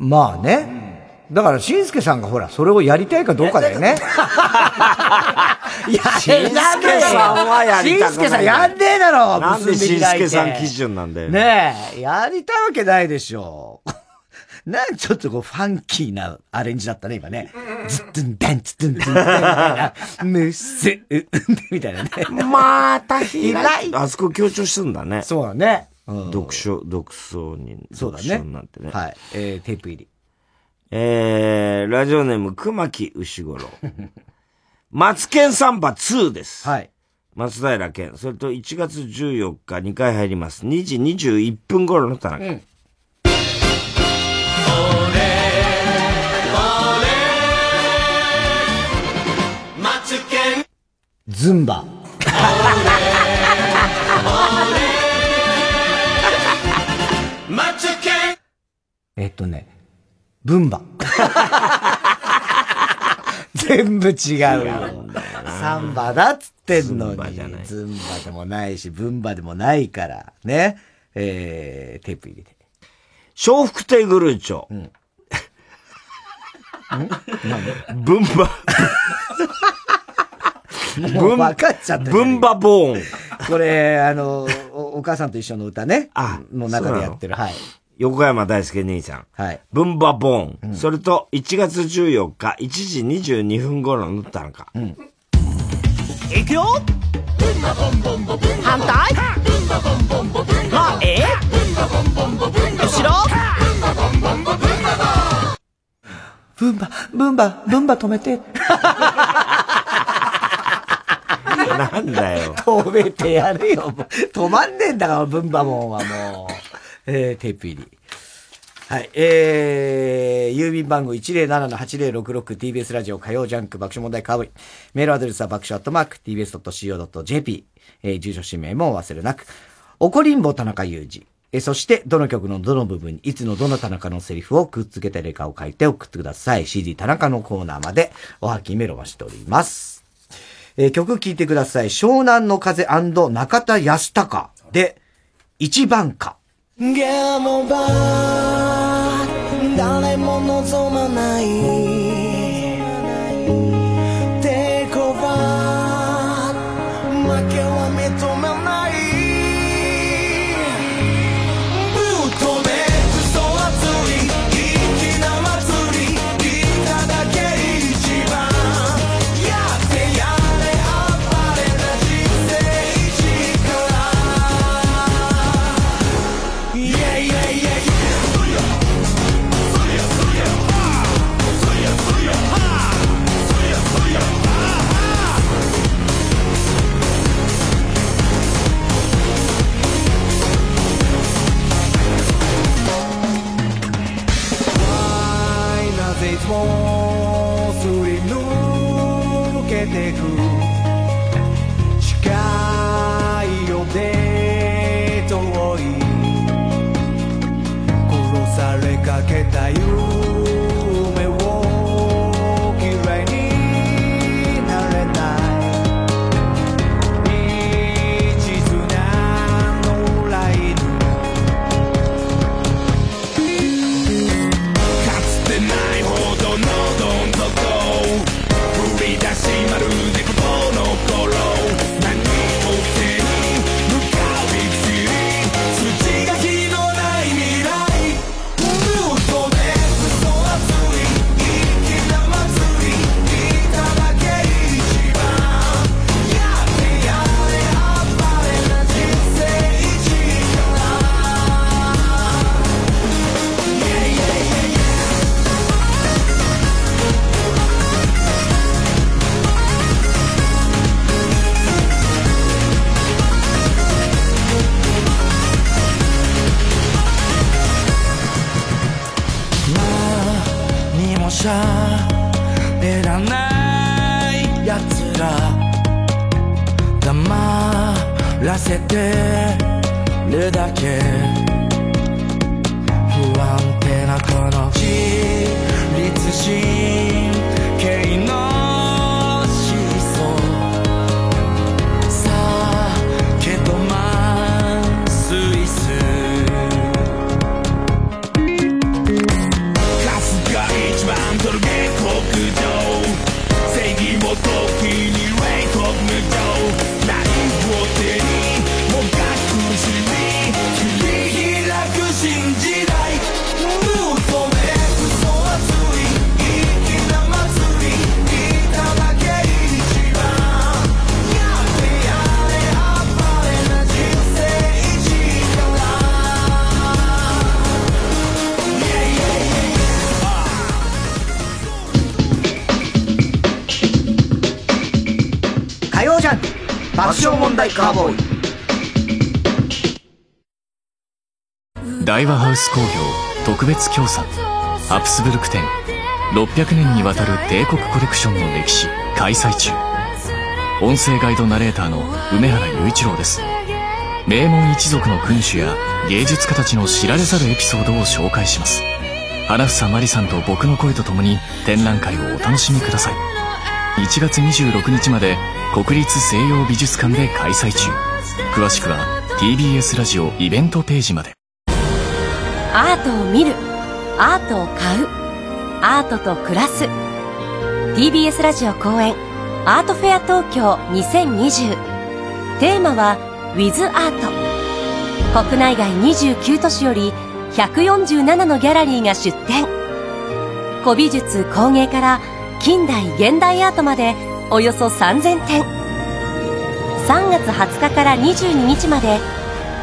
まあね。だから、しんすけさんがほら、それをやりたいかどうかだよね。いや、しんすけさんはやりたくないしんすけさんやんねえだろなんでしんすけさん基準準なんだよ。ねえ、やりたいわけないでしょ。*laughs* なんちょっとこう、ファンキーなアレンジだったね、今ね。ズッツンダンツツンツンみたいな。むっす、う、みたいなね。また開いて。あそこ強調するんだね。そうだね。読書、読書に、そうだねなってね。はい。えー、テープ入り。えー、ラジオネーム、熊木牛五郎。マツケンサンバ2です。はい。松平健。それと1月14日2回入ります。2時21分頃の田中。ズンバ。*laughs* えっとね、ブンバ。*laughs* 全部違うよ。サンバだっつってんのに。ズンバでもないし、ブンバでもないから。ね。えー、テープ入れて。笑福亭グルーチョ。ブンバ。*laughs* *laughs* 分かっちゃった。ブンバボーン。これ、あの、おお母さんと一緒の歌ね。あの中でやってる。はい。横山大輔兄さん。はい。ブンバボーン。それと、1月14日、1時22分頃の田中。いくよ反対前後ろブンバ、ブンバ、ブンバ止めて。*laughs* なんだよ。*laughs* 止めてやるよ。止まんねえんだから、ブンバモンはもう。えー、テープ入り。はい。えー、郵便番号 107-8066TBS ラジオ火曜ジャンク爆笑問題カーボイ。メールアドレスは爆笑アットマーク TBS.CO.JP。えー、住所氏名も忘れなく。怒りんぼ田中裕二。えー、そして、どの曲のどの部分に、いつのどの田中のセリフをくっつけたレカを書いて送ってください。CD 田中のコーナーまでおはきメロはしております。えー曲聴いてください。湘南の風中田康隆で、一番か。ゲームバー誰も望まないかけたよウス工業特別協賛。アプスブルク展600年にわたる帝国コレクションの歴史。開催中。音声ガイドナレーターの梅原雄一郎です。名門一族の君主や芸術家たちの知られざるエピソードを紹介します。花房まりさんと僕の声とともに展覧会をお楽しみください。1月26日まで国立西洋美術館で開催中。詳しくは TBS ラジオイベントページまで。トを見る。アートを買う。アートと暮らす。TBS ラジオ公演。アートフェア東京2020テーマは With アート。国内外29都市より147のギャラリーが出展。古美術工芸から近代現代アートまでおよそ3000点。3月20日から22日まで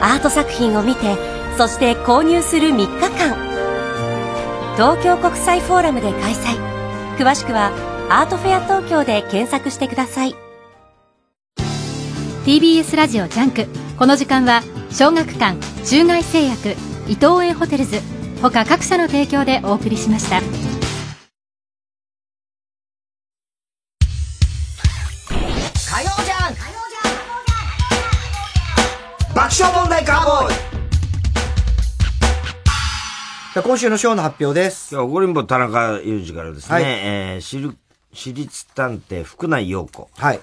アート作品を見てそして購入する3日間東京国際フォーラムで開催。詳しくはアートフェア東京で検索してください。TBS ラジオ JUNK。この時間は小学館中外製薬伊藤園ホテルズ他各社の提供でお送りしました。今週のショーの発表です。今日、ゴリンボ田中裕二からですね、はいえー私立私立探偵福内陽子。はい。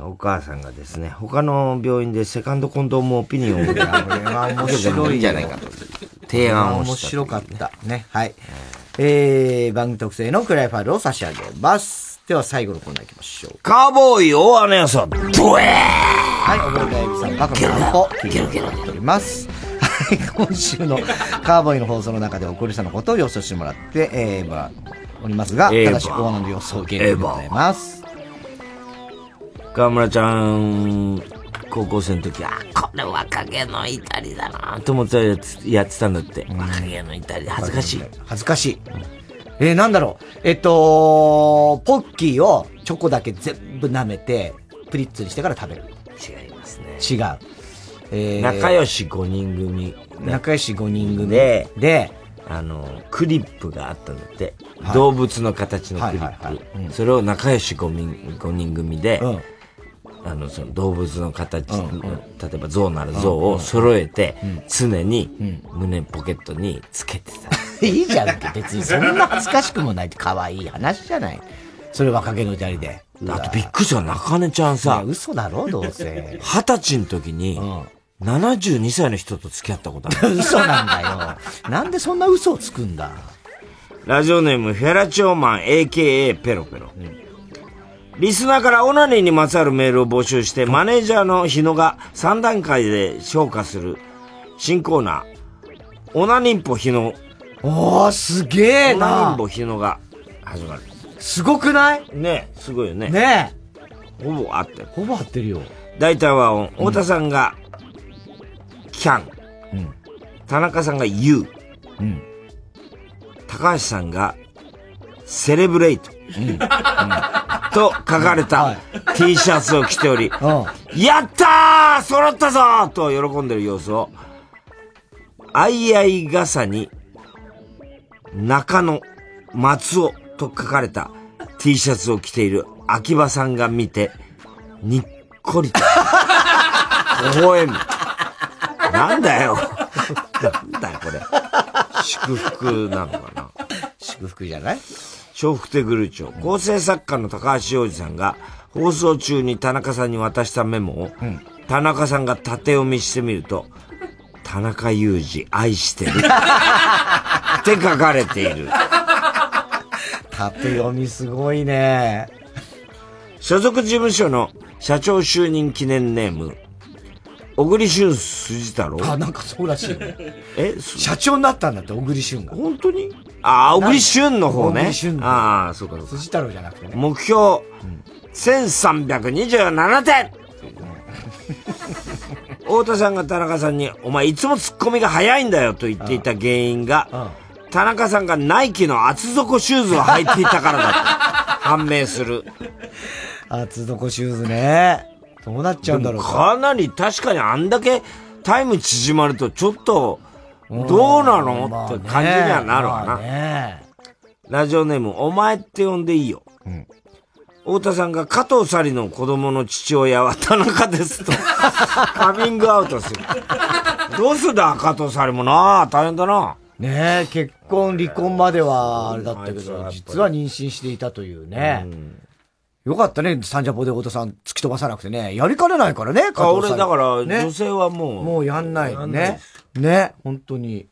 お母さんがですね、他の病院でセカンドコンドームオピニオンを受けたこ *laughs* れは面白いいいんじゃないかと。提案をした。面白かった。ね。はい。えー、番組特製の暗いファイルを差し上げます。では最後のコーナー行きましょう。カーボーイ大穴予想、ブエーはい、小倉大美さん、バカの散歩、聞いております。今週のカーボーイの放送の中で起こりそうなことを予想してもらって、えー、もらおりますが、ただし大穴の予想ゲームでございます。河村ちゃん、高校生の時、あ、これ若気の至りだなと思ってやってたんだって。若気の至り、恥ずかしい。恥ずかしい。えー、なんだろう。えっと、ポッキーをチョコだけ全部舐めて、プリッツにしてから食べる。違いますね。違う。えー仲良し5人組。仲良し5人組で、で、あの、クリップがあったんだって。はい動物の形のクリップ。それを仲良し5人 ,5 人組で、あの、その動物の形、例えば象なら象を揃えて、常に胸ポケットにつけてた。*laughs* いいじゃん別にそんな恥ずかしくもないって可愛い話じゃない。それ若気の至りで。あとびっくりした中根ちゃんさ。嘘だろ、どうせ。二十歳の時に、72歳の人と付き合ったことある。*laughs* 嘘なんだよ。なんでそんな嘘をつくんだ？ラジオネームフェラチオマン AKA ペロペロ。リスナーからオナニーにまつわるメールを募集して、マネージャーの日野が3段階で評価する新コーナー、オナニンポ日野。おー、すげえオナニなンポ日野が始まる。すごくない？ねすごいよね。ねほぼ合ってる。ほぼ合ってるよ。大体は音、太田さんが、キャン。田中さんが U。高橋さんが、セレブレイト。*laughs* と書かれた T シャツを着ており、*laughs* やったー揃ったぞーと喜んでる様子を、あいあい傘に、中野、松尾と書かれた T シャツを着ている秋葉さんが見て、にっこりと、*laughs* 微笑む。なんだよ。なんだよ、これ。祝福なのかな。祝福じゃない？笑福亭グルーチョ。構成作家の高橋洋二さんが、放送中に田中さんに渡したメモを、田中さんが縦読みしてみると、田中裕二愛してる。って書かれている。縦読みすごいね。所属事務所の社長就任記念ネーム、小栗旬筋太郎？あ、なんかそうらしいね。え社長になったんだって、小栗旬が。本当に？ああ、小栗旬の方ね。小栗旬のああ、そうかそうか。筋太郎じゃなくてね。目標、1327点 *laughs* 太田さんが田中さんに、お前いつもツッコミが早いんだよと言っていた原因が、田中さんがナイキの厚底シューズを履いていたからだと *laughs* 判明する。厚底シューズね。どうなっちゃうんだろうでもかなり確かにあんだけタイム縮まるとちょっと、どうなの、まあねって感じにはなるわな。まあねラジオネーム、お前って呼んでいいよ。太田さんが加藤紗里の子供の父親は田中ですと、*laughs* カミングアウトする。どうすんだ、加藤紗里もな大変だな。ねえ、結婚、離婚まではあれだったけど、実は妊娠していたというね。よかったね、サンジャポで太田さん突き飛ばさなくてね。やりかねないからね、あ俺だから、ね女性はもう。もうやんないやんないね。ね、本当に。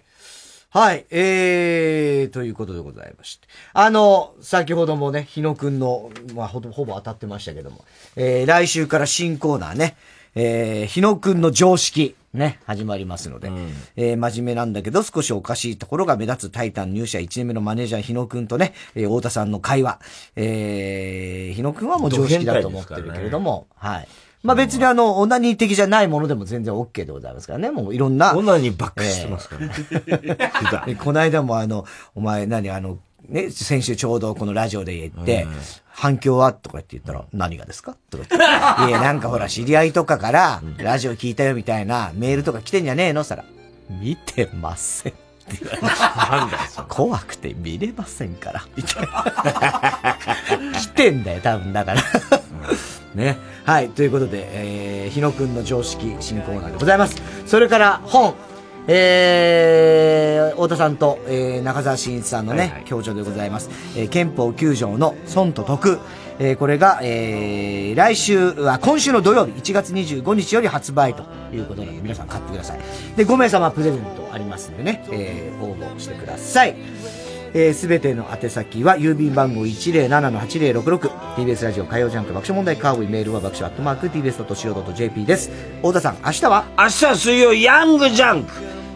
はい、えー、ということでございまして。あの、先ほどもね、日野くんの、まあ、ほぼ、ほぼ当たってましたけども、えー、来週から新コーナーね、えー、日野くんの常識、ね、始まりますので、えー、真面目なんだけど少しおかしいところが目立つタイタン入社1年目のマネージャー日野くんとね、えー、太田さんの会話、えー、日野くんはもう常識だと思ってるけれども、はい。まあ別にあの、オナニー的じゃないものでも全然 OK でございますからね。もういろんな。オナニーばっかりしてますからね。で *laughs* この間もあの、お前何あの、ね、先週ちょうどこのラジオで言って、反響は？とかって言ったら、何がですか？とか言って。いや、なんかほら、知り合いとかから、ラジオ聞いたよみたいなメールとか来てんじゃねえの？そしたら、見てません。なんだよ、怖くて見れませんから。みたいな。来てんだよ、多分だから。ね。はい。ということで、えー、日野くんの常識新コーナーでございます。それから、本。えー、太田さんと、えー、中澤慎一さんのね、協調でございます。えー、憲法9条の損と得。えー、これが、えー、来週は、今週の土曜日、1月25日より発売ということなので、皆さん買ってください。で、5名様プレゼントありますんでね、えー、応募してください。えー、すべての宛先は、郵便番号 107-8066TBS ラジオ火曜ジャンク爆笑問題カーボイメールは爆笑アットマーク TBS.CO.JP です。太田さん、明日は？明日は水曜、ヤングジャンク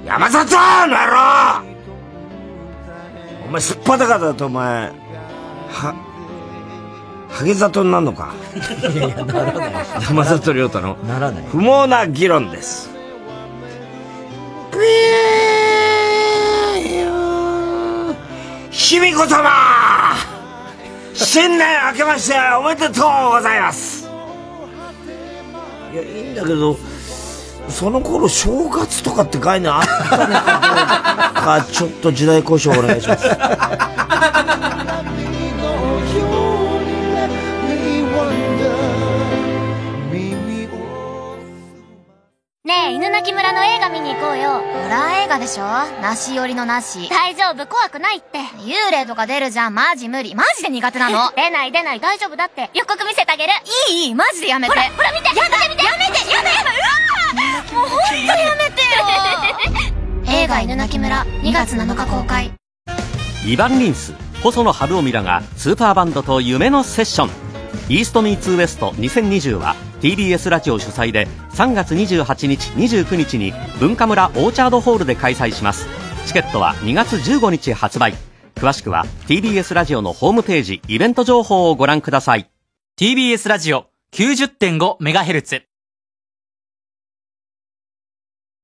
山里の野郎お前、すっぱだかだと、お前、は、ハゲ里になるのか？いやいや、ならない。山里亮太の？ならない。不毛な議論です。卑弥呼様新年明けましておめでとうございますいや、いいんだけど、その頃正月とかって概念あったのかか、ちょっと時代交渉お願いします。ねえ、犬泣村の映画見に行こうよ。ホラー映画でしょ？なし寄りのなし。大丈夫、怖くないって。幽霊とか出るじゃん、マジ無理。マジで苦手なの？*laughs* 出ない出ない、大丈夫だって。予告見せてあげる。いいいい、マジでやめて。ほら、ほら見てやめて見てやめてやだやだうわもうほんとにやめてよ *laughs* 映画犬鳴村、2月7日公開。イヴァン・リンス細野晴臣らがスーパーバンドと夢のセッションイーストミーツウエスト2020は TBS ラジオ主催で3月28日29日に文化村オーチャードホールで開催しますチケットは2月15日発売詳しくは TBS ラジオのホームページイベント情報をご覧ください TBS ラジオ 90.5MHz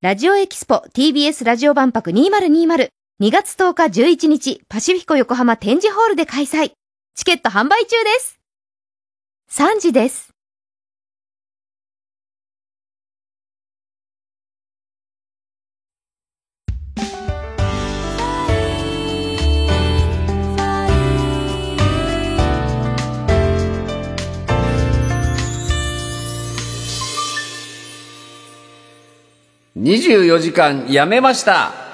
ラジオエキスポ TBS ラジオ万博2020 2月10日11日パシフィコ横浜展示ホールで開催。チケット販売中です。3時です。24時間やめました。